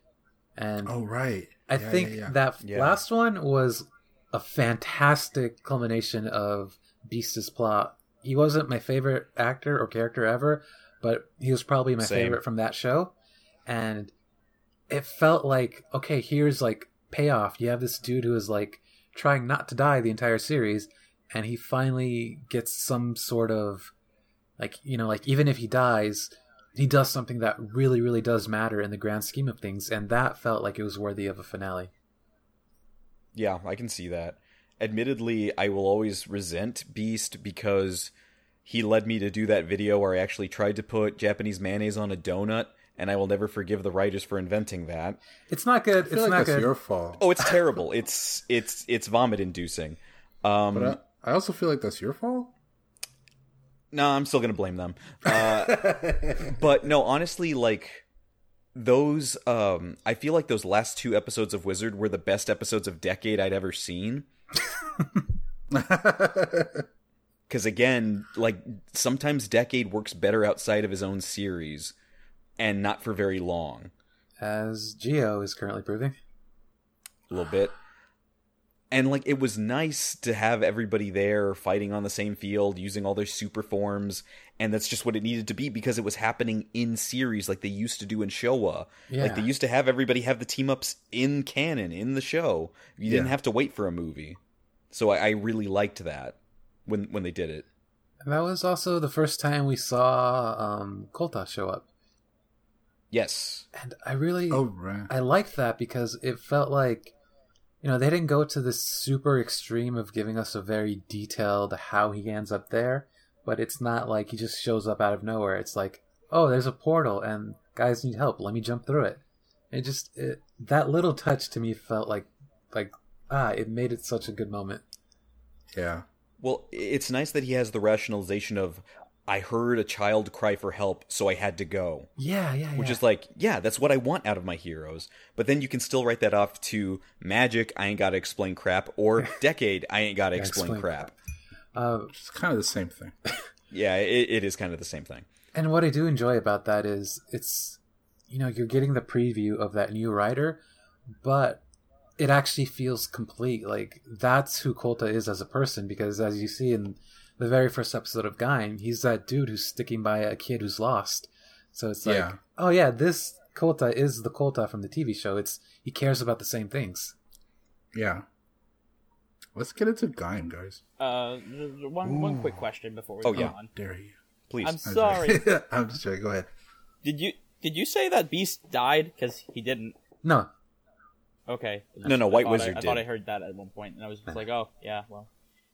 [SPEAKER 3] And
[SPEAKER 2] Oh right,
[SPEAKER 3] I
[SPEAKER 2] Yeah,
[SPEAKER 3] think
[SPEAKER 2] yeah, yeah.
[SPEAKER 3] that
[SPEAKER 5] Yeah.
[SPEAKER 3] last one was a fantastic culmination of Beast's plot. He wasn't my favorite actor or character ever, but he was probably my
[SPEAKER 5] Same.
[SPEAKER 3] favorite from that show. And it felt like, okay, here's like payoff. You have this dude who is like trying not to die the entire series, and he finally gets some sort of like, you know, like even if he dies, he does something that really, really does matter in the grand scheme of things, and that felt like it was worthy of a finale.
[SPEAKER 5] yeah, I can see that. Admittedly, I will always resent Beast because he led me to do that video where I actually tried to put Japanese mayonnaise on a donut, and I will never forgive the writers for inventing that.
[SPEAKER 3] It's not good.
[SPEAKER 2] I feel
[SPEAKER 3] It's
[SPEAKER 2] like
[SPEAKER 3] not
[SPEAKER 2] that's
[SPEAKER 3] good.
[SPEAKER 2] your fault.
[SPEAKER 5] Oh, it's terrible. it's it's it's vomit inducing. Um,
[SPEAKER 2] But I, I also feel like that's your fault.
[SPEAKER 5] No, I'm still gonna blame them. Uh, but no, honestly, like those, um, I feel like those last two episodes of Wizard were the best episodes of Decade I'd ever seen. Because again, like sometimes Decade works better outside of his own series, and not for very long.
[SPEAKER 3] As Zi-O is currently proving.
[SPEAKER 5] a little bit. And like it was nice to have everybody there fighting on the same field, using all their super forms, and that's just what it needed to be because it was happening in series like they used to do in Showa.
[SPEAKER 3] Yeah.
[SPEAKER 5] Like they used to have everybody have the team ups in canon in the show. You didn't have to wait for a movie. So I, I really liked that when when they did it.
[SPEAKER 3] And that was also the first time we saw um, Kota show up.
[SPEAKER 5] Yes.
[SPEAKER 3] And I really
[SPEAKER 2] oh right.
[SPEAKER 3] I liked that because it felt like you know, they didn't go to this super extreme of giving us a very detailed how he ends up there, but it's not like he just shows up out of nowhere. It's like, oh, there's a portal and guys need help. Let me jump through it. It just it, that little touch to me felt like like ah, it made it such a good moment.
[SPEAKER 2] Yeah.
[SPEAKER 5] Well, it's nice that he has the rationalization of I heard a child cry for help, so I had to go.
[SPEAKER 3] Yeah, yeah,
[SPEAKER 5] Which is like, yeah, that's what I want out of my heroes. But then you can still write that off to magic, I ain't gotta explain crap, or decade, I ain't gotta explain,
[SPEAKER 3] explain
[SPEAKER 5] crap.
[SPEAKER 3] Uh,
[SPEAKER 2] It's kind of the same thing.
[SPEAKER 5] Yeah, it, it is kind of the same thing.
[SPEAKER 3] and what I do enjoy about that is it's, you know, you're getting the preview of that new Rider, but it actually feels complete. Like that's who Kota is as a person, because as you see in the very first episode of Gaim, he's that dude who's sticking by a kid who's lost. So it's like,
[SPEAKER 2] Yeah.
[SPEAKER 3] oh yeah, this Kota is the Kota from the TV show. It's he cares about the same things.
[SPEAKER 2] Yeah. Let's get into Gaim, guys.
[SPEAKER 4] Uh, one one quick question before we
[SPEAKER 5] Oh,
[SPEAKER 4] move
[SPEAKER 5] yeah.
[SPEAKER 4] on.
[SPEAKER 2] Dare you?
[SPEAKER 5] Please.
[SPEAKER 4] I'm sorry.
[SPEAKER 2] I'm just joking. Go ahead.
[SPEAKER 4] did you did you say that Beast died? Because he didn't.
[SPEAKER 3] No,
[SPEAKER 4] Okay.
[SPEAKER 5] No, no, White
[SPEAKER 4] thought
[SPEAKER 5] Wizard
[SPEAKER 4] I, I thought I heard that at one point, and I was just like, oh yeah, well.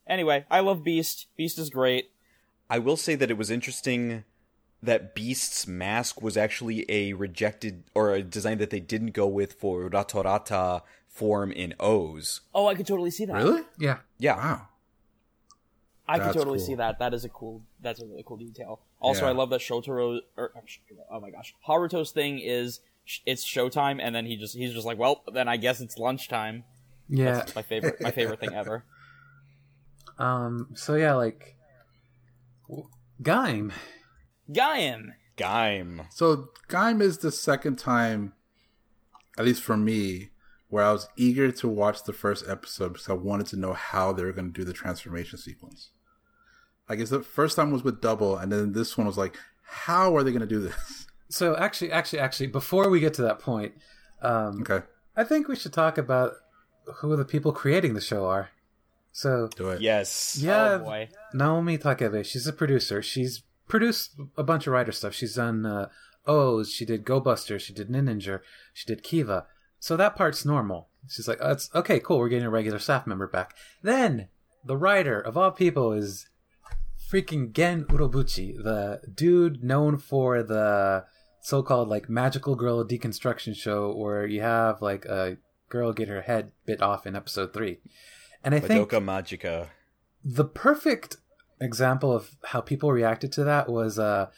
[SPEAKER 4] Anyway, I love Beast. Beast is great.
[SPEAKER 5] I will say that it was interesting that Beast's mask was actually a rejected or a design that they didn't go with for Ratorata form in OOO's.
[SPEAKER 4] Oh, I could totally see that.
[SPEAKER 2] Really?
[SPEAKER 3] yeah,
[SPEAKER 5] Yeah.
[SPEAKER 2] Wow.
[SPEAKER 4] I could totally
[SPEAKER 2] cool.
[SPEAKER 4] see that. That is a cool. That's a really cool detail. Also,
[SPEAKER 2] Yeah.
[SPEAKER 4] I love that Shotaro. Or, oh my gosh, Haruto's thing is it's showtime, and then he just he's just like, well, then I guess it's lunchtime.
[SPEAKER 3] yeah.
[SPEAKER 4] That's my favorite. My favorite thing ever.
[SPEAKER 3] Um. So yeah, like Gaim.
[SPEAKER 4] Gaim.
[SPEAKER 5] Gaim.
[SPEAKER 2] So Gaim is the second time, at least for me, where I was eager to watch the first episode because I wanted to know how they were going to do the transformation sequence. I guess the first time was with Double, and then this one was like, how are they going to do this?
[SPEAKER 3] So actually, actually, actually, before we get to that point, um,
[SPEAKER 2] Okay,
[SPEAKER 3] I think we should talk about who the people creating the show are. So
[SPEAKER 2] do it.
[SPEAKER 5] Yes.
[SPEAKER 3] yeah,
[SPEAKER 4] Oh boy.
[SPEAKER 3] Naomi Takebe, she's a producer. She's produced a bunch of Rider stuff. She's done uh, OOO's, she did Go Buster, she did Ninja, she did Kiva. So that part's normal. She's like, oh, it's okay, cool. We're getting a regular staff member back. Then the writer of all people is freaking Gen Urobuchi, the dude known for the so-called like magical girl deconstruction show where you have like a girl get her head bit off in episode three. And I think
[SPEAKER 5] Madoka Magica.
[SPEAKER 3] the perfect example of how people reacted to that was uh,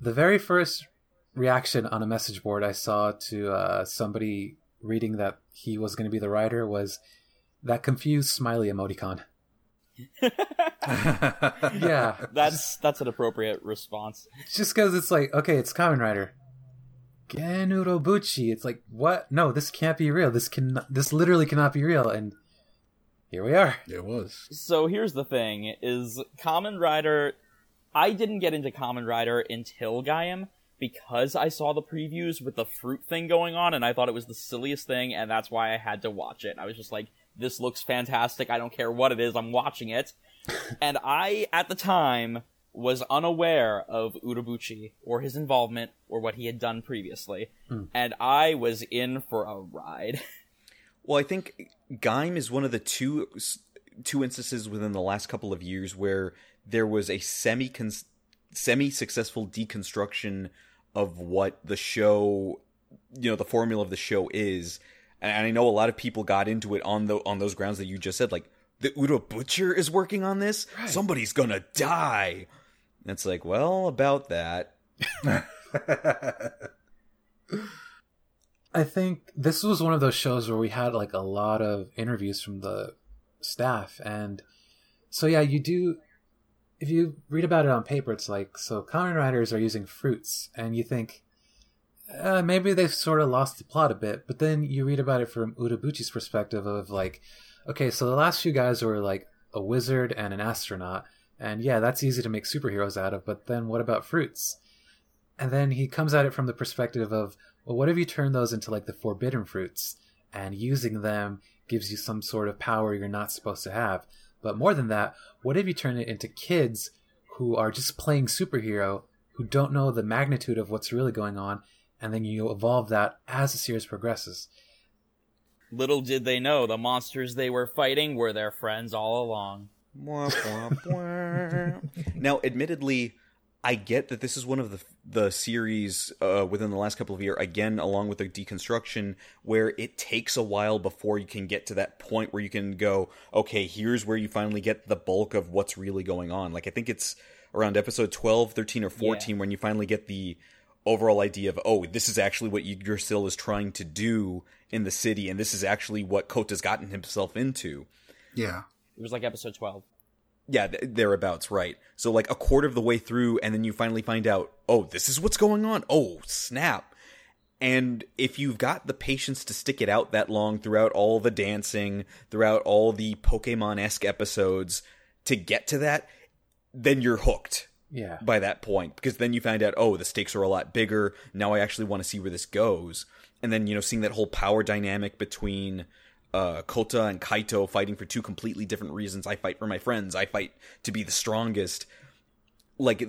[SPEAKER 3] the very first reaction on a message board I saw to uh, somebody reading that he was going to be the writer was that confused smiley emoticon. yeah,
[SPEAKER 4] That's that's an appropriate response.
[SPEAKER 3] just because it's like, okay, it's Kamen Rider. Gen Urobuchi. It's like, what? No, this can't be real. This can, this literally cannot be real. And here we are.
[SPEAKER 2] It was.
[SPEAKER 4] So here's the thing: is Kamen Rider. I didn't get into Kamen Rider until Gaim because I saw the previews with the fruit thing going on, and I thought it was the silliest thing, and that's why I had to watch it. I was just like, "This looks fantastic. I don't care what it is. I'm watching it." and I, at the time, was unaware of Urobuchi or his involvement or what he had done previously, hmm. and I was in for a ride.
[SPEAKER 5] Well, I think Gaim is one of the two two instances within the last couple of years where there was a semi semi successful deconstruction of what the show, you know, the formula of the show is. And I know a lot of people got into it on the on those grounds that you just said, like the Urobuchi is working on this. Somebody's gonna die. And it's like, well, about that.
[SPEAKER 3] I think this was one of those shows where we had like a lot of interviews from the staff, and so yeah, you do. If you read about it on paper, it's like so. Kamen Riders are using fruits, and you think uh, maybe they've sort of lost the plot a bit. But then you read about it from Urobuchi's perspective of like, okay, so the last few guys were like a wizard and an astronaut, and yeah, that's easy to make superheroes out of. But then what about fruits? And then he comes at it from the perspective of, well, what if you turn those into like the forbidden fruits and using them gives you some sort of power you're not supposed to have? But more than that, what if you turn it into kids who are just playing superhero, who don't know the magnitude of what's really going on, and then you evolve that as the series progresses?
[SPEAKER 4] Little did they know the monsters they were fighting were their friends all along.
[SPEAKER 5] Now, admittedly, I get that this is one of the the series uh, within the last couple of years, again, along with the deconstruction, where it takes a while before you can get to that point where you can go, okay, here's where you finally get the bulk of what's really going on. Like, I think it's around episode 12, 13, or 14 when you finally get the overall idea of, oh, this is actually what Yggdrasil is trying to do in the city, and this is actually what Kota's gotten himself into.
[SPEAKER 2] Yeah.
[SPEAKER 4] It was like episode 12.
[SPEAKER 5] Yeah, thereabouts, right. So like a quarter of the way through and then you finally find out, "Oh, this is what's going on." Oh, snap. And if you've got the patience to stick it out that long throughout all the dancing, throughout all the Pokemon-esque episodes to get to that, then you're hooked
[SPEAKER 3] Yeah.
[SPEAKER 5] by that point because then you find out oh the stakes are a lot bigger now i actually want to see where this goes and then you know seeing that whole power dynamic between uh, kota and kaito fighting for two completely different reasons. I fight for my friends. I fight to be the strongest. Like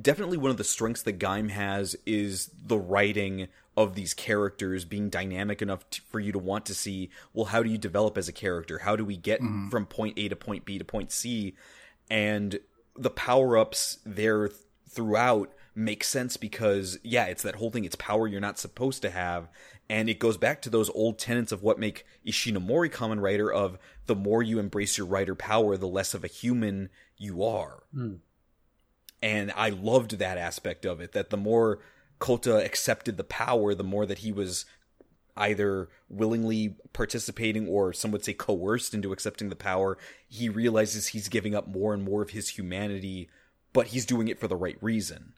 [SPEAKER 5] definitely one of the strengths that Gaim has is the writing of these characters being dynamic enough to, for you to want to see well how do you develop as a character? How do we get from point A to point B to point C? And the power-ups there th- throughout make sense because yeah it's that whole thing. It's power you're not supposed to have and it goes back to those old tenets of what make Ishinomori Kamen Rider of the more you embrace your Rider power the less of a human you are hmm. and I loved that aspect of it. That the more Kota accepted the power, the more that he was either willingly participating or some would say coerced into accepting the power. He realizes he's giving up more and more of his humanity, but he's doing it for the right reason.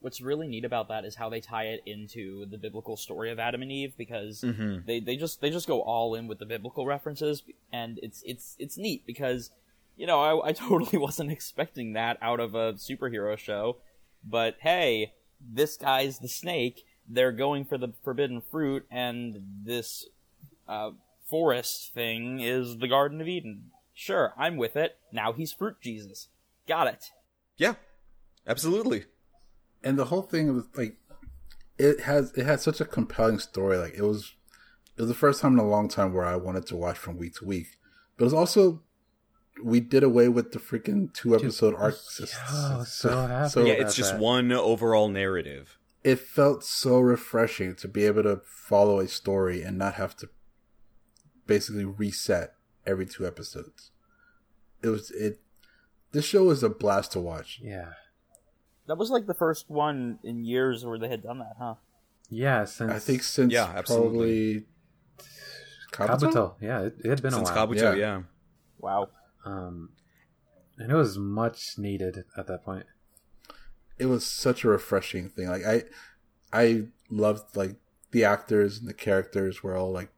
[SPEAKER 4] What's really neat about that is how they tie it into the biblical story of Adam and Eve because
[SPEAKER 5] Mm-hmm.
[SPEAKER 4] they, they just they just go all in with the biblical references and it's it's it's neat because you know I, I totally wasn't expecting that out of a superhero show but hey this guy's the snake they're going for the forbidden fruit and this uh, forest thing is the Garden of Eden sure I'm with it now he's fruit Jesus got it
[SPEAKER 5] Yeah, absolutely.
[SPEAKER 2] And the whole thing was like it has it had such a compelling story like it was it was the first time in a long time where i wanted to watch from week to week but it was also we did away with the freaking two episode arc system
[SPEAKER 3] Oh, so happy.
[SPEAKER 2] so
[SPEAKER 5] Yeah, it's just
[SPEAKER 3] that.
[SPEAKER 5] one overall narrative.
[SPEAKER 2] it felt so refreshing to be able to follow a story and not have to basically reset every two episodes it was it this show was a blast to watch
[SPEAKER 3] Yeah.
[SPEAKER 4] That was like the first one in years where they had done that huh
[SPEAKER 3] Yeah, since
[SPEAKER 2] i think since
[SPEAKER 5] Yeah, absolutely.
[SPEAKER 2] probably Kabuto?
[SPEAKER 3] Kabuto. Yeah, it, it had been
[SPEAKER 5] Since
[SPEAKER 3] a while.
[SPEAKER 5] Since Kabuto,
[SPEAKER 2] Yeah.
[SPEAKER 5] yeah.
[SPEAKER 4] wow
[SPEAKER 3] Um, and it was much needed at that point.
[SPEAKER 2] it was such a refreshing thing. Like I, I loved like the actors and the characters were all like,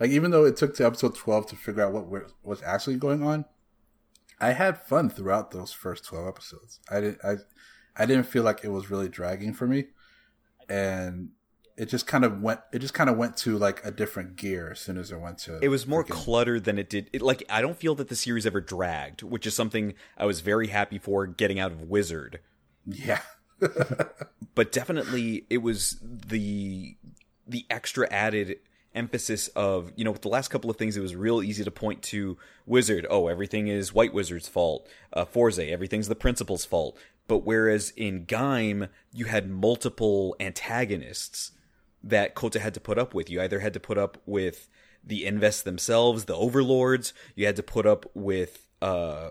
[SPEAKER 2] like even though it took to episode twelve to figure out what was actually going on, I had fun throughout those first twelve episodes. I didn't, I, I didn't feel like it was really dragging for me, and it just kind of went. It just kind of went to like a different gear as soon as it went to.
[SPEAKER 5] It was more
[SPEAKER 2] freaking-
[SPEAKER 5] cluttered than it did. It, like I don't feel that the series ever dragged, which is something I was very happy for getting out of Wizard.
[SPEAKER 2] yeah.
[SPEAKER 5] But definitely, it was the the extra added emphasis of you know with the last couple of things it was real easy to point to wizard oh everything is white wizard's fault uh forze everything's the principal's fault but whereas in Gaim you had multiple antagonists that Kota had to put up with. You either had to put up with the Inves themselves, the overlords, you had to put up with uh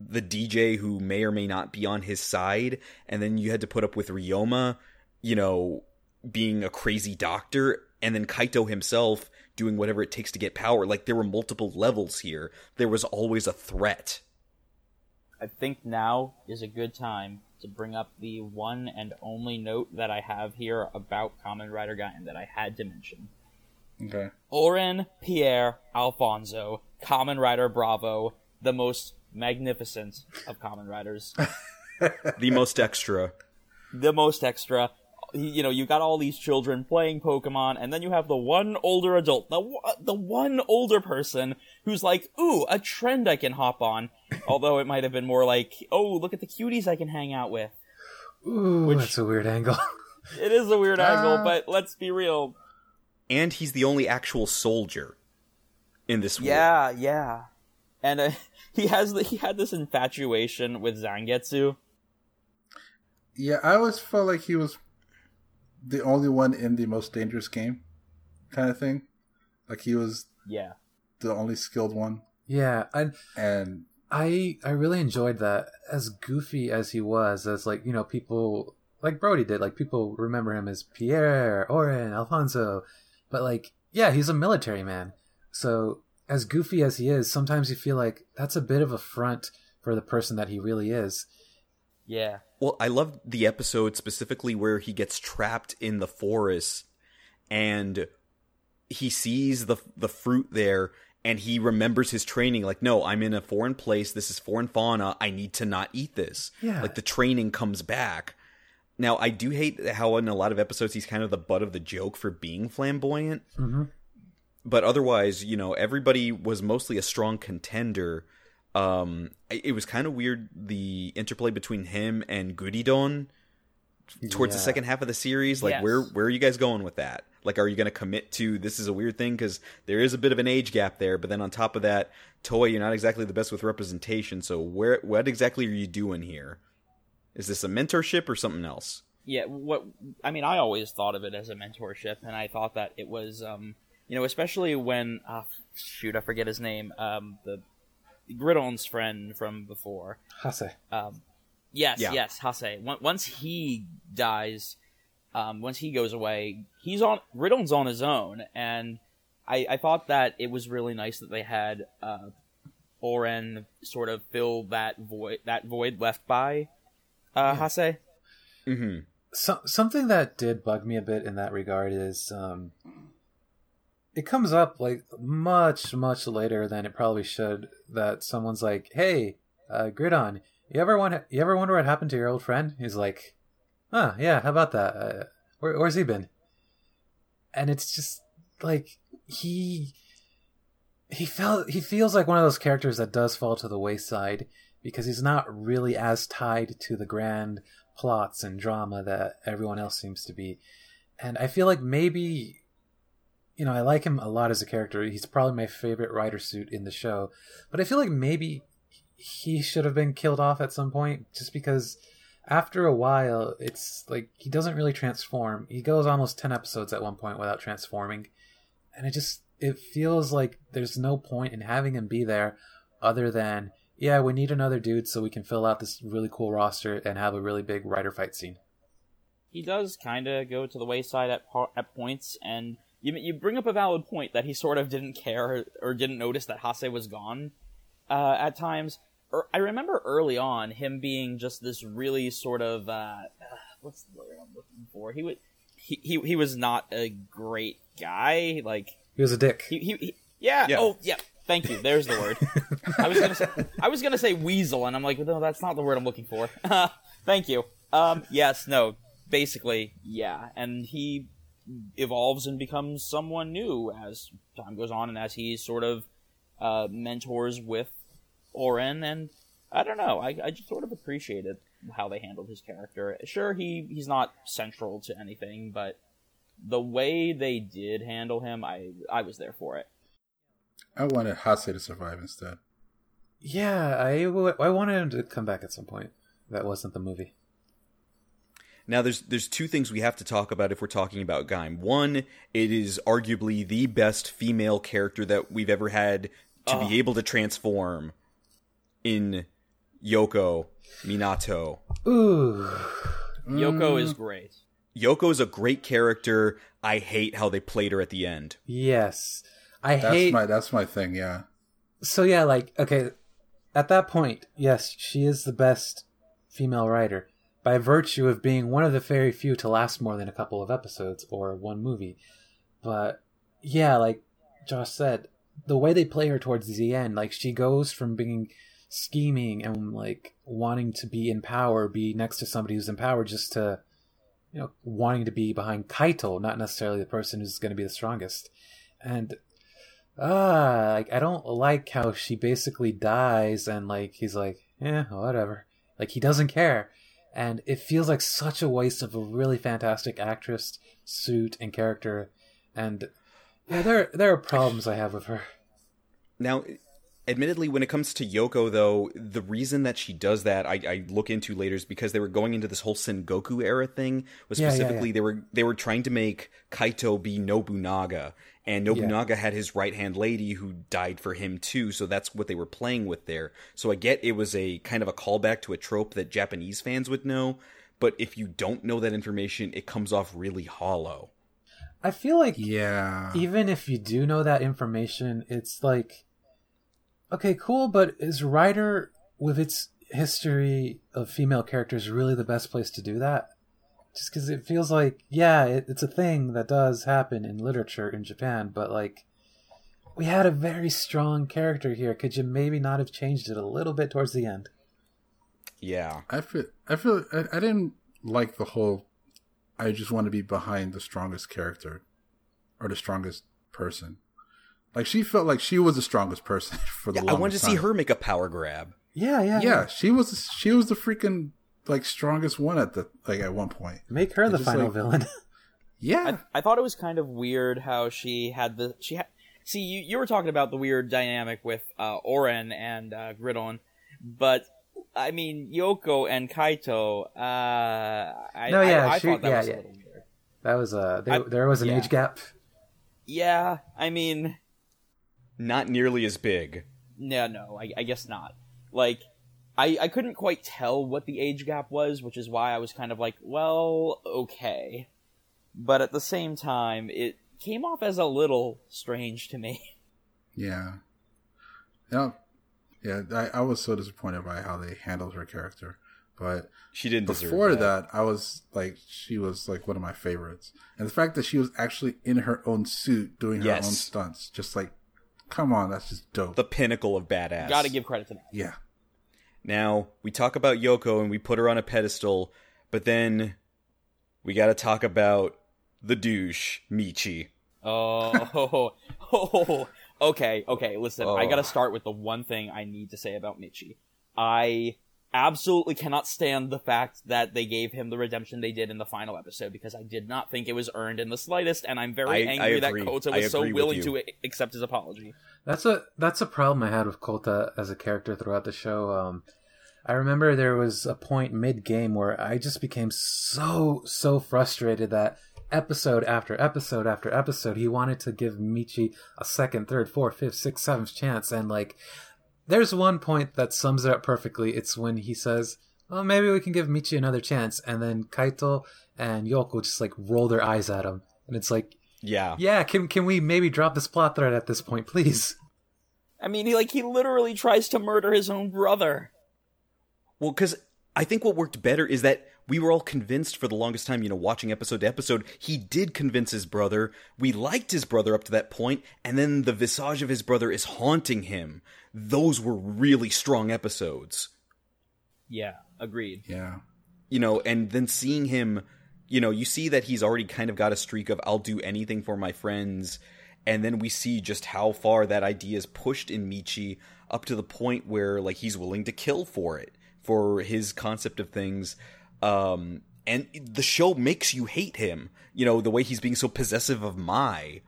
[SPEAKER 5] the DJ who may or may not be on his side, and then you had to put up with Ryoma, you know, being a crazy doctor, and then Kaito himself doing whatever it takes to get power. Like there were multiple levels here. There was always a threat.
[SPEAKER 4] I think now is a good time to bring up the one and only note that I have here about Kamen Rider Gaiden that I had to mention.
[SPEAKER 2] Okay.
[SPEAKER 4] Oren Pierre Alfonso, Kamen Rider Bravo, the most magnificent of Kamen Riders,
[SPEAKER 5] The most extra.
[SPEAKER 4] the most extra. You know, you got all these children playing Pokemon, and then you have the one older adult, the one- the one older person who's like, "Ooh, a trend I can hop on." Although it might have been more like, "Oh, look at the cuties I can hang out with."
[SPEAKER 3] Ooh,
[SPEAKER 4] Which-
[SPEAKER 3] that's a weird angle.
[SPEAKER 4] It is a weird angle, but let's be real.
[SPEAKER 5] And he's the only actual soldier in this war.
[SPEAKER 4] Yeah, yeah. And uh, he has the, he had this infatuation with Zangetsu.
[SPEAKER 2] Yeah, I always felt like he was the only one in the most dangerous game, kind of thing. Like he was
[SPEAKER 4] Yeah.
[SPEAKER 2] the only skilled one,
[SPEAKER 3] yeah, I
[SPEAKER 2] and
[SPEAKER 3] I I really enjoyed that. As goofy as he was, as like you know people like Brody did, like people remember him as Pierre, Oren, Alfonso, but like yeah, he's a military man. So as goofy as he is, sometimes you feel like that's a bit of a front for the person that he really is.
[SPEAKER 4] Yeah.
[SPEAKER 5] Well, I love the episode specifically where he gets trapped in the forest and he sees the the fruit there and he remembers his training like no i'm in a foreign place this is foreign fauna i need to not eat this
[SPEAKER 3] Yeah.
[SPEAKER 5] like the training comes back now i do hate how in a lot of episodes he's kind of the butt of the joke for being flamboyant
[SPEAKER 3] Mm-hmm.
[SPEAKER 5] but otherwise you know everybody was mostly a strong contender um it it was kind of weird the interplay between him and Gridon towards the second half of the series. Like
[SPEAKER 4] Yes.
[SPEAKER 5] where where are you guys going with that? Like are you going to commit to this is a weird thing because there is a bit of an age gap there but then on top of that Toei you're not exactly the best with representation so where what exactly are you doing here? Is this a mentorship or something else?
[SPEAKER 4] Yeah what i mean i always thought of it as a mentorship and i thought that it was um you know especially when uh, shoot i forget his name um the griddle's friend from before.
[SPEAKER 3] Hase.
[SPEAKER 4] um yes
[SPEAKER 5] Yeah.
[SPEAKER 4] yes hase. Once- once he dies um once he goes away he's on riddle's on his own and i i thought that it was really nice that they had uh oren sort of fill that void that void left by uh hase.
[SPEAKER 5] Mm-hmm.
[SPEAKER 3] So, something that did bug me a bit in that regard is um, it comes up like much much later than it probably should that someone's like hey uh, gridon you ever want you ever wonder what happened to your old friend? He's like huh yeah how about that? Uh, where, where's he been? And it's just like he he felt he feels like one of those characters that does fall to the wayside because he's not really as tied to the grand plots and drama that everyone else seems to be. And I feel like maybe, you know, I like him a lot as a character. He's probably my favorite rider suit in the show. But I feel like maybe he should have been killed off at some point just because after a while, it's like he doesn't really transform. He goes almost 10 episodes at one point without transforming. And it just, it feels like there's no point in having him be there other than yeah, we need another dude so we can fill out this really cool roster and have a really big rider fight scene.
[SPEAKER 4] he does kind of go to the wayside at po- at points, and you you bring up a valid point that he sort of didn't care or didn't notice that Hase was gone uh, at times. Er, I remember early on him being just this really sort of uh, what's the word I'm looking for? He would he, he he was not a great guy. Like
[SPEAKER 3] He was a dick.
[SPEAKER 4] he, he, he yeah.
[SPEAKER 5] Yeah.
[SPEAKER 4] Oh yeah. Thank you. There's the word. I was gonna say I was gonna say weasel, and I'm like, no, that's not the word I'm looking for. Thank you. Um, yes, no, basically, yeah, and he evolves and becomes someone new as time goes on, and as he sort of uh, mentors with Oren, and I don't know, I, I just sort of appreciated how they handled his character. Sure, he he's not central to anything, but the way they did handle him, I I was there for it.
[SPEAKER 2] I wanted Hase to survive instead.
[SPEAKER 3] Yeah, I, w- I wanted him to come back at some point. That wasn't the movie.
[SPEAKER 5] Now, there's there's two things we have to talk about if we're talking about Gaim. One, it is arguably the best female character that we've ever had to be ah. able to transform in Yoko Minato.
[SPEAKER 3] Ooh.
[SPEAKER 4] Yoko is mm. great.
[SPEAKER 5] Yoko is a great character. I hate how they played her at the end.
[SPEAKER 3] Yes. I
[SPEAKER 2] That's
[SPEAKER 3] hate.
[SPEAKER 2] my that's my thing. Yeah,
[SPEAKER 3] So, yeah, like, okay, at that point, yes, she is the best female Rider by virtue of being one of the very few to last more than a couple of episodes or one movie. But, yeah, like Josh said, the way they play her towards the end, like, she goes from being scheming and, like, wanting to be in power, be next to somebody who's in power, just to, you know, wanting to be behind Kaito, not necessarily the person who's going to be the strongest. And ah, like I don't like how she basically dies and like he's like, yeah, whatever. Like he doesn't care. And it feels like such a waste of a really fantastic actress, suit, and character. And yeah, there there are problems I have with her.
[SPEAKER 5] Now, admittedly, when it comes to Yoko, though, the reason that she does that, I, I look into later, is because they were going into this whole Sengoku era thing. Was
[SPEAKER 3] Yeah, yeah,
[SPEAKER 5] specifically
[SPEAKER 3] yeah.
[SPEAKER 5] they were they were trying to make Kaito be Nobunaga, and Nobunaga had his right hand lady who died for him too. So that's what they were playing with there. So I get it was a kind of a callback to a trope that Japanese fans would know, but if you don't know that information, it comes off really hollow.
[SPEAKER 3] I feel like
[SPEAKER 2] Yeah.
[SPEAKER 3] even if you do know that information, it's like, okay, cool, but is Rider with its history of female characters really the best place to do that? Just because it feels like, yeah, it, it's a thing that does happen in literature in Japan, but like, we had a very strong character here. Could you maybe not have changed it a little bit towards the end?
[SPEAKER 5] Yeah.
[SPEAKER 2] I feel I feel I, I didn't like the whole I just want to be behind the strongest character or the strongest person. Like she felt like she was the strongest person for the
[SPEAKER 5] Yeah, I wanted to
[SPEAKER 2] longest
[SPEAKER 5] see her make a power grab.
[SPEAKER 3] Yeah, yeah,
[SPEAKER 2] Yeah, she was she was the freaking like strongest one at the like at one point.
[SPEAKER 3] Make her the final
[SPEAKER 2] like-
[SPEAKER 3] villain.
[SPEAKER 2] Yeah.
[SPEAKER 4] I, I thought it was kind of weird how she had the she had. See, you, you were talking about the weird dynamic with uh, Oren and uh, Gridon, but I mean Yoko and Kaito. Uh, I,
[SPEAKER 3] No, yeah,
[SPEAKER 4] I, I
[SPEAKER 3] she-
[SPEAKER 4] thought that
[SPEAKER 3] yeah,
[SPEAKER 4] was
[SPEAKER 3] yeah.
[SPEAKER 4] a little weird.
[SPEAKER 3] that was uh, there,
[SPEAKER 4] I-
[SPEAKER 3] there was an
[SPEAKER 4] yeah.
[SPEAKER 3] age gap.
[SPEAKER 4] Yeah, I mean,
[SPEAKER 5] Not nearly as big.
[SPEAKER 4] no, no, I, I guess not. Like, I I couldn't quite tell what the age gap was, which is why I was kind of like, well, okay. But at the same time, it came off as a little strange to me.
[SPEAKER 2] Yeah. Yeah. Yeah, I, I was so disappointed by how they handled her character. But
[SPEAKER 5] She didn't
[SPEAKER 2] before
[SPEAKER 5] that.
[SPEAKER 2] that, I was like, she was like one of my favorites. And the fact that she was actually in her own suit doing her
[SPEAKER 5] Yes.
[SPEAKER 2] own stunts, just like, come on, that's just dope.
[SPEAKER 5] The pinnacle of badass.
[SPEAKER 4] Got to give credit to that.
[SPEAKER 2] yeah.
[SPEAKER 5] Now, we talk about Yoko and we put her on a pedestal, but then we gotta talk about the douche, Michi.
[SPEAKER 4] Oh, oh, okay, okay. Listen, I
[SPEAKER 5] Oh.
[SPEAKER 4] gotta start with the one thing I need to say about Michi. I absolutely cannot stand the fact that they gave him the redemption they did in the final episode because I did not think it was earned in the slightest, and I'm very
[SPEAKER 5] I- I
[SPEAKER 4] angry that
[SPEAKER 5] agree.
[SPEAKER 4] Kota was so willing to accept his apology.
[SPEAKER 3] That's a that's a problem I had with Kota as a character throughout the show. Um, I remember there was a point mid game where I just became so so frustrated that episode after episode after episode he wanted to give Michi a second, third, fourth, fifth, sixth, seventh chance, and like there's one point that sums it up perfectly. It's when he says, "Well, maybe we can give Michi another chance," and then Kaito and Yoko just like roll their eyes at him, and it's like,
[SPEAKER 5] Yeah.
[SPEAKER 3] yeah, can can we maybe drop this plot thread at this point, please?
[SPEAKER 4] I mean, he like he literally tries to murder his own brother.
[SPEAKER 5] Well, because I think what worked better is that we were all convinced for the longest time, you know, watching episode to episode, he did convince his brother. We liked his brother up to that point, and then the visage of his brother is haunting him. Those were really strong episodes.
[SPEAKER 4] Yeah, agreed.
[SPEAKER 2] Yeah.
[SPEAKER 5] you know, and then seeing him, you know, you see that he's already kind of got a streak of I'll do anything for my friends, and then we see just how far that idea is pushed in Michi up to the point where like he's willing to kill for it, for his concept of things. Um and the show makes you hate him, you know, the way he's being so possessive of Mai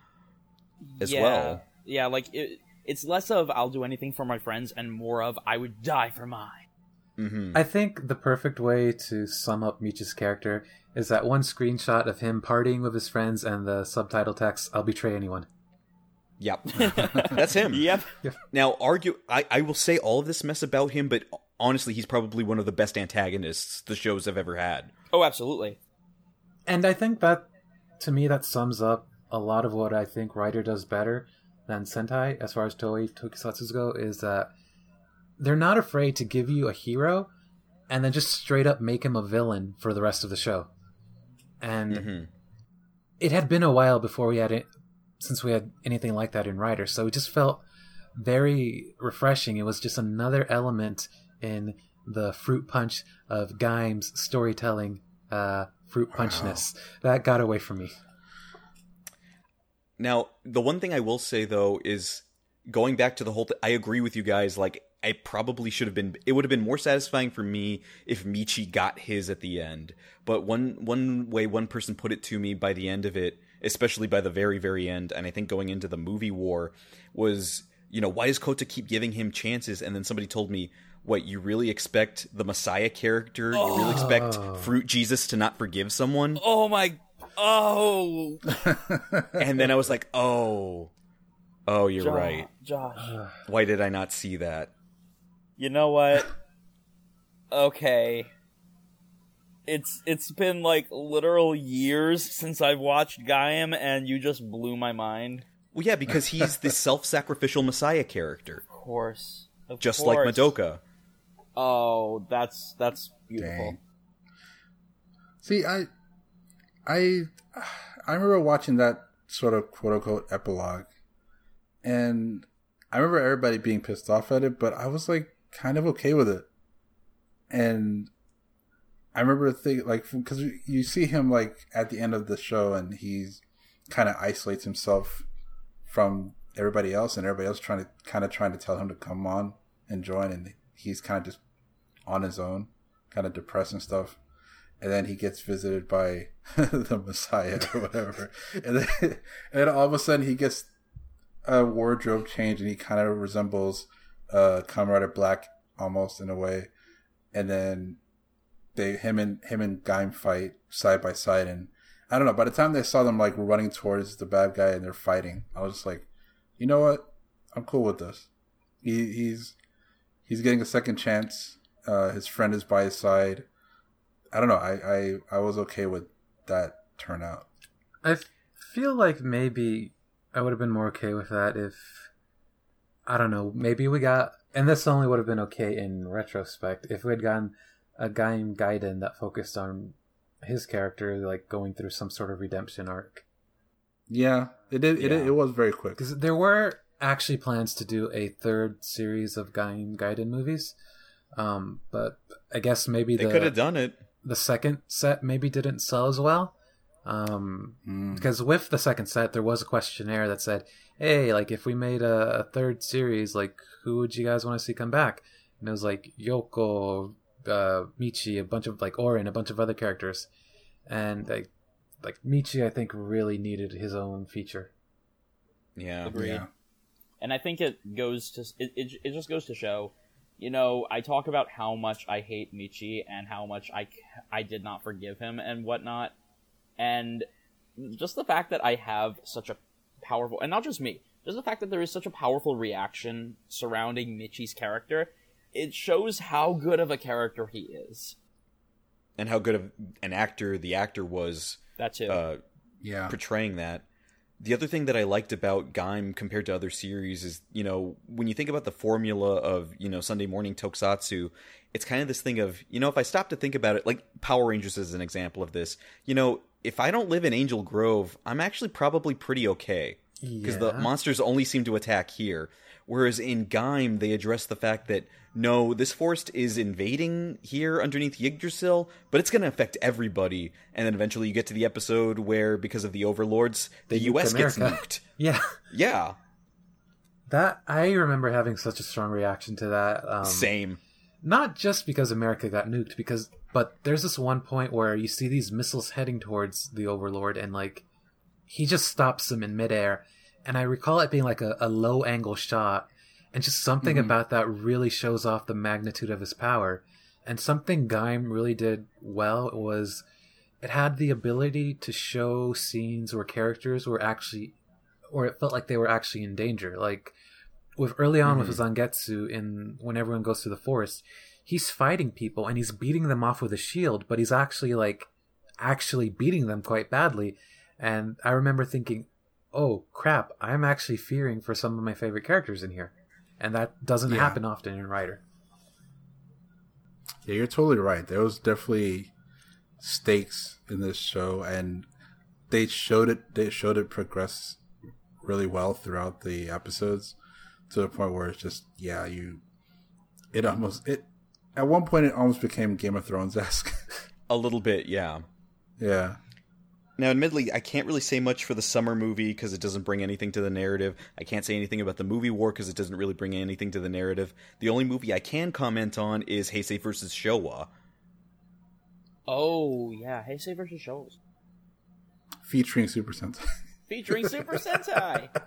[SPEAKER 5] as
[SPEAKER 4] yeah,
[SPEAKER 5] well.
[SPEAKER 4] Yeah, like it, it's less of I'll do anything for my friends and more of I would die for mine.
[SPEAKER 5] hmm
[SPEAKER 3] I think the perfect way to sum up Michi's character is that one screenshot of him partying with his friends and the subtitle text, I'll betray anyone.
[SPEAKER 5] Yep. That's him.
[SPEAKER 4] Yep.
[SPEAKER 5] Now, argue. I, I will say all of this mess about him, but honestly, he's probably one of the best antagonists the shows have ever had.
[SPEAKER 4] Oh, absolutely.
[SPEAKER 3] And I think that, to me, that sums up a lot of what I think Rider does better than Sentai, as far as Toei Tokusatsu go, is that they're not afraid to give you a hero and then just straight up make him a villain for the rest of the show. And
[SPEAKER 5] Mhm.
[SPEAKER 3] it had been a while before we had it, since we had anything like that in Rider, so it just felt very refreshing. It was just another element in the fruit punch of Gaim's storytelling, uh, fruit punchness that got away from me.
[SPEAKER 5] Now, the one thing I will say though is going back to the whole. Th- I agree with you guys. Like, I probably should have been. It would have been more satisfying for me if Michi got his at the end. But one one way one person put it to me by the end of it, especially by the very very end, and I think going into the movie war was, you know, why does Kota keep giving him chances? And then somebody told me. What you really expect the Messiah character? You really expect oh. Fruit Jesus to not forgive someone?
[SPEAKER 4] Oh my. Oh,
[SPEAKER 5] and then I was like, oh, oh, you're
[SPEAKER 4] Jo-
[SPEAKER 5] right.
[SPEAKER 4] Josh.
[SPEAKER 5] Why did I not see that?
[SPEAKER 4] You know what? Okay. it's it's been like literal years since I've watched Gaim, and you just blew my mind.
[SPEAKER 5] Well, yeah, because he's the self-sacrificial messiah character,
[SPEAKER 4] Of course, of
[SPEAKER 5] just like. Madoka.
[SPEAKER 4] Oh, that's that's beautiful.
[SPEAKER 2] Dang. See, I, I, I remember watching that sort of quote unquote epilogue, and I remember everybody being pissed off at it, but I was like kind of okay with it. And I remember thinking, like, because you see him like at the end of the show, and he's kind of isolates himself from everybody else, and everybody else trying to kind of trying to tell him to come on and join, and he's kind of just on his own, kind of depressed and stuff. And then he gets visited by the Messiah or whatever, and then, and then all of a sudden he gets a wardrobe change, and he kind of resembles uh, Comrade Black almost in a way. And then they him and him and Gaim fight side by side, and I don't know. By the time they saw them like running towards the bad guy and they're fighting, I was just like, you know what? I'm cool with this. He, he's he's getting a second chance. Uh, his friend is by his side. I don't know. I, I, I was okay with that turnout.
[SPEAKER 3] I feel like maybe I would have been more okay with that if I don't know. Maybe we got, and this only would have been okay in retrospect if we had gotten a guy in Gaiden that focused on his character like going through some sort of redemption arc.
[SPEAKER 2] Yeah, it did. It,
[SPEAKER 5] Yeah.
[SPEAKER 2] it was very quick.
[SPEAKER 3] Because there were actually plans to do a third series of Gaiden Gaiden movies, um, but I guess maybe
[SPEAKER 5] They
[SPEAKER 3] the
[SPEAKER 5] could have done it.
[SPEAKER 3] the second set maybe didn't sell as well. Um,
[SPEAKER 2] Mm.
[SPEAKER 3] because with the second set, there was a questionnaire that said, "Hey, like if we made a, a third series, like who would you guys want to see come back?" And it was like Yoko, uh, Michi, a bunch of like Orin, a bunch of other characters, and like like Michi, I think really needed his own feature.
[SPEAKER 5] Yeah.
[SPEAKER 4] Agreed.
[SPEAKER 2] Yeah.
[SPEAKER 4] and I think it goes to it, it. It just goes to show, you know, I talk about how much I hate Michi and how much I I did not forgive him and whatnot, and just the fact that I have such a powerful and not just me, just the fact that there is such a powerful reaction surrounding Michi's character, it shows how good of a character he is.
[SPEAKER 5] And how good of an actor the actor was
[SPEAKER 4] That too.
[SPEAKER 5] uh,
[SPEAKER 2] Yeah.
[SPEAKER 5] portraying that. The other thing that I liked about Gaim compared to other series is, you know, when you think about the formula of, you know, Sunday morning tokusatsu, it's kind of this thing of, you know, if I stop to think about it, like Power Rangers is an example of this. You know, if I don't live in Angel Grove, I'm actually probably pretty okay. Because the monsters only seem to attack here. Whereas in Gaim, they address the fact that no, this forest is invading here underneath Yggdrasil, but it's going to affect everybody. And then eventually you get to the episode where, because of the overlords, the
[SPEAKER 3] nuke
[SPEAKER 5] U.S. gets nuked.
[SPEAKER 3] Yeah,
[SPEAKER 5] Yeah,
[SPEAKER 3] that I remember having such a strong reaction to that. Um,
[SPEAKER 5] same.
[SPEAKER 3] not just because America got nuked, because but there's this one point where you see these missiles heading towards the Overlord, and like he just stops them in midair, and I recall it being like a, a low angle shot, and just something mm-hmm. about that really shows off the magnitude of his power, and something Gaim really did well was it had the ability to show scenes where characters were actually, or it felt like they were actually in danger, like with early on with mm-hmm. Zangetsu in when everyone goes through the forest, he's fighting people and he's beating them off with a shield, but he's actually like actually beating them quite badly. And I remember thinking, "Oh crap, I'm actually fearing for some of my favorite characters in here." And that doesn't
[SPEAKER 2] Yeah.
[SPEAKER 3] happen often in Rider.
[SPEAKER 2] Yeah, you're totally right. There was definitely stakes in this show, and they showed it. They showed it progress really well throughout the episodes, to the point where it's just yeah, you. It almost it. At one point, it almost became Game of Thrones esque.
[SPEAKER 5] A little bit, yeah.
[SPEAKER 2] yeah,
[SPEAKER 5] Now, admittedly, I can't really say much for the summer movie because it doesn't bring anything to the narrative. I can't say anything about the movie war because it doesn't really bring anything to the narrative. The only movie I can comment on is Heisei versus Showa.
[SPEAKER 4] oh yeah, Heisei versus Showa.
[SPEAKER 2] featuring Super Sentai.
[SPEAKER 4] featuring Super Sentai.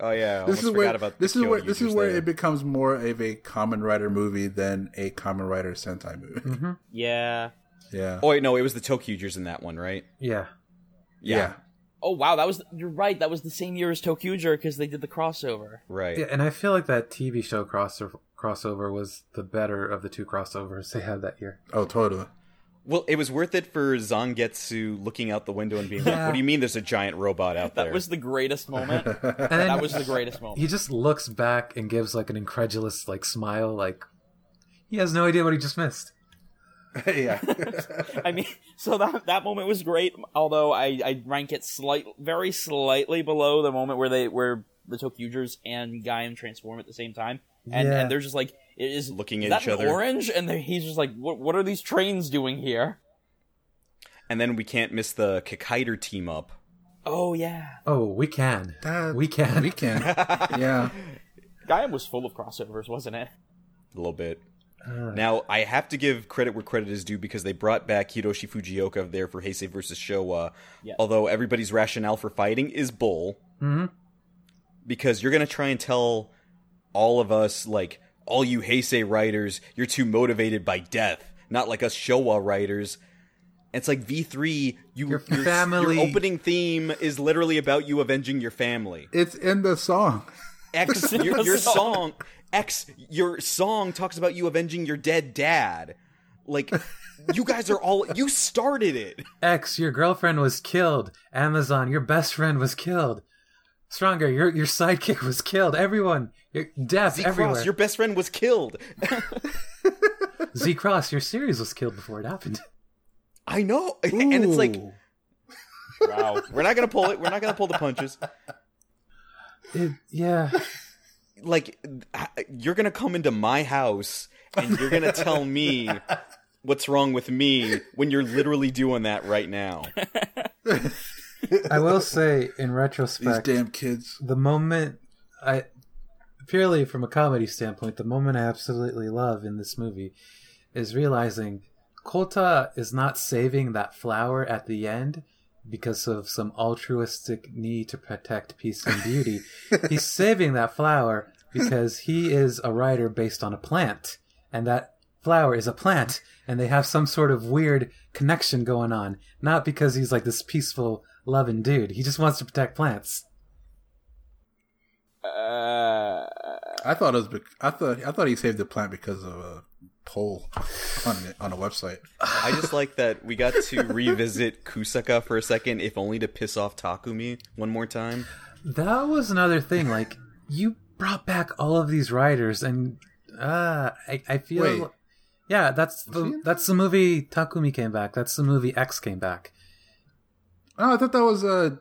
[SPEAKER 5] Oh yeah, I
[SPEAKER 2] this is where
[SPEAKER 5] about
[SPEAKER 2] this is where this is where
[SPEAKER 5] there.
[SPEAKER 2] it becomes more of a Kamen Rider movie than a Kamen Rider Sentai movie. Mm-hmm.
[SPEAKER 4] yeah.
[SPEAKER 2] Yeah,
[SPEAKER 5] Oh wait, no, it was the Tokyugers in that one, right?
[SPEAKER 3] Yeah.
[SPEAKER 2] yeah.
[SPEAKER 4] Oh wow, that was you're right. That was the same year as Tokyuger because they did the crossover.
[SPEAKER 5] Right.
[SPEAKER 3] Yeah, and I feel like that TV show crossover crossover was the better of the two crossovers they had that year.
[SPEAKER 2] Oh, totally.
[SPEAKER 5] Well, it was worth it for Zangetsu looking out the window and being like, "What do you mean? There's a giant robot out there?"
[SPEAKER 4] That was the greatest moment.
[SPEAKER 3] And
[SPEAKER 4] that was the greatest moment.
[SPEAKER 3] He just looks back and gives like an incredulous like smile, like he has no idea what he just missed.
[SPEAKER 2] yeah.
[SPEAKER 4] I mean, so that that moment was great. Although I, I rank it slight, very slightly below the moment where they where the Tokyugers and Gaim transform at the same time, and
[SPEAKER 3] Yeah.
[SPEAKER 4] and they're just like, it is
[SPEAKER 5] Looking
[SPEAKER 4] is
[SPEAKER 5] at
[SPEAKER 4] that
[SPEAKER 5] each
[SPEAKER 4] an
[SPEAKER 5] other.
[SPEAKER 4] Orange, and they- he's just like, what what are these trains doing here?
[SPEAKER 5] and then we can't miss the Kikaider team up.
[SPEAKER 4] Oh yeah,
[SPEAKER 3] Oh, we can.
[SPEAKER 2] That-
[SPEAKER 3] we can.
[SPEAKER 2] We can. Yeah.
[SPEAKER 4] Gaim was full of crossovers, wasn't it?
[SPEAKER 5] A little bit.
[SPEAKER 3] Uh,
[SPEAKER 5] Now, I have to give credit where credit is due because they brought back Hiroshi Fujioka there for Heisei versus Showa.
[SPEAKER 4] Yes.
[SPEAKER 5] Although everybody's rationale for fighting is bull.
[SPEAKER 3] Mhm.
[SPEAKER 5] Because you're going to try and tell all of us, like, all you Heisei Riders, you're too motivated by death, not like us Showa Riders. It's like V3, you,
[SPEAKER 3] Your
[SPEAKER 5] your,
[SPEAKER 3] family-
[SPEAKER 5] your opening theme is literally about you avenging your family.
[SPEAKER 2] It's in the song.
[SPEAKER 5] X your, your
[SPEAKER 4] song.
[SPEAKER 5] song X your song talks about you avenging your dead dad. Like you guys are all you started it.
[SPEAKER 3] X, your girlfriend was killed. Amazon, your best friend was killed. Stronger, your your sidekick was killed. Everyone, your death
[SPEAKER 5] Z
[SPEAKER 3] everywhere.
[SPEAKER 5] Cross, your best friend was killed.
[SPEAKER 3] Z Cross, your series was killed before it happened.
[SPEAKER 5] I know. And it's like
[SPEAKER 4] Wow.
[SPEAKER 5] we're not gonna pull it. We're not gonna pull the punches.
[SPEAKER 3] It, yeah,
[SPEAKER 5] Like you're gonna come into my house and you're gonna tell me what's wrong with me when you're literally doing that right now.
[SPEAKER 3] I will say in retrospect, these
[SPEAKER 2] damn kids.
[SPEAKER 3] the moment I purely from a comedy standpoint, the moment I absolutely love in this movie is realizing Kota is not saving that flower at the end because of some altruistic need to protect peace and beauty. He's saving that flower because he is a Rider based on a plant, and that flower is a plant, and they have some sort of weird connection going on. Not because he's like this peaceful, loving dude. He just wants to protect plants.
[SPEAKER 4] Uh,
[SPEAKER 2] I thought it was. bec- I thought. I thought he saved the plant because of a poll on on a website.
[SPEAKER 5] I just like that we got to revisit Kusaka for a second, if only to piss off Takumi one more time.
[SPEAKER 3] That was another thing. Like you brought back all of these Riders, and uh, I, I feel,
[SPEAKER 2] Wait.
[SPEAKER 3] yeah, that's the that's the movie Takumi came back. That's the movie X came back.
[SPEAKER 2] Oh, I thought that was a.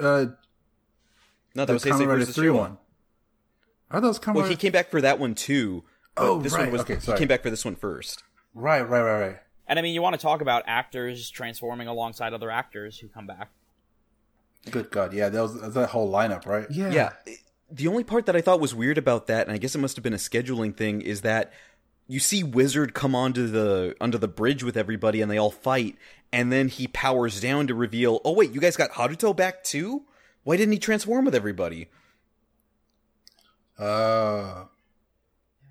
[SPEAKER 2] Uh, uh,
[SPEAKER 5] No, that
[SPEAKER 2] the
[SPEAKER 5] was Heisei
[SPEAKER 2] Kamen Rider
[SPEAKER 5] versus
[SPEAKER 2] three
[SPEAKER 5] Showa.
[SPEAKER 2] one. I thought it Kamen
[SPEAKER 5] Well, he came back for that one too.
[SPEAKER 2] Oh,
[SPEAKER 5] this
[SPEAKER 2] right.
[SPEAKER 5] one was
[SPEAKER 2] Okay,
[SPEAKER 5] he
[SPEAKER 2] sorry.
[SPEAKER 5] came back for this one first.
[SPEAKER 2] Right, right, right, right.
[SPEAKER 4] and I mean, you want to talk about actors transforming alongside other actors who come back.
[SPEAKER 2] Good God, yeah, that was, that was that whole lineup, right?
[SPEAKER 3] Yeah,
[SPEAKER 5] Yeah. The only part that I thought was weird about that, and I guess it must have been a scheduling thing, is that you see Wizard come onto the under the bridge with everybody, and they all fight, and then he powers down to reveal, "Oh wait, you guys got Haruto back too? Why didn't he transform with everybody?"
[SPEAKER 2] Uh,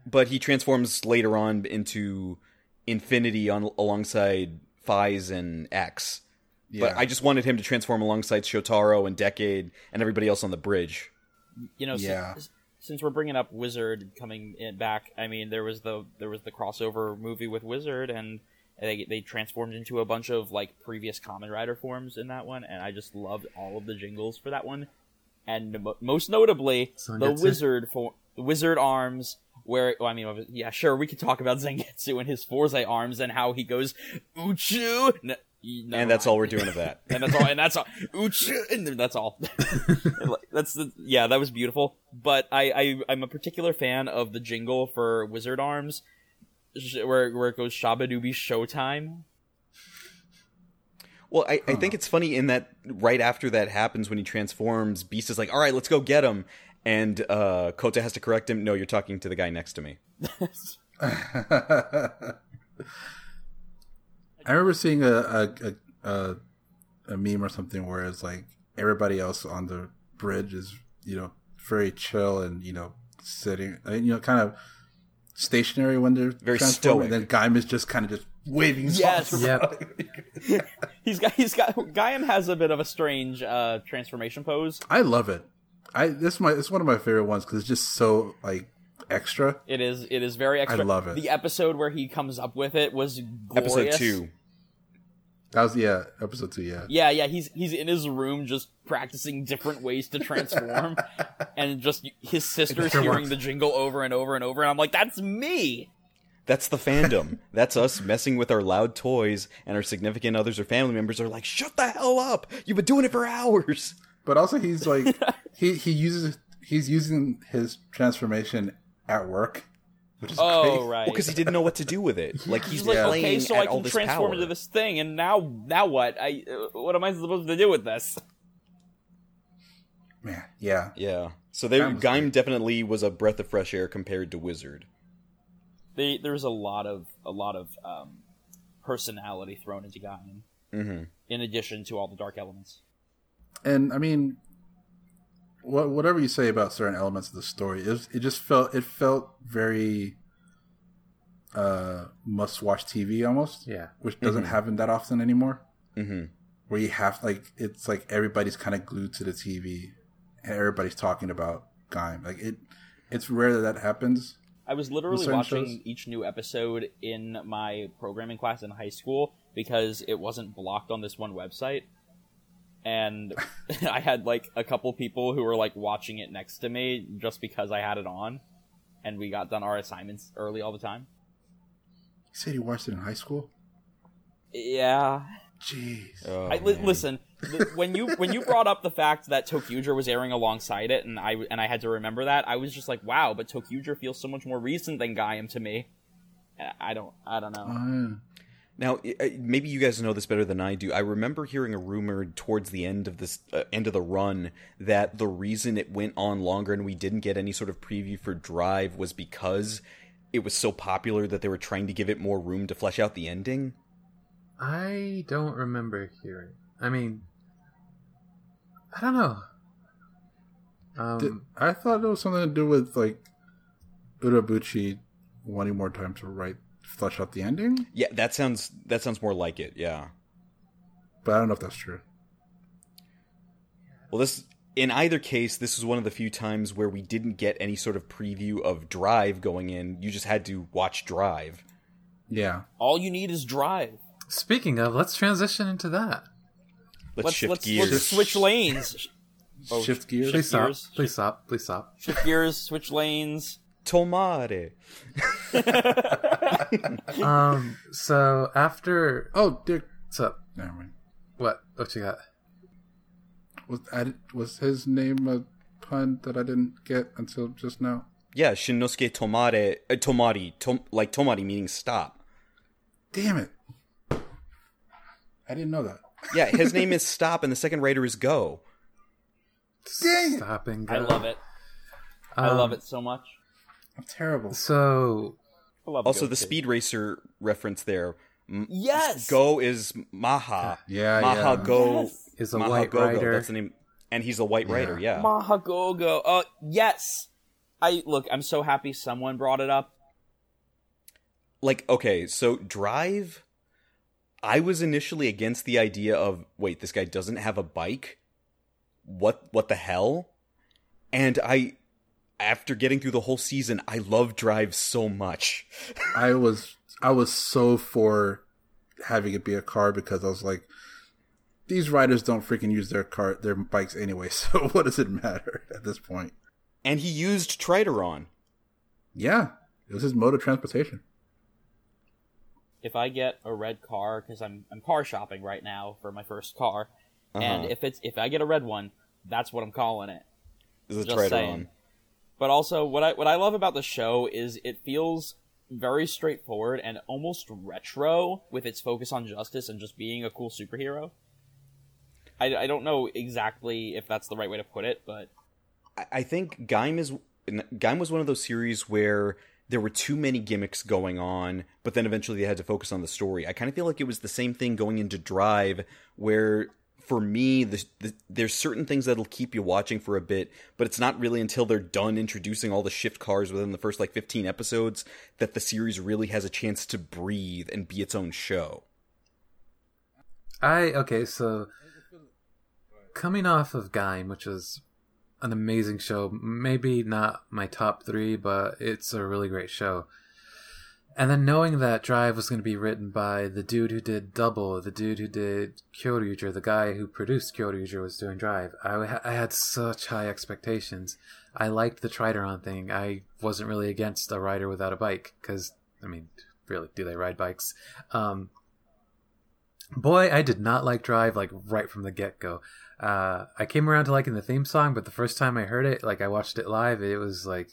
[SPEAKER 5] But he transforms later on into Infinity on alongside Faiz and X.
[SPEAKER 2] yeah.
[SPEAKER 5] But I just wanted him to transform alongside Shotaro and Decade and everybody else on the bridge.
[SPEAKER 4] You know, si-
[SPEAKER 2] Yeah.
[SPEAKER 4] since we're bringing up Wizard coming in back, I mean, there was the there was the crossover movie with Wizard, and they they transformed into a bunch of like previous Kamen Rider forms in that one, and I just loved all of the jingles for that one, and mo- most notably the Wizard for Wizard arms. Where well, I mean, yeah, sure, we could talk about Zangetsu and his Fourze arms and how he goes Uchu, N- never
[SPEAKER 5] and that's all we're doing of that.
[SPEAKER 4] and that's all. And that's all. Ooch, and that's all. that's the yeah. That was beautiful. But I, I I'm a particular fan of the jingle for Wizard Arms, where where it goes Shabadoobie Showtime.
[SPEAKER 5] Well, I, I think it's funny in that right after that happens when he transforms, Beast is like, "All right, let's go get him," and uh, Kota has to correct him. No, you're talking to the guy next to me.
[SPEAKER 2] I remember seeing a a, a a a meme or something where it's like everybody else on the bridge is you know very chill and you know sitting uh, you know kind of stationary when they're
[SPEAKER 5] Very
[SPEAKER 2] transforming,
[SPEAKER 5] stoic.
[SPEAKER 2] And then Gaim is just kind of just waving.
[SPEAKER 4] Yes.
[SPEAKER 2] songs
[SPEAKER 3] Yep.
[SPEAKER 4] He's got he's got Gaim has a bit of a strange uh, transformation pose.
[SPEAKER 2] I love it. I this my it's one of my favorite ones because it's just so like extra.
[SPEAKER 4] It is it is very extra.
[SPEAKER 2] I love it.
[SPEAKER 4] The episode where he comes up with it was glorious.
[SPEAKER 5] Episode two.
[SPEAKER 2] That was yeah, episode two. Yeah,
[SPEAKER 4] Yeah, yeah, he's he's in his room just practicing different ways to transform, and just his sister's hearing
[SPEAKER 3] works.
[SPEAKER 4] the jingle over and over and over, and I'm like, that's me.
[SPEAKER 5] That's the fandom. That's us messing with our loud toys, and our significant others or family members are like, "Shut the hell up! You've been doing it for hours."
[SPEAKER 2] but also he's like he he uses he's using his transformation at work, which is
[SPEAKER 4] Oh
[SPEAKER 2] great.
[SPEAKER 4] right.
[SPEAKER 5] because he didn't know what to do with it. Like he's
[SPEAKER 4] He's like,
[SPEAKER 5] playing
[SPEAKER 4] okay, so
[SPEAKER 5] at
[SPEAKER 4] I
[SPEAKER 5] all
[SPEAKER 4] can transform
[SPEAKER 5] power.
[SPEAKER 4] into this thing, and now now what? I uh, what am I supposed to do with this?
[SPEAKER 2] Man, yeah,
[SPEAKER 5] Yeah. So there,
[SPEAKER 2] Gaim was
[SPEAKER 5] definitely was a breath of fresh air compared to Wizard.
[SPEAKER 4] They, there's a lot of a lot of um, personality thrown into Gaim,
[SPEAKER 5] Mm-hmm.
[SPEAKER 4] in addition to all the dark elements.
[SPEAKER 2] and I mean, what whatever you say about certain elements of the story, it, was, it just felt it felt very uh must watch TV almost,
[SPEAKER 3] Yeah.
[SPEAKER 2] which doesn't happen that often anymore.
[SPEAKER 5] Mm-hmm.
[SPEAKER 2] Where you have like it's like everybody's kind of glued to the TV and everybody's talking about Gaim. Like it, it's rare that that happens.
[SPEAKER 4] I was literally watching
[SPEAKER 2] shows?
[SPEAKER 4] each new episode in my programming class in high school because it wasn't blocked on this one website. And I had like a couple people who were like watching it next to me just because I had it on. And we got done our assignments early all the time.
[SPEAKER 2] You said you watched it in high school.
[SPEAKER 4] Yeah.
[SPEAKER 2] Jeez.
[SPEAKER 5] Oh,
[SPEAKER 4] I, li- listen, th- when you when you brought up the fact that Tokyuger was airing alongside it, and I and I had to remember that, I was just like, wow, but Tokyuger feels so much more recent than Gaim to me. I- I don't, I don't know.
[SPEAKER 2] Uh,
[SPEAKER 5] Now, uh, maybe you guys know this better than I do. I remember hearing a rumor towards the end of this uh, end of the run that the reason it went on longer and we didn't get any sort of preview for Drive was because it was so popular that they were trying to give it more room to flesh out the ending.
[SPEAKER 3] I don't remember hearing. I mean, I don't know. Um,
[SPEAKER 2] did, I thought it was something to do with like Urobuchi wanting more time to write flesh out the ending,
[SPEAKER 5] Yeah, that sounds that sounds more like it. Yeah.
[SPEAKER 2] but I don't know if that's true.
[SPEAKER 5] Well, this in either case, this is one of the few times where we didn't get any sort of preview of Drive going in. You just had to watch Drive.
[SPEAKER 2] Yeah,
[SPEAKER 4] All you need is drive.
[SPEAKER 3] speaking of, let's transition into that.
[SPEAKER 5] Let's,
[SPEAKER 4] Let's
[SPEAKER 5] shift
[SPEAKER 4] let's,
[SPEAKER 5] gears.
[SPEAKER 4] let's switch lanes. Oh,
[SPEAKER 2] shift gears.
[SPEAKER 3] Please stop.
[SPEAKER 4] Gears.
[SPEAKER 3] Please stop. Please stop.
[SPEAKER 4] Shift gears, switch lanes.
[SPEAKER 5] Tomare.
[SPEAKER 3] Um. So after
[SPEAKER 2] Oh, Dick.
[SPEAKER 3] what's up?
[SPEAKER 2] Never mind.
[SPEAKER 3] What? What you got?
[SPEAKER 2] Was I, was his name a pun that I didn't get until just now?
[SPEAKER 5] Yeah, Shinnosuke Tomare, uh, Tomari, tom, like Tomari meaning stop.
[SPEAKER 2] Damn it! I didn't know that.
[SPEAKER 5] Yeah, his name is Stop, and the second Rider is Go.
[SPEAKER 2] Dang it!
[SPEAKER 3] Stop and
[SPEAKER 4] I love it. I
[SPEAKER 3] Um,
[SPEAKER 4] love it so much.
[SPEAKER 2] I'm terrible.
[SPEAKER 3] So
[SPEAKER 4] I love
[SPEAKER 5] Also,
[SPEAKER 4] Go
[SPEAKER 5] the
[SPEAKER 4] too.
[SPEAKER 5] Speed Racer reference there. M-
[SPEAKER 4] Yes.
[SPEAKER 5] Go is Maha.
[SPEAKER 2] Yeah, yeah.
[SPEAKER 5] Maha
[SPEAKER 2] yeah.
[SPEAKER 5] Go
[SPEAKER 4] Yes.
[SPEAKER 3] is a
[SPEAKER 5] Maha
[SPEAKER 3] white
[SPEAKER 5] Gogo,
[SPEAKER 3] rider.
[SPEAKER 5] That's the name, and he's a white Rider. Yeah.
[SPEAKER 4] Mahagogo. Uh, yes. I look. I'm so happy someone brought it up.
[SPEAKER 5] like okay so drive i was initially against the idea of wait this guy doesn't have a bike what what the hell and i after getting through the whole season i love drive so much
[SPEAKER 2] I was I was so for having it be a car because I was like, these riders don't freaking use their car their bikes anyway. So what does it matter at this point?
[SPEAKER 5] and he used Tridoron
[SPEAKER 2] Yeah, it was his mode of transportation.
[SPEAKER 4] If I get a red car, because I'm I'm car shopping right now for my first car, and
[SPEAKER 5] Uh-huh.
[SPEAKER 4] if it's if I get a red one, that's what I'm calling it.
[SPEAKER 5] this is a
[SPEAKER 4] Just
[SPEAKER 5] Tridoron
[SPEAKER 4] saying. But also, what I what I love about the show is it feels very straightforward and almost retro with its focus on justice and just being a cool superhero. I, I don't know exactly if that's the right way to put it, but
[SPEAKER 5] I- think Gaim is Gaim was one of those series where there were too many gimmicks going on, but then eventually they had to focus on the story. I kind of feel like it was the same thing going into Drive, where for me, the, the, there's certain things that'll keep you watching for a bit, but it's not really until they're done introducing all the shift cars within the first like 15 episodes that the series really has a chance to breathe and be its own show.
[SPEAKER 3] I okay, so coming off of Gaim, which is an amazing show, maybe not my top three, but it's a really great show. And then knowing that Drive was going to be written by the dude who did Double, the dude who did Kyoryuger, the guy who produced Kyoryuger was doing Drive. I, I had such high expectations. I liked the Tridoron thing. I wasn't really against a rider without a bike because, I mean, really, do they ride bikes? Um, boy, I did not like Drive like right from the get go. Uh, I came around to liking the theme song, but the first time I heard it, like I watched it live, it was like,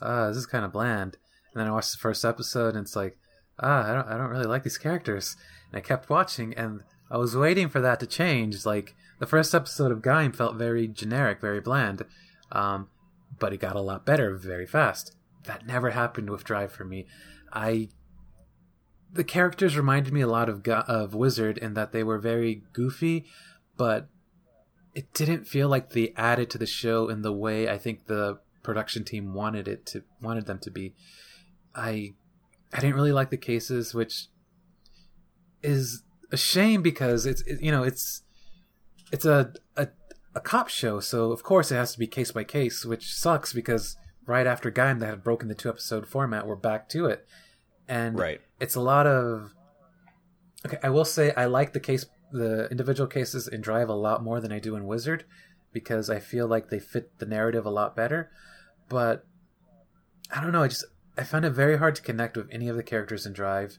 [SPEAKER 3] ah, this is kind of bland. And then I watched the first episode, and it's like, ah, I don't, I don't really like these characters. And I kept watching, and I was waiting for that to change. Like the first episode of Gaim felt very generic, very bland, um, but it got a lot better very fast. That never happened with Drive for me. I the characters reminded me a lot of of Wizard in that they were very goofy, but it didn't feel like they added to the show in the way I think the production team wanted it to wanted them to be. I I didn't really like the cases, which is a shame because it's it, you know it's it's a, a a cop show, so of course it has to be case by case, which sucks because right after Gaim that had broken the two episode format, we're back to it, and
[SPEAKER 5] right.
[SPEAKER 3] it's a lot of. Okay, I will say I like the case the individual cases in Drive a lot more than I do in Wizard because I feel like they fit the narrative a lot better. But I don't know, I just I found it very hard to connect with any of the characters in Drive.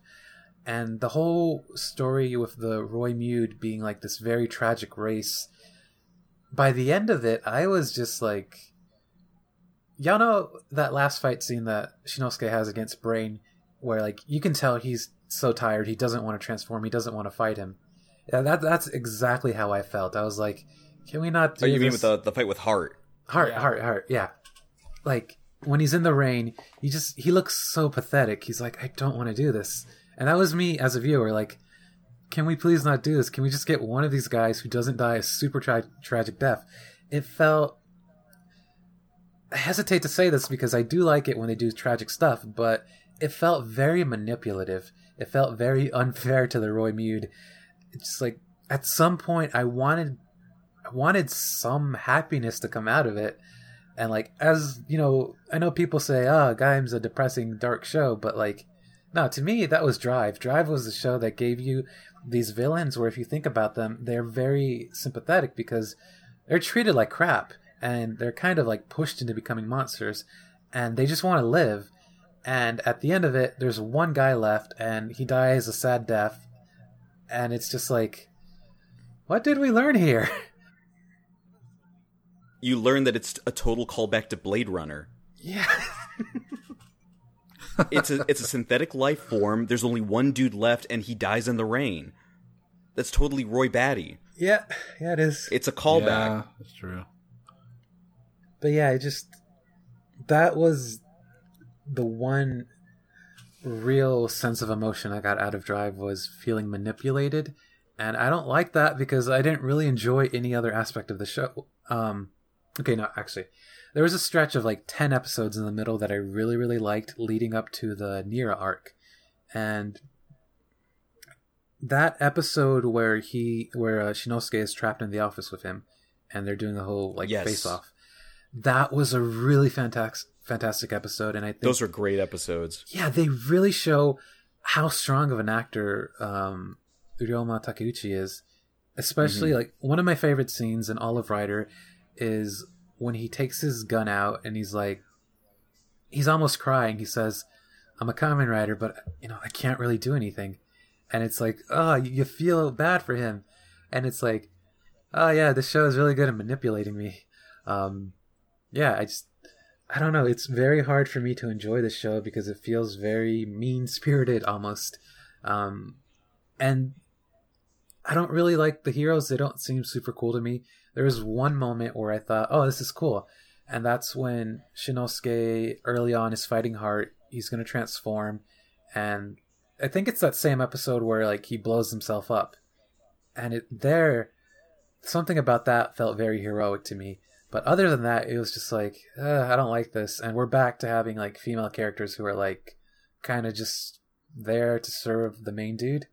[SPEAKER 3] And the whole story with the Roidmude being like this very tragic race, by the end of it, I was just like, y'all know that last fight scene that Shinnosuke has against Brain, where like you can tell he's so tired, he doesn't want to transform, he doesn't want to fight him. Yeah, that that's exactly how I felt. I was like, can we not oh, do
[SPEAKER 5] Oh, you mean with the the fight with Heart?
[SPEAKER 3] Heart,
[SPEAKER 4] Yeah.
[SPEAKER 3] heart, heart. Yeah. Like when he's in the rain, he just he looks so pathetic. He's like, I don't want to do this. And that was me as a viewer. Like, can we please not do this? Can we just get one of these guys who doesn't die a super tra- tragic death? It felt. I hesitate to say this because I do like it when they do tragic stuff, but it felt very manipulative. It felt very unfair to the Roidmude. It's like at some point I wanted I wanted some happiness to come out of it. And like as you know, I know people say, "Oh, Gaim's a depressing, dark show," but like, no, to me that was Drive. Drive was the show that gave you these villains, where if you think about them, they're very sympathetic because they're treated like crap, and they're kind of like pushed into becoming monsters, and they just want to live. And at the end of it, there's one guy left, and he dies a sad death, and it's just like, what did we learn here?
[SPEAKER 5] You learn that it's a total callback to Blade Runner.
[SPEAKER 3] yeah.
[SPEAKER 5] It's a it's a synthetic life form. There's only one dude left, and he dies in the rain. That's totally Roy Batty.
[SPEAKER 3] Yeah, yeah, it is.
[SPEAKER 5] It's a callback.
[SPEAKER 2] Yeah, that's true.
[SPEAKER 3] But yeah, it just that was the one real sense of emotion I got out of Drive was feeling manipulated, and I don't like that because I didn't really enjoy any other aspect of the show. Um, okay, no, actually, there was a stretch of like ten episodes in the middle that I really, really liked, leading up to the Nira arc, and that episode where he where uh, Shinnosuke is trapped in the office with him, and they're doing the whole like
[SPEAKER 5] Yes.
[SPEAKER 3] face off. That was a really fantastic fantastic episode, and I think
[SPEAKER 5] Those are great episodes.
[SPEAKER 3] yeah, they really show how strong of an actor um, Ryoma Takeuchi is. Especially like one of my favorite scenes in all of Rider is when he takes his gun out and he's like, he's almost crying. He says, "I'm a Kamen Rider, but you know I can't really do anything," and it's like, oh, you feel bad for him, and it's like, oh yeah, this show is really good at manipulating me. Um, yeah, I just I don't know. It's very hard for me to enjoy the show because it feels very mean spirited almost. Um, and I don't really like the heroes. They don't seem super cool to me. There was one moment where I thought, oh, this is cool. And that's when Shinnosuke early on is fighting Heart. He's going to transform. And I think it's that same episode where like he blows himself up. And it there, something about that felt very heroic to me. But other than that, it was just like, I don't like this. And we're back to having like female characters who are like kind of just there to serve the main dude.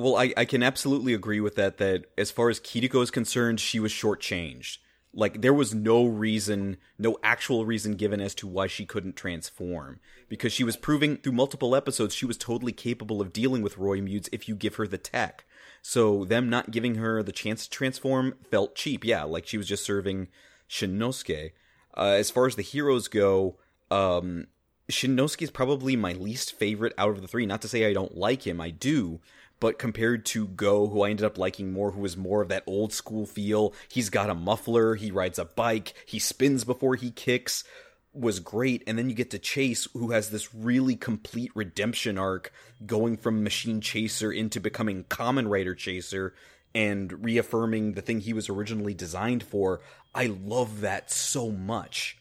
[SPEAKER 5] Well, I, I can absolutely agree with that. That as far as Kiriko is concerned, she was shortchanged. Like there was no reason, no actual reason given as to why she couldn't transform because she was proving through multiple episodes she was totally capable of dealing with Roidmudes if you give her the tech. So them not giving her the chance to transform felt cheap. Yeah, like she was just serving Shinnosuke. Uh, as far as the heroes go, um, Shinnosuke is probably my least favorite out of the three. Not to say I don't like him, I do. But compared to Go, who I ended up liking more, who was more of that old school feel, he's got a muffler, he rides a bike, he spins before he kicks, was great. And then you get to Chase, who has this really complete redemption arc, going from Machine Chaser into becoming Kamen Rider Chaser and reaffirming the thing he was originally designed for. I love that so much.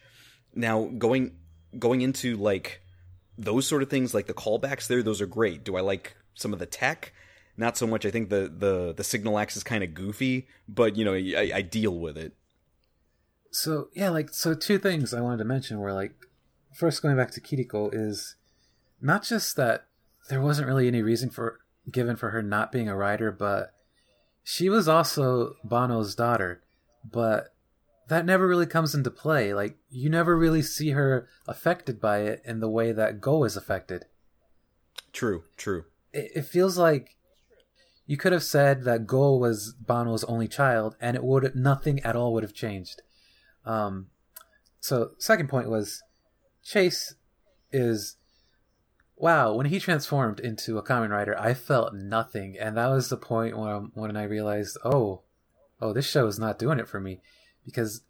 [SPEAKER 5] Now, going going into like those sort of things, like the callbacks there, those are great. Do I like some of the tech? Not so much. I think the the the signal axe is kind of goofy, but you know, I, I deal with it.
[SPEAKER 3] So yeah, like so two things I wanted to mention were like first going back to Kiriko is not just that there wasn't really any reason for given for her not being a rider, but she was also Banno's daughter, but that never really comes into play. Like you never really see her affected by it in the way that Go is affected.
[SPEAKER 5] True, true.
[SPEAKER 3] It, it feels like you could have said that Go was Banno's only child, and it would nothing at all would have changed. Um, so second point was Chase is wow. When he transformed into a Kamen Rider, I felt nothing, and that was the point when when I realized, oh, oh, this show is not doing it for me, because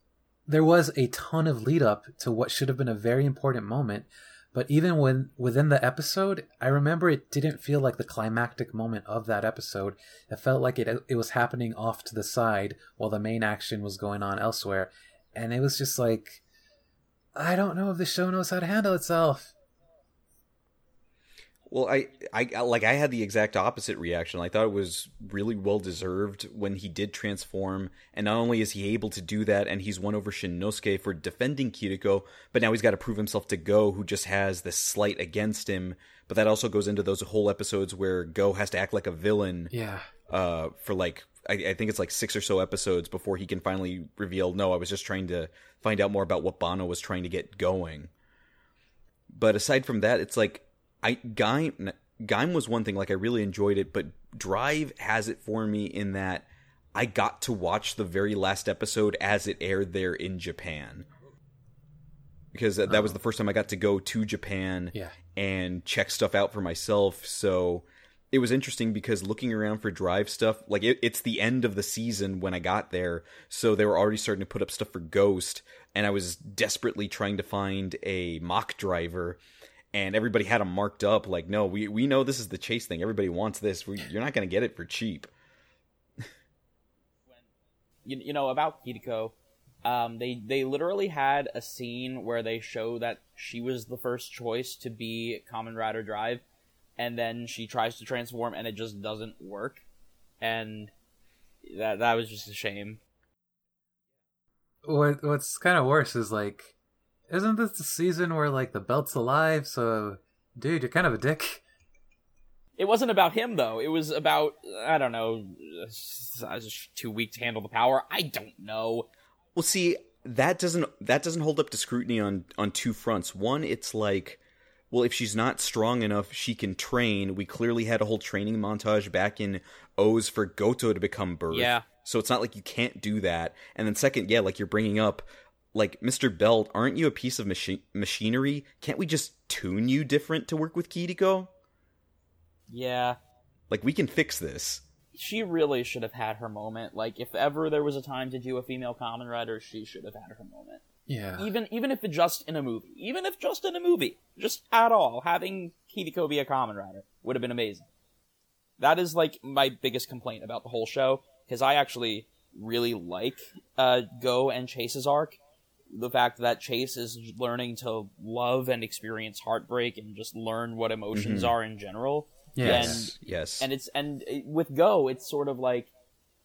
[SPEAKER 3] there was a ton of lead up to what should have been a very important moment but even when within the episode, I remember it didn't feel like the climactic moment of that episode. It felt like it it was happening off to the side while the main action was going on elsewhere, and it was just like, I don't know if the show knows how to handle itself.
[SPEAKER 5] Well, I, I like I had the exact opposite reaction. I thought it was really well deserved when he did transform, and not only is he able to do that, and he's won over Shinnosuke for defending Kiriko, but now he's got to prove himself to Go, who just has this slight against him. But that also goes into those whole episodes where Go has to act like a villain.
[SPEAKER 3] Yeah.
[SPEAKER 5] Uh, for like I, I think it's like six or so episodes before he can finally reveal, no, I was just trying to find out more about what Banno was trying to get going. But aside from that, it's like I Gaim Gaim was one thing like I really enjoyed it, but Drive has it for me in that I got to watch the very last episode as it aired there in Japan. Because that, that was the oh. first time I got to go to Japan
[SPEAKER 3] Yeah.
[SPEAKER 5] and check stuff out for myself. So it was interesting because looking around for drive stuff, like it, it's the end of the season when I got there, so they were already starting to put up stuff for Ghost, and I was desperately trying to find a Mach Driver, and everybody had them marked up like, no, we we know this is the chase thing. Everybody wants this. We, you're not going to get it for cheap.
[SPEAKER 4] you, you know about Kiriko, um, they they literally had a scene where they show that she was the first choice to be Kamen Rider Drive, and then she tries to transform and it just doesn't work, and that that was just a shame.
[SPEAKER 3] What What's kind of worse is like, isn't this the season where like the belt's alive? So, dude, you're kind of a dick.
[SPEAKER 4] It wasn't about him though. It was about I don't know. Uh, I was just too weak to handle the power. I don't know.
[SPEAKER 5] Well, see, that doesn't that doesn't hold up to scrutiny on on two fronts. One, it's like, well, if she's not strong enough, she can train. We clearly had a whole training montage back in OOO's for Goto to become Birth.
[SPEAKER 4] Yeah.
[SPEAKER 5] So it's not like you can't do that. And then second, yeah, like you're bringing up, like Mr. Belt, aren't you a piece of machi- machinery? Can't we just tune you different to work with Kiriko?
[SPEAKER 4] Yeah.
[SPEAKER 5] Like we can fix this.
[SPEAKER 4] she really should have had her moment. Like, if ever there was a time to do a female Kamen Rider, she should have had her moment.
[SPEAKER 3] Yeah.
[SPEAKER 4] Even even if it just in a movie, even if just in a movie, just at all, having Kiriko be a Kamen Rider would have been amazing. That is like my biggest complaint about the whole show because I actually really like uh, Go and Chase's arc. The fact that Chase is learning to love and experience heartbreak and just learn what emotions mm-hmm. are in general.
[SPEAKER 3] Yes.
[SPEAKER 4] And
[SPEAKER 5] Yes.
[SPEAKER 4] and it's and with Go, it's sort of like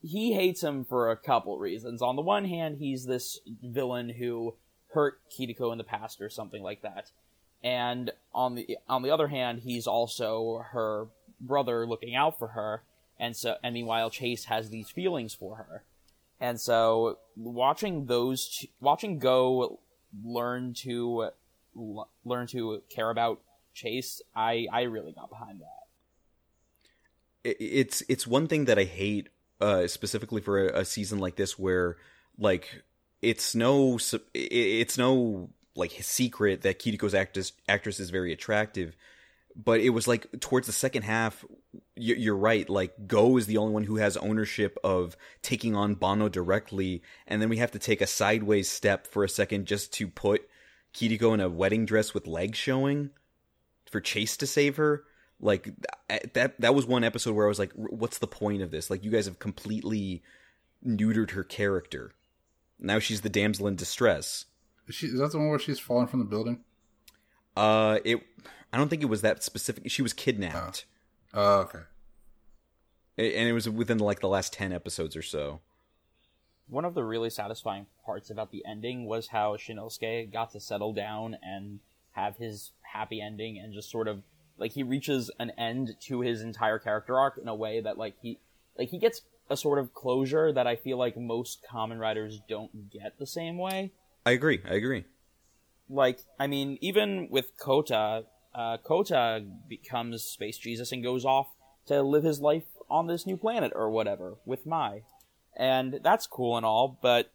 [SPEAKER 4] he hates him for a couple reasons. On the one hand, he's this villain who hurt Kiriko in the past or something like that, and on the on the other hand, he's also her brother looking out for her, and so and meanwhile, Chase has these feelings for her, And so watching those, two, watching Go learn to learn to care about Chase, I I really got behind that.
[SPEAKER 5] It's it's one thing that I hate uh, specifically for a, a season like this where like it's no it's no like secret that Kiriko's actress actress is very attractive but it was like towards the second half you're right like go is the only one who has ownership of taking on banno directly and then we have to take a sideways step for a second just to put kiriko in a wedding dress with legs showing for chase to save her. Like that that was one episode where i was like what's the point of this? Like you guys have completely neutered her character. Now she's the damsel in distress.
[SPEAKER 2] Is, she, is that the one where she's falling from the building?
[SPEAKER 5] Uh it I don't think it was that specific. She was kidnapped.
[SPEAKER 2] Oh, oh okay.
[SPEAKER 5] And it was within like the last ten episodes or so.
[SPEAKER 4] One of the really satisfying parts about the ending was how Shinnosuke got to settle down and have his happy ending and just sort of like he reaches an end to his entire character arc in a way that like he like he gets a sort of closure that I feel like most Kamen Riders don't get the same way.
[SPEAKER 5] I agree. I agree.
[SPEAKER 4] Like, I mean, even with Kota, uh, Kota becomes Space Jesus and goes off to live his life on this new planet or whatever with Mai. And that's cool and all, but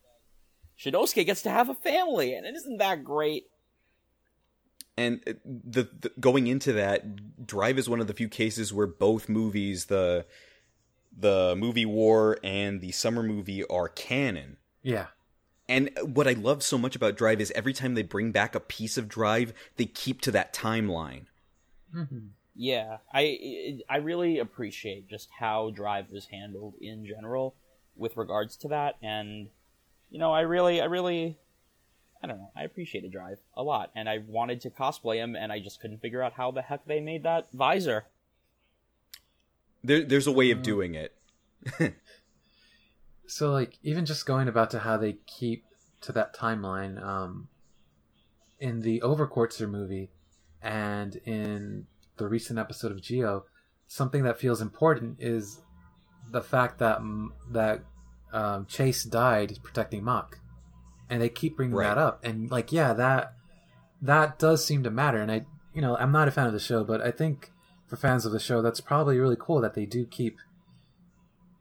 [SPEAKER 4] Shinnosuke gets to have a family, and isn't that great?
[SPEAKER 5] And uh, the, the, going into that, Drive is one of the few cases where both movies, the the movie War and the summer movie, are canon.
[SPEAKER 3] Yeah.
[SPEAKER 5] And what I love so much about Drive is every time they bring back a piece of Drive, they keep to that timeline.
[SPEAKER 4] Mm-hmm. Yeah, I I really appreciate just how Drive was handled in general with regards to that, and you know, I really, I really, I don't know, I appreciated Drive a lot, and I wanted to cosplay him, and I just couldn't figure out how the heck they made that visor.
[SPEAKER 5] There, there's a way of doing it.
[SPEAKER 3] So like even just going about to how they keep to that timeline, um, in the Overquartzer movie and in the recent episode of Zi-O, something that feels important is the fact that that um, Chase died protecting Mach, and they keep bringing right. that up. And like, yeah, that that does seem to matter. And I, you know, I'm not a fan of the show, but I think for fans of the show, that's probably really cool that they do keep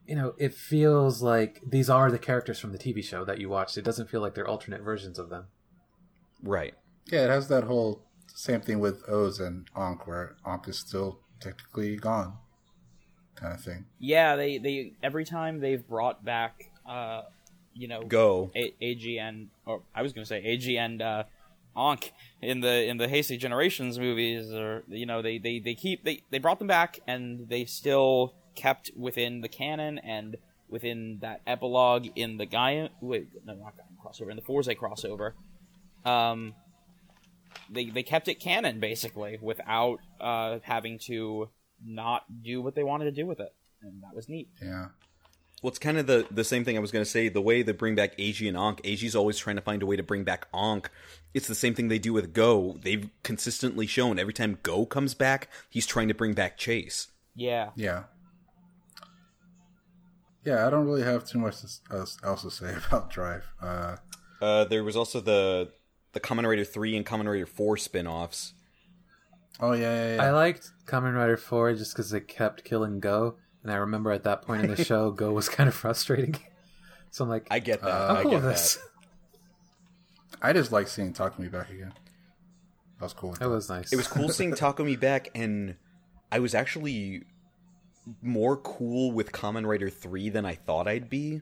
[SPEAKER 3] you know, it feels like these are the characters from the TV show that you watched. It doesn't feel like they're alternate versions of them.
[SPEAKER 5] Right.
[SPEAKER 2] Yeah, it has that whole same thing with Oz and Ankh, where Ankh is still technically gone, kind of thing.
[SPEAKER 4] Yeah, they they every time they've brought back, uh, you know,
[SPEAKER 5] go
[SPEAKER 4] A- Eiji and or I was gonna say Eiji and uh, Ankh in the in the Heisei Generations movies, or you know, they they they keep they they brought them back and they still kept within the canon and within that epilogue in the Gaia. Wait, no, not Gaia crossover. In the Fourze crossover, um, they they kept it canon basically without uh, having to not do what they wanted to do with it, and that was neat.
[SPEAKER 2] Yeah.
[SPEAKER 5] Well, it's kind of the, the same thing I was going to say. The way they bring back Eiji and Ankh, Eiji's always trying to find a way to bring back Ankh. It's the same thing they do with Go. They've consistently shown every time Go comes back, he's trying to bring back Chase.
[SPEAKER 4] Yeah.
[SPEAKER 2] Yeah yeah, I don't really have too much else to say about Drive. Uh,
[SPEAKER 5] uh, there was also the the Kamen Rider three and Kamen Rider four spin-offs.
[SPEAKER 2] Oh yeah, yeah, yeah.
[SPEAKER 3] I liked Kamen Rider four just because it kept killing Go, and I remember at that point in the show, Go was kind of frustrating. so I'm like,
[SPEAKER 5] I get that.
[SPEAKER 3] Uh, I'm
[SPEAKER 5] cool
[SPEAKER 3] with this.
[SPEAKER 5] That.
[SPEAKER 2] I just like seeing Takumi back again. That was cool.
[SPEAKER 3] That. was nice.
[SPEAKER 5] It was cool seeing Takumi back, and I was actually more cool with Kamen Rider 3 than I thought I'd be.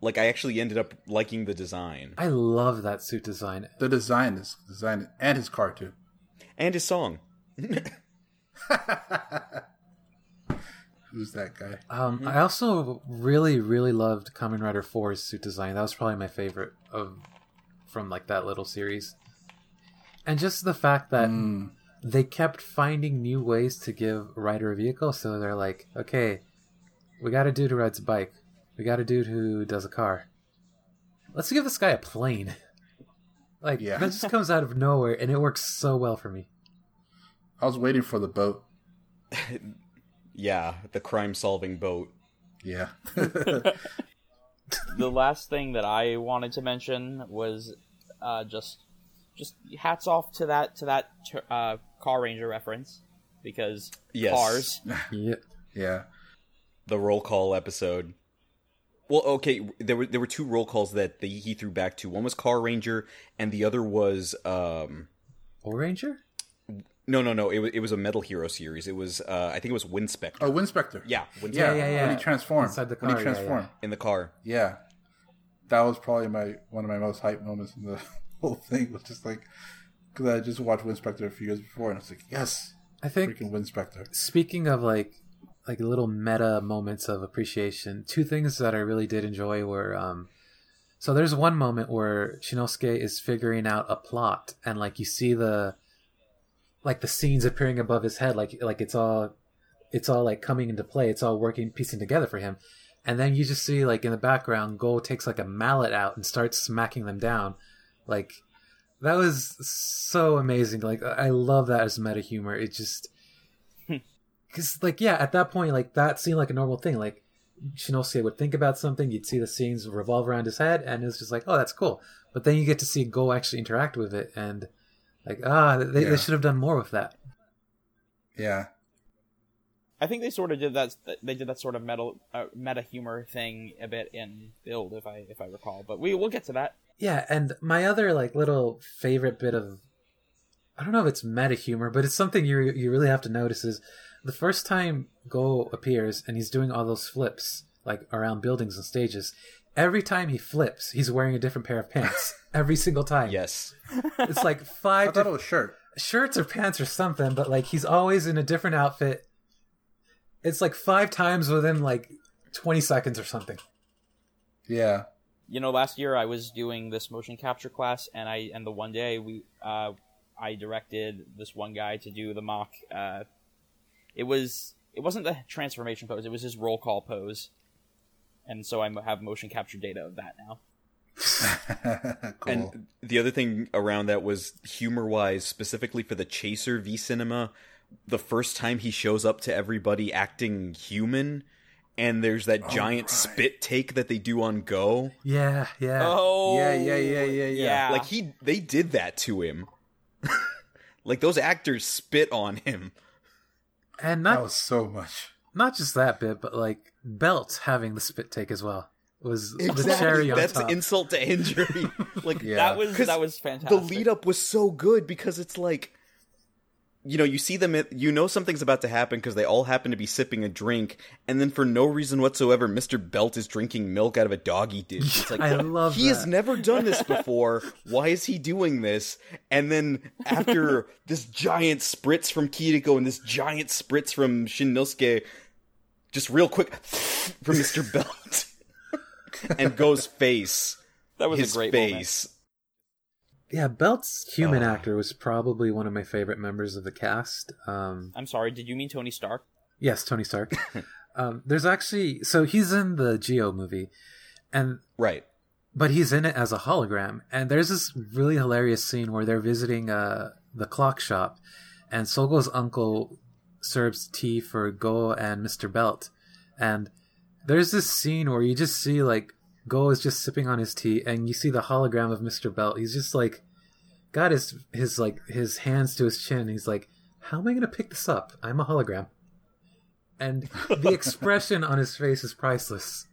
[SPEAKER 5] Like I actually ended up liking the design.
[SPEAKER 3] I love that suit design.
[SPEAKER 2] The design is design and his car too.
[SPEAKER 5] And his song.
[SPEAKER 2] Who's that guy?
[SPEAKER 3] Um, mm-hmm. I also really, really loved Kamen Rider 4's suit design. That was probably my favorite of from like that little series. And just the fact that mm they kept finding new ways to give Rider a vehicle. So they're like, okay, we got a dude who rides a bike. We got a dude who does a car. Let's give this guy a plane. Like yeah. that just comes out of nowhere, and it works so well for me.
[SPEAKER 2] I was waiting for the boat.
[SPEAKER 5] yeah, the crime-solving boat.
[SPEAKER 2] Yeah.
[SPEAKER 4] the last thing that I wanted to mention was uh, just just hats off to that to that uh, Carranger reference because
[SPEAKER 5] Yes.
[SPEAKER 4] cars.
[SPEAKER 3] Yeah.
[SPEAKER 2] Yeah.
[SPEAKER 5] the roll call episode. Well, okay, there were there were two roll calls that the, he threw back to. One was Carranger, and the other was um
[SPEAKER 3] Ranger?
[SPEAKER 5] no no no it was it was a Metal Hero series. It was uh I think it was Winspector.
[SPEAKER 2] Oh, Winspector.
[SPEAKER 5] yeah, Winspector
[SPEAKER 2] Yeah,
[SPEAKER 3] yeah, yeah.
[SPEAKER 2] When he transformed.
[SPEAKER 3] Inside the car.
[SPEAKER 2] When
[SPEAKER 3] car,
[SPEAKER 2] he
[SPEAKER 3] yeah, yeah.
[SPEAKER 5] in the car.
[SPEAKER 2] Yeah. That was probably my one of my most hype moments in the whole thing. Was just like because I just watched Winspector a few years before, and I was like, yes,
[SPEAKER 3] I think
[SPEAKER 2] freaking Winspector.
[SPEAKER 3] speaking of like like little meta moments of appreciation, two things that I really did enjoy were um so there's one moment where Shinnosuke is figuring out a plot and like you see the like the scenes appearing above his head like like it's all it's all like coming into play, it's all working piecing together for him. And then you just see like in the background Go takes like a mallet out and starts smacking them down. Like that was so amazing. Like I love that as meta humor. It just because like yeah, at that point like that seemed like a normal thing. Like Shinnosuke would think about something, you'd see the scenes revolve around his head, and it's just like oh that's cool. But then you get to see Go actually interact with it, and like ah they,
[SPEAKER 2] Yeah.
[SPEAKER 3] they should have done more with that.
[SPEAKER 2] Yeah.
[SPEAKER 4] I think they sort of did that. They did that sort of meta uh, meta humor thing a bit in Build, if I if I recall. But we we'll get to that.
[SPEAKER 3] Yeah, and my other like little favorite bit of I don't know if it's meta humor, but it's something you you really have to notice is the first time Go appears and he's doing all those flips like around buildings and stages. Every time he flips, he's wearing a different pair of pants. every single time.
[SPEAKER 5] Yes,
[SPEAKER 3] It's like
[SPEAKER 2] I
[SPEAKER 3] five
[SPEAKER 2] thought it was shirt.
[SPEAKER 3] shirts or pants or something, but like he's always in a different outfit. It's like five times within like 20 seconds or something.
[SPEAKER 2] Yeah.
[SPEAKER 4] you know last year i was doing this motion capture class and i and the one day we uh i directed this one guy to do the mock uh it was it wasn't the transformation pose it was his roll call pose and so i have motion capture data of that now
[SPEAKER 2] cool.
[SPEAKER 5] and the other thing around that was humor wise, specifically for the Chaser v Cinema. The first time he shows up to everybody acting human, and there's that oh, giant spit take that they do on Go.
[SPEAKER 3] Yeah, yeah.
[SPEAKER 4] oh
[SPEAKER 2] Yeah, yeah, yeah, yeah, yeah. yeah.
[SPEAKER 5] Like he, they did that to him. like those actors spit on him.
[SPEAKER 3] And
[SPEAKER 2] that was so much.
[SPEAKER 3] not just that bit, but like Belt having the spit take as well was the cherry on
[SPEAKER 5] That's
[SPEAKER 3] top.
[SPEAKER 5] insult to injury. like
[SPEAKER 2] Yeah.
[SPEAKER 4] that was
[SPEAKER 5] 'Cause
[SPEAKER 4] that was fantastic.
[SPEAKER 5] the lead up was so good because it's like you know you see them you know something's about to happen because they all happen to be sipping a drink and then for no reason whatsoever mr belt is drinking milk out of a doggy dish. It's like
[SPEAKER 3] I love
[SPEAKER 5] he has never done this before. Why is he doing this? And then after this giant spritz from kiriko and this giant spritz from shinnosuke just real quick from mr belt and goes face
[SPEAKER 4] that was
[SPEAKER 5] his
[SPEAKER 4] a great moment.
[SPEAKER 5] face
[SPEAKER 3] yeah, Belt's human
[SPEAKER 5] Oh.
[SPEAKER 3] actor was probably one of my favorite members of the cast. Um,
[SPEAKER 4] i'm sorry did you mean tony stark
[SPEAKER 3] yes, Tony Stark. um, there's actually so he's in the Zi-O movie, and
[SPEAKER 5] right
[SPEAKER 3] but he's in it as a hologram. And there's this really hilarious scene where they're visiting uh, the clock shop, and Sogo's uncle serves tea for Go and Mr. Belt. And there's this scene where you just see like Go is just sipping on his tea, and you see the hologram of Mr. Belt. He's just like got his his like his hands to his chin. He's like, "How am I gonna pick this up? I'm a hologram." And the expression on his face is priceless.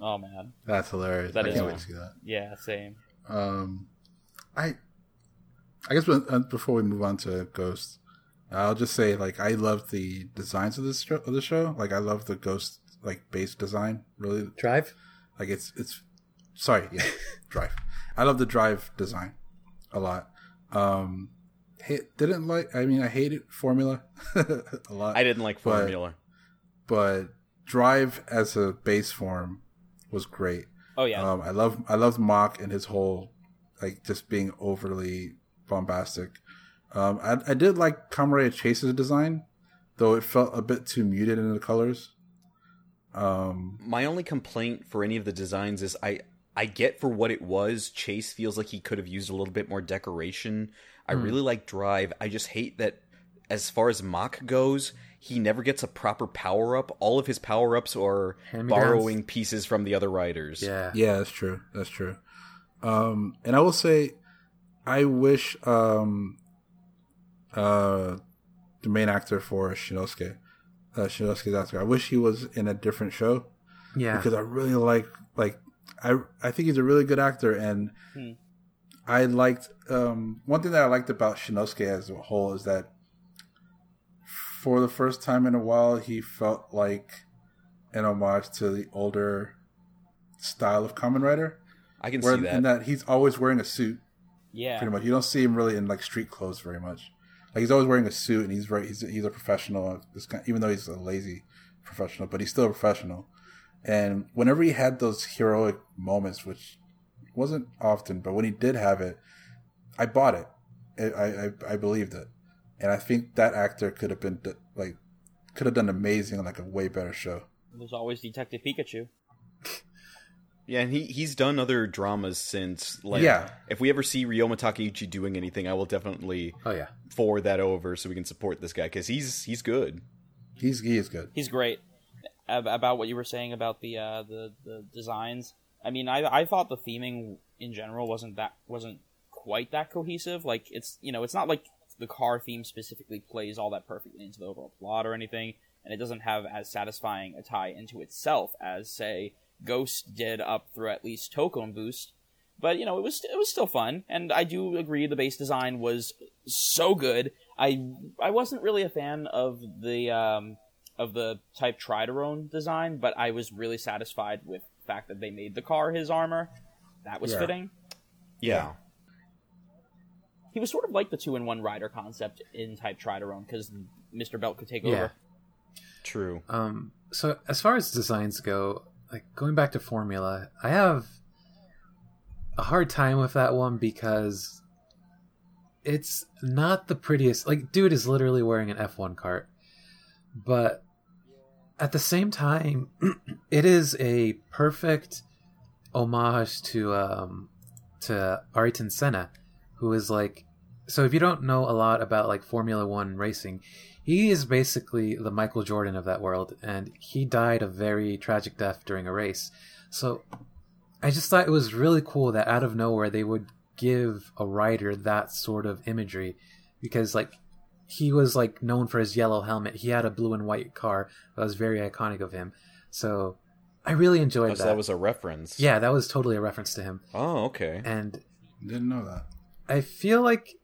[SPEAKER 4] oh man
[SPEAKER 2] That's hilarious.
[SPEAKER 4] That
[SPEAKER 2] I
[SPEAKER 4] is
[SPEAKER 2] can't wait to see that.
[SPEAKER 4] yeah same
[SPEAKER 2] Um, I, I guess when, uh, before we move on to Ghost, I'll just say like I love the designs of this show, of the show. Like I love the Ghost like base design. Really,
[SPEAKER 3] Drive.
[SPEAKER 2] like it's it's. Sorry, yeah, Drive. I love the Drive design a lot. Um, hate, didn't like. I mean, I hated Formula a lot.
[SPEAKER 5] I didn't like
[SPEAKER 2] But-
[SPEAKER 5] Formula.
[SPEAKER 2] but Drive as a base form was great.
[SPEAKER 4] oh yeah
[SPEAKER 2] Um, I love I love Mach and his whole like just being overly bombastic. Um, I I did like Kamen Rider Chase's design, though it felt a bit too muted in the colors. Um,
[SPEAKER 5] My only complaint for any of the designs is I I get for what it was. Chase feels like he could have used a little bit more decoration. I really like Drive. I just hate that as far as Mach goes, he never gets a proper power up. All of his power ups are
[SPEAKER 3] Hand-me-downs.
[SPEAKER 5] borrowing pieces from the other riders.
[SPEAKER 3] Yeah.
[SPEAKER 2] Yeah, that's true. That's true. Um, and I will say, I wish um, uh, the main actor for Shinnosuke, uh, Shinnosuke's actor, I wish he was in a different show
[SPEAKER 3] Yeah.
[SPEAKER 2] because I really like like I I think he's a really good actor and I liked um, one thing that I liked about Shinnosuke as a whole is that for the first time in a while he felt like an homage to the older style of Kamen Rider.
[SPEAKER 5] I can
[SPEAKER 2] Where
[SPEAKER 5] see that.
[SPEAKER 2] in that he's always wearing a suit,
[SPEAKER 4] Yeah.
[SPEAKER 2] pretty much. You don't see him really in like street clothes very much. Like he's always wearing a suit, and he's very he's he's a professional. This guy, even though he's a lazy professional, but he's still a professional. And whenever he had those heroic moments, which wasn't often, but when he did have it, I bought it. I I, I believed it, and I think that actor could have been like could have done amazing like a way better show.
[SPEAKER 4] There's always Detective Pikachu.
[SPEAKER 5] Yeah, and he he's done other dramas since. Like,
[SPEAKER 2] Yeah.
[SPEAKER 5] if we ever see Ryoma Takeuchi doing anything, I will definitely
[SPEAKER 3] Oh yeah.
[SPEAKER 5] forward that over so we can support this guy because he's he's good.
[SPEAKER 2] He's he is good.
[SPEAKER 4] He's great. About what you were saying about the uh, the the designs. I mean, I I thought the theming in general wasn't that wasn't quite that cohesive. Like it's you know it's not like the car theme specifically plays all that perfectly into the overall plot or anything, and it doesn't have as satisfying a tie into itself as say Ghost did up through at least Tokon Boost. But you know it was it was still fun, and I do agree the base design was so good. I I wasn't really a fan of the um, of the type Tridoron design, but I was really satisfied with the fact that they made the car his armor. That was
[SPEAKER 2] Yeah.
[SPEAKER 4] fitting.
[SPEAKER 5] Yeah.
[SPEAKER 4] He was sort of like the two in one rider concept in Type Tridoron because Mr. Belt could take
[SPEAKER 3] Yeah.
[SPEAKER 4] over.
[SPEAKER 5] True.
[SPEAKER 3] Um, so as far as designs go, like going back to Formula, I have a hard time with that one because it's not the prettiest. Like, dude is literally wearing an F1 cart, but at the same time, it is a perfect homage to um to Ayrton Senna, who is like. So if you don't know a lot about like Formula One racing, he is basically the Michael Jordan of that world, and he died a very tragic death during a race. So I just thought it was really cool that out of nowhere they would give a rider that sort of imagery because like he was like known for his yellow helmet. He had a blue and white car that was very iconic of him. So I really enjoyed
[SPEAKER 5] Oh, so
[SPEAKER 3] that.
[SPEAKER 5] that was a reference.
[SPEAKER 3] yeah, that was totally a reference to him.
[SPEAKER 5] Oh, okay.
[SPEAKER 3] And
[SPEAKER 2] Didn't know that.
[SPEAKER 3] I feel like m-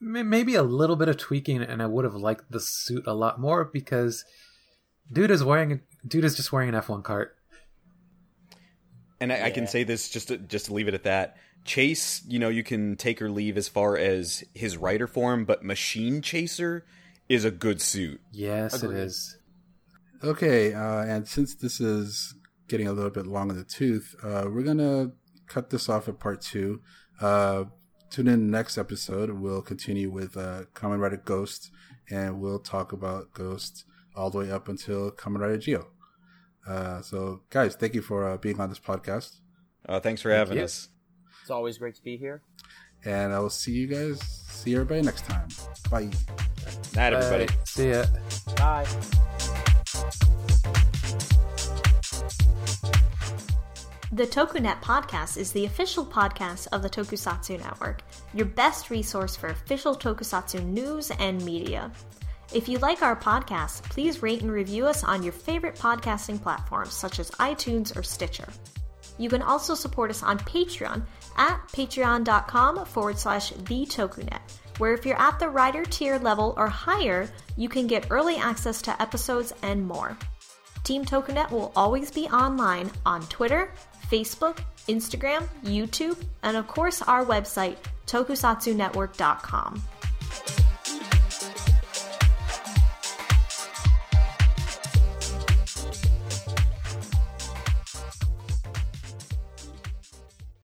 [SPEAKER 3] maybe a little bit of tweaking, and I would have liked the suit a lot more because dude is wearing a, dude is just wearing an F1 cart.
[SPEAKER 5] And I, I can say this just to, just to leave it at that. Chase, you know, you can take or leave as far as his rider form, but Machine Chaser is a good suit.
[SPEAKER 3] Yes,
[SPEAKER 4] Agreed.
[SPEAKER 3] it is.
[SPEAKER 2] Okay, uh, and since this is getting a little bit long in the tooth, uh, we're gonna cut this off at part two. Uh, tune in next episode. We'll continue with uh, Kamen Rider Ghost, and we'll talk about Ghost all the way up until Kamen Rider Zi-O. Uh, so, guys, thank you for uh, being on this podcast,
[SPEAKER 5] Uh, thanks for having
[SPEAKER 3] you.
[SPEAKER 5] us.
[SPEAKER 4] It's always great to be here.
[SPEAKER 2] and I will see you guys. See everybody next time. Bye.
[SPEAKER 5] Night, everybody.
[SPEAKER 3] Bye. See ya.
[SPEAKER 4] Bye.
[SPEAKER 1] The TokuNet podcast is the official podcast of the Tokusatsu Network, your best resource for official tokusatsu news and media. If you like our podcast, please rate and review us on your favorite podcasting platforms such as iTunes or Stitcher. You can also support us on Patreon at patreon.com forward slash the Tokunet, where if you're at the rider tier level or higher, you can get early access to episodes and more. Team Tokunet will always be online on Twitter, Facebook, Instagram, YouTube, and of course our website, tokusatsunetwork.com.